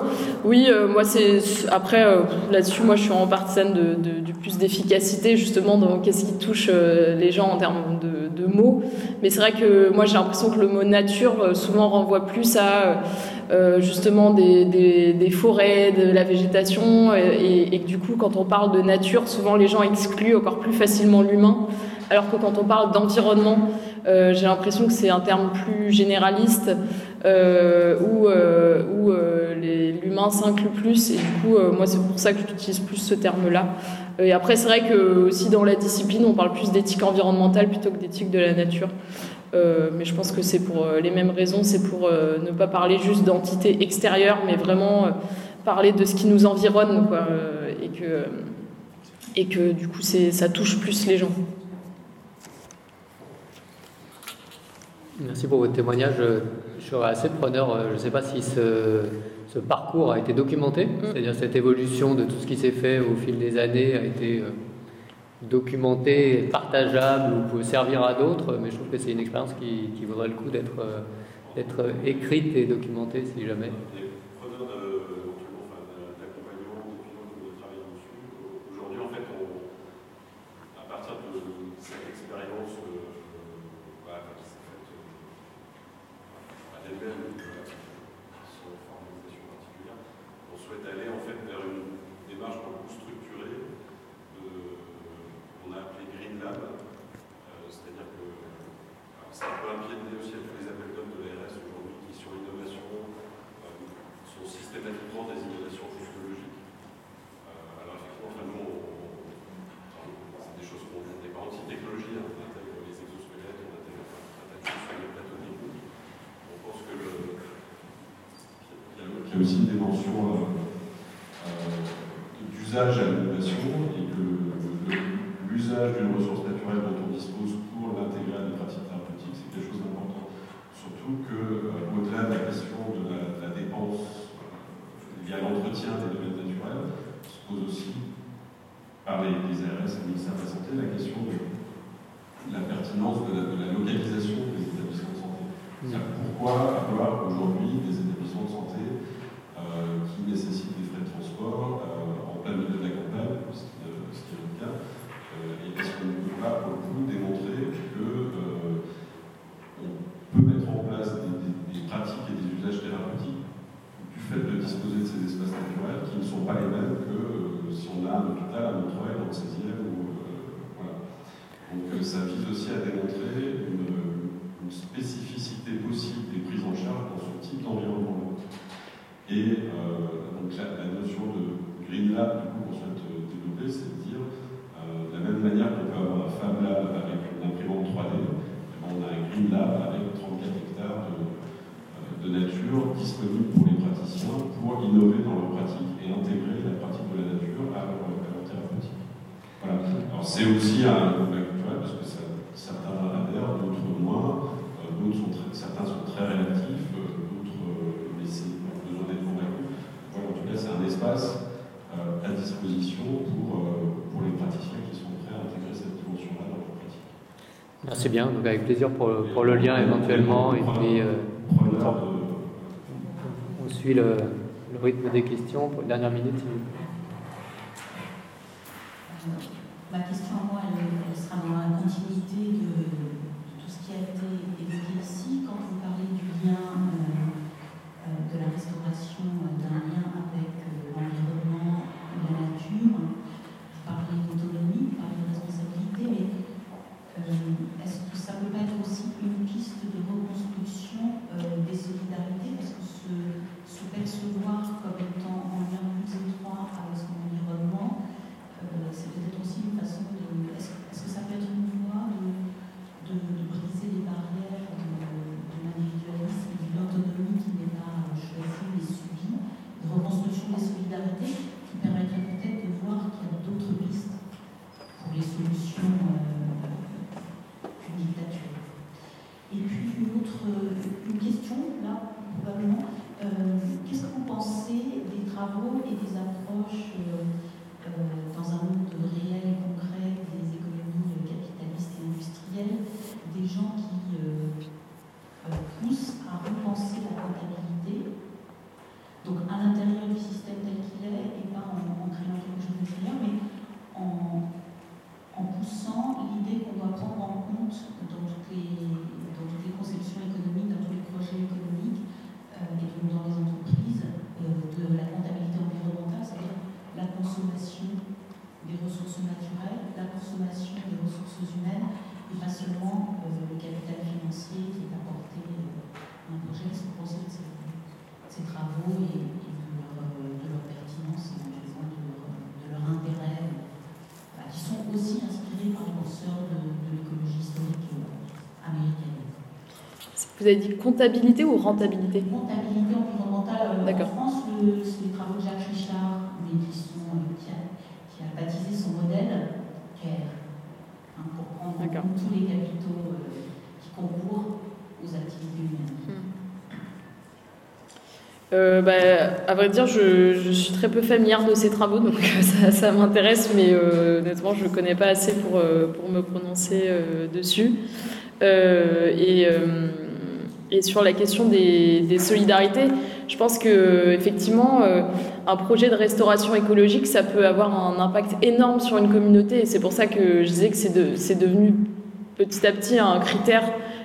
oui, euh, moi c'est après là-dessus, moi je suis en partisane de, plus d'efficacité justement dans qu'est-ce qui touche les gens en termes de, mots. Mais c'est vrai que moi j'ai l'impression que le mot nature souvent renvoie plus à justement des, forêts, de la végétation, et, et, que du coup quand on parle de nature, souvent les gens excluent encore plus facilement l'humain, alors que quand on parle d'environnement, j'ai l'impression que c'est un terme plus généraliste où, euh, où euh, l'humain s'inclut plus. Et du coup, moi, c'est pour ça que j'utilise plus ce terme-là. Et après, c'est vrai que aussi dans la discipline, on parle plus d'éthique environnementale plutôt que d'éthique de la nature. mais je pense que c'est pour les mêmes raisons, c'est pour ne pas parler juste d'entité extérieure, mais vraiment parler de ce qui nous environne, et que et que du coup, ça touche plus les gens. Merci pour votre témoignage. Je serais assez preneur. Euh, je ne sais pas si ce, parcours a été documenté, mm. c'est-à-dire cette évolution de tout ce qui s'est fait au fil des années a été euh, documenté, partageable ou peut servir à d'autres, mais je trouve que c'est une expérience qui, qui vaudrait le coup d'être euh, écrite et documentée si jamais. Donc avec plaisir pour, le lien éventuellement. Et puis, euh, on suit le, rythme des questions pour la dernière minute. Ma question moi, elle, elle sera dans la continuité Vous avez dit comptabilité ou rentabilité Comptabilité environnementale. Euh, en France, le, c'est les travaux de Jacques Richard, mais qui, sont, qui, a, qui a baptisé son modèle CARE, hein, pour prendre tous les capitaux euh, qui concourent aux activités humaines. Hmm. Euh, bah, à vrai dire, je, je, suis très peu familière de ces travaux, donc ça, ça m'intéresse, mais euh, honnêtement, je ne connais pas assez pour, euh, pour me prononcer euh, dessus. Euh, et, et, sur la question des, solidarités, je pense que effectivement, un projet de restauration écologique, ça peut avoir un impact énorme sur une communauté, et c'est pour ça que je disais que c'est de, devenu petit à petit un critère,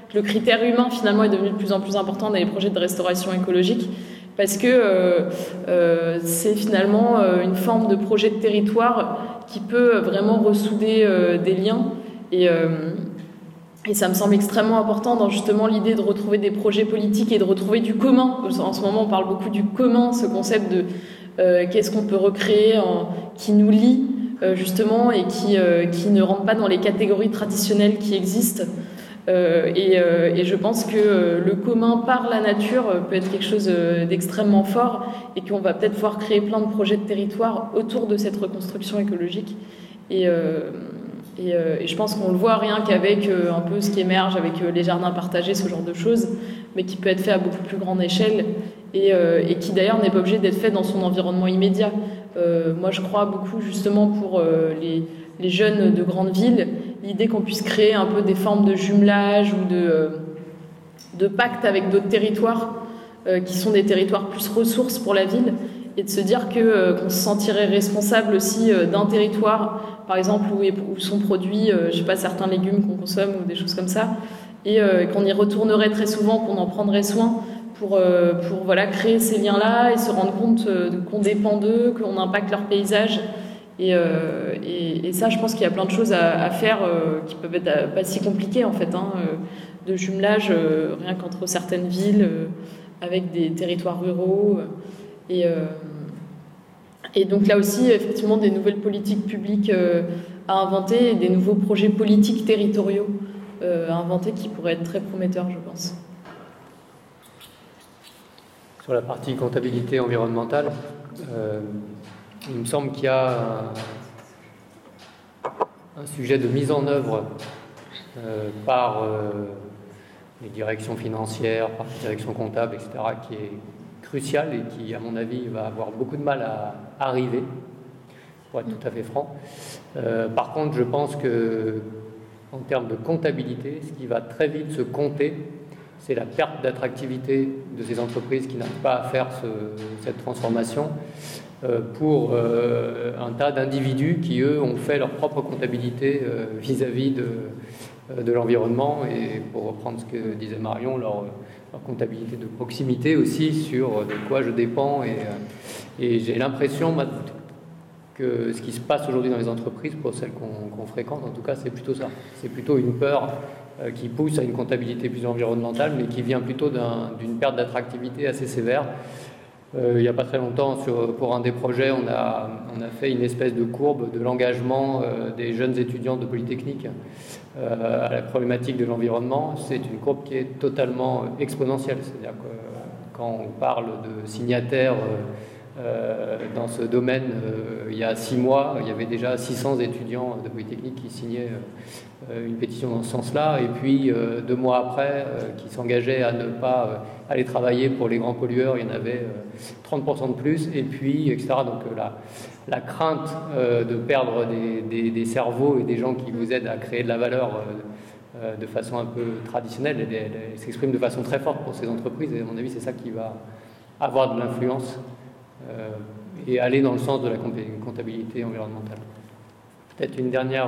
que le critère humain finalement est devenu de plus en plus important dans les projets de restauration écologique parce que euh, euh, c'est finalement euh, une forme de projet de territoire qui peut vraiment ressouder euh, des liens. Et, et, ça me semble extrêmement important dans justement l'idée de retrouver des projets politiques et de retrouver du commun. En ce moment, on parle beaucoup du commun, ce concept de qu'est-ce qu'on peut recréer en, qui nous lie justement et qui, qui ne rentre pas dans les catégories traditionnelles qui existent. Euh, et, euh, et, je pense que euh, le commun par la nature peut être quelque chose d'extrêmement fort et qu'on va peut-être pouvoir créer plein de projets de territoire autour de cette reconstruction écologique. Et, et, et je pense qu'on le voit rien qu'avec un peu ce qui émerge avec les jardins partagés, ce genre de choses, mais qui peut être fait à beaucoup plus grande échelle et, qui d'ailleurs n'est pas obligé d'être fait dans son environnement immédiat. moi, je crois beaucoup justement pour les, jeunes de grandes villes l'idée qu'on puisse créer un peu des formes de jumelage ou de, euh, de pacte avec d'autres territoires euh, qui sont des territoires plus ressources pour la ville et de se dire euh, qu'on se sentirait responsable aussi d'un territoire par exemple où, sont produits je sais pas certains légumes qu'on consomme ou des choses comme ça et qu'on y retournerait très souvent qu'on en prendrait soin pour, pour voilà, créer ces liens-là et se rendre compte qu'on dépend d'eux, qu'on impacte leur paysage et, euh, ça, je pense qu'il y a plein de choses à, faire euh, qui peuvent être euh, pas si compliquées en fait, hein, euh, de jumelage euh, rien qu'entre certaines villes avec des territoires ruraux. Et, et, donc là aussi, effectivement, des nouvelles politiques publiques à inventer et des nouveaux projets politiques territoriaux à inventer qui pourraient être très prometteurs, je pense. Sur la partie comptabilité environnementale, il me semble qu'il y a un, sujet de mise en œuvre euh, par euh, les directions financières, par les directions comptables, etc., qui est et qui, à mon avis, va avoir beaucoup de mal à arriver, pour être tout à fait franc. Euh, par contre, je pense que, en termes de comptabilité, ce qui va très vite se compter, c'est la perte d'attractivité de ces entreprises qui n'arrivent pas à faire ce, cette transformation euh, pour euh, un tas d'individus qui, eux, ont fait leur propre comptabilité vis-à-vis de, l'environnement et, pour reprendre ce que disait Marion, comptabilité de proximité aussi sur de quoi je dépends. Et, et j'ai l'impression que ce qui se passe aujourd'hui dans les entreprises, pour celles qu'on qu fréquente, en tout cas, c'est plutôt ça. C'est plutôt une peur qui pousse à une comptabilité plus environnementale, mais qui vient plutôt d'une un, perte d'attractivité assez sévère. Euh, il n'y a pas très longtemps, pour un des projets, on a, fait une espèce de courbe de l'engagement euh, des jeunes étudiants de Polytechnique euh, à la problématique de l'environnement. C'est une courbe qui est totalement exponentielle. C'est-à-dire que quand on parle de signataires dans ce domaine, il y a six mois, il y avait déjà 600 étudiants de Polytechnique qui signaient une pétition dans ce sens-là, et puis deux mois après, qui s'engageaient à ne pas aller travailler pour les grands pollueurs, il y en avait 30% de plus, et puis, etc. Donc la, la crainte de perdre des, cerveaux et des gens qui vous aident à créer de la valeur euh, de façon un peu traditionnelle, elle, s'exprime de façon très forte pour ces entreprises, et à mon avis, c'est ça qui va avoir de l'influence euh, et aller dans le sens de la comptabilité environnementale. Peut-être une dernière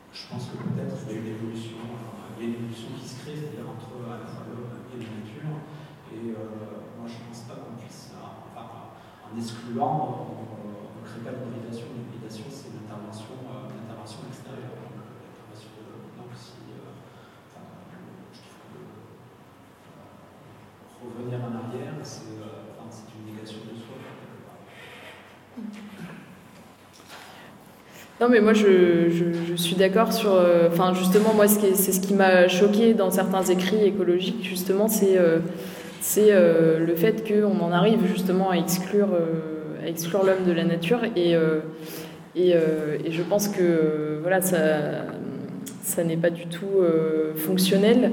je, pense que peut-être il y a une évolution, il y a une évolution qui se crée, c'est-à-dire entre la l'homme et la nature, et moi je ne pense pas qu'on puisse, enfin, en excluant, on ne crée pas d'hybridation, l'hybridation c'est l'intervention extérieure. revenir en arrière, c'est euh, une négation de soi. Non, mais moi, je, je, suis d'accord sur. Euh, enfin, justement, moi, c'est ce qui m'a choqué dans certains écrits écologiques, justement, c'est euh, c'est le fait qu'on en arrive justement à exclure, exclure l'homme de la nature. Et, et, et, je pense que voilà, ça, ça n'est pas du tout euh, fonctionnel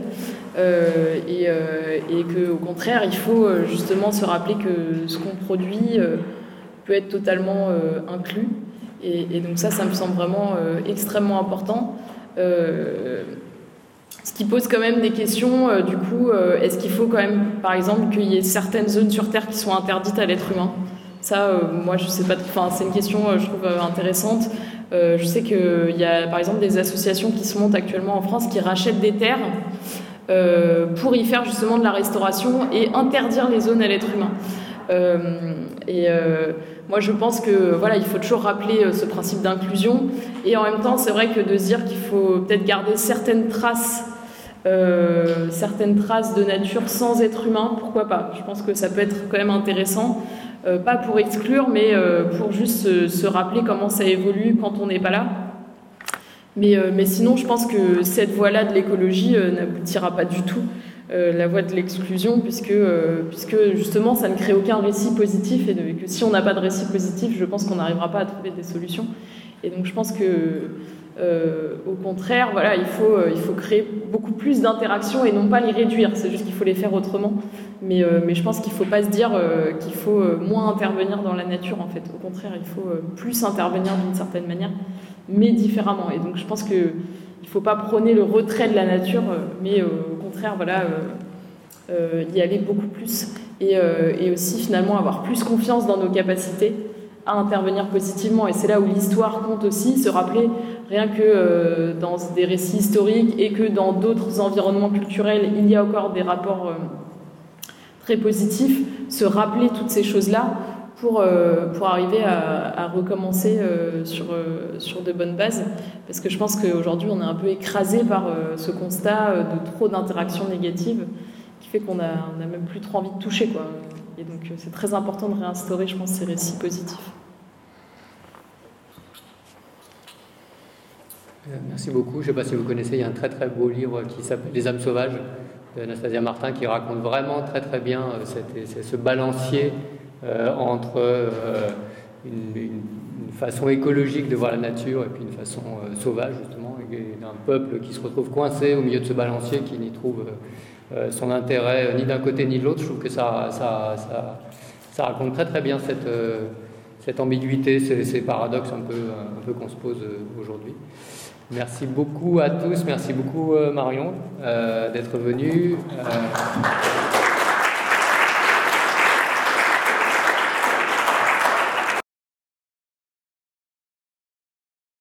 euh, et, euh, et qu'au contraire, il faut justement se rappeler que ce qu'on produit peut être totalement inclus. Et, donc ça, ça me semble vraiment extrêmement important. ce qui pose quand même des questions, du coup, est-ce qu'il faut quand même, par exemple, qu'il y ait certaines zones sur Terre qui soient interdites à l'être humain? Ça, moi, je sais pas, enfin, c'est une question, je trouve, intéressante. Euh, je sais qu'il y a par exemple des associations qui se montent actuellement en France qui rachètent des terres euh, pour y faire justement de la restauration et interdire les zones à l'être humain. Euh, et moi, je pense que voilà, il faut toujours rappeler ce principe d'inclusion. Et en même temps, c'est vrai que de se dire qu'il faut peut-être garder certaines traces, certaines traces de nature sans être humain, pourquoi pas? Je pense que ça peut être quand même intéressant. Euh, pas pour exclure, mais euh, pour juste se, rappeler comment ça évolue quand on n'est pas là. Mais, euh, mais, sinon, je pense que cette voie-là de l'écologie n'aboutira pas du tout. La voie de l'exclusion, puisque, puisque justement ça ne crée aucun récit positif et que si on n'a pas de récit positif, je pense qu'on n'arrivera pas à trouver des solutions. Et donc je pense que euh, au contraire, voilà, il faut, euh, il faut créer beaucoup plus d'interactions et non pas les réduire. C'est juste qu'il faut les faire autrement. Mais, euh, mais je pense qu'il ne faut pas se dire qu'il faut moins intervenir dans la nature, en fait. Au contraire, il faut plus intervenir d'une certaine manière, mais différemment. Et donc, je pense qu'il ne faut pas prôner le retrait de la nature, mais au contraire, voilà, y aller beaucoup plus. Et, aussi, finalement, avoir plus confiance dans nos capacités à intervenir positivement. Et c'est là où l'histoire compte aussi, se rappeler rien que euh, dans des récits historiques et que dans d'autres environnements culturels, il y a encore des rapports euh, très positifs, se rappeler toutes ces choses-là pour, euh, pour arriver à, recommencer sur, sur de bonnes bases. Parce que je pense qu'aujourd'hui, on est un peu écrasé par ce constat de trop d'interactions négatives qui fait qu'on n'a a même plus trop envie de toucher. Quoi. Et donc, c'est très important de réinstaurer, je pense, ces récits positifs. Euh, merci beaucoup. Je ne sais pas si vous connaissez, il y a un très très beau livre qui s'appelle Les âmes sauvages d'Anastasia Martin qui raconte vraiment très très bien euh, ce balancier entre une, façon écologique de voir la nature et puis une façon sauvage, justement, d'un peuple qui se retrouve coincé au milieu de ce balancier qui n'y trouve son intérêt ni d'un côté ni de l'autre. Je trouve que ça, ça, ça, raconte très très bien cette, cette ambiguïté, ces, paradoxes un peu, un peu qu'on se pose aujourd'hui. Merci beaucoup à tous, merci beaucoup euh, Marion euh, d'être venu. Euh,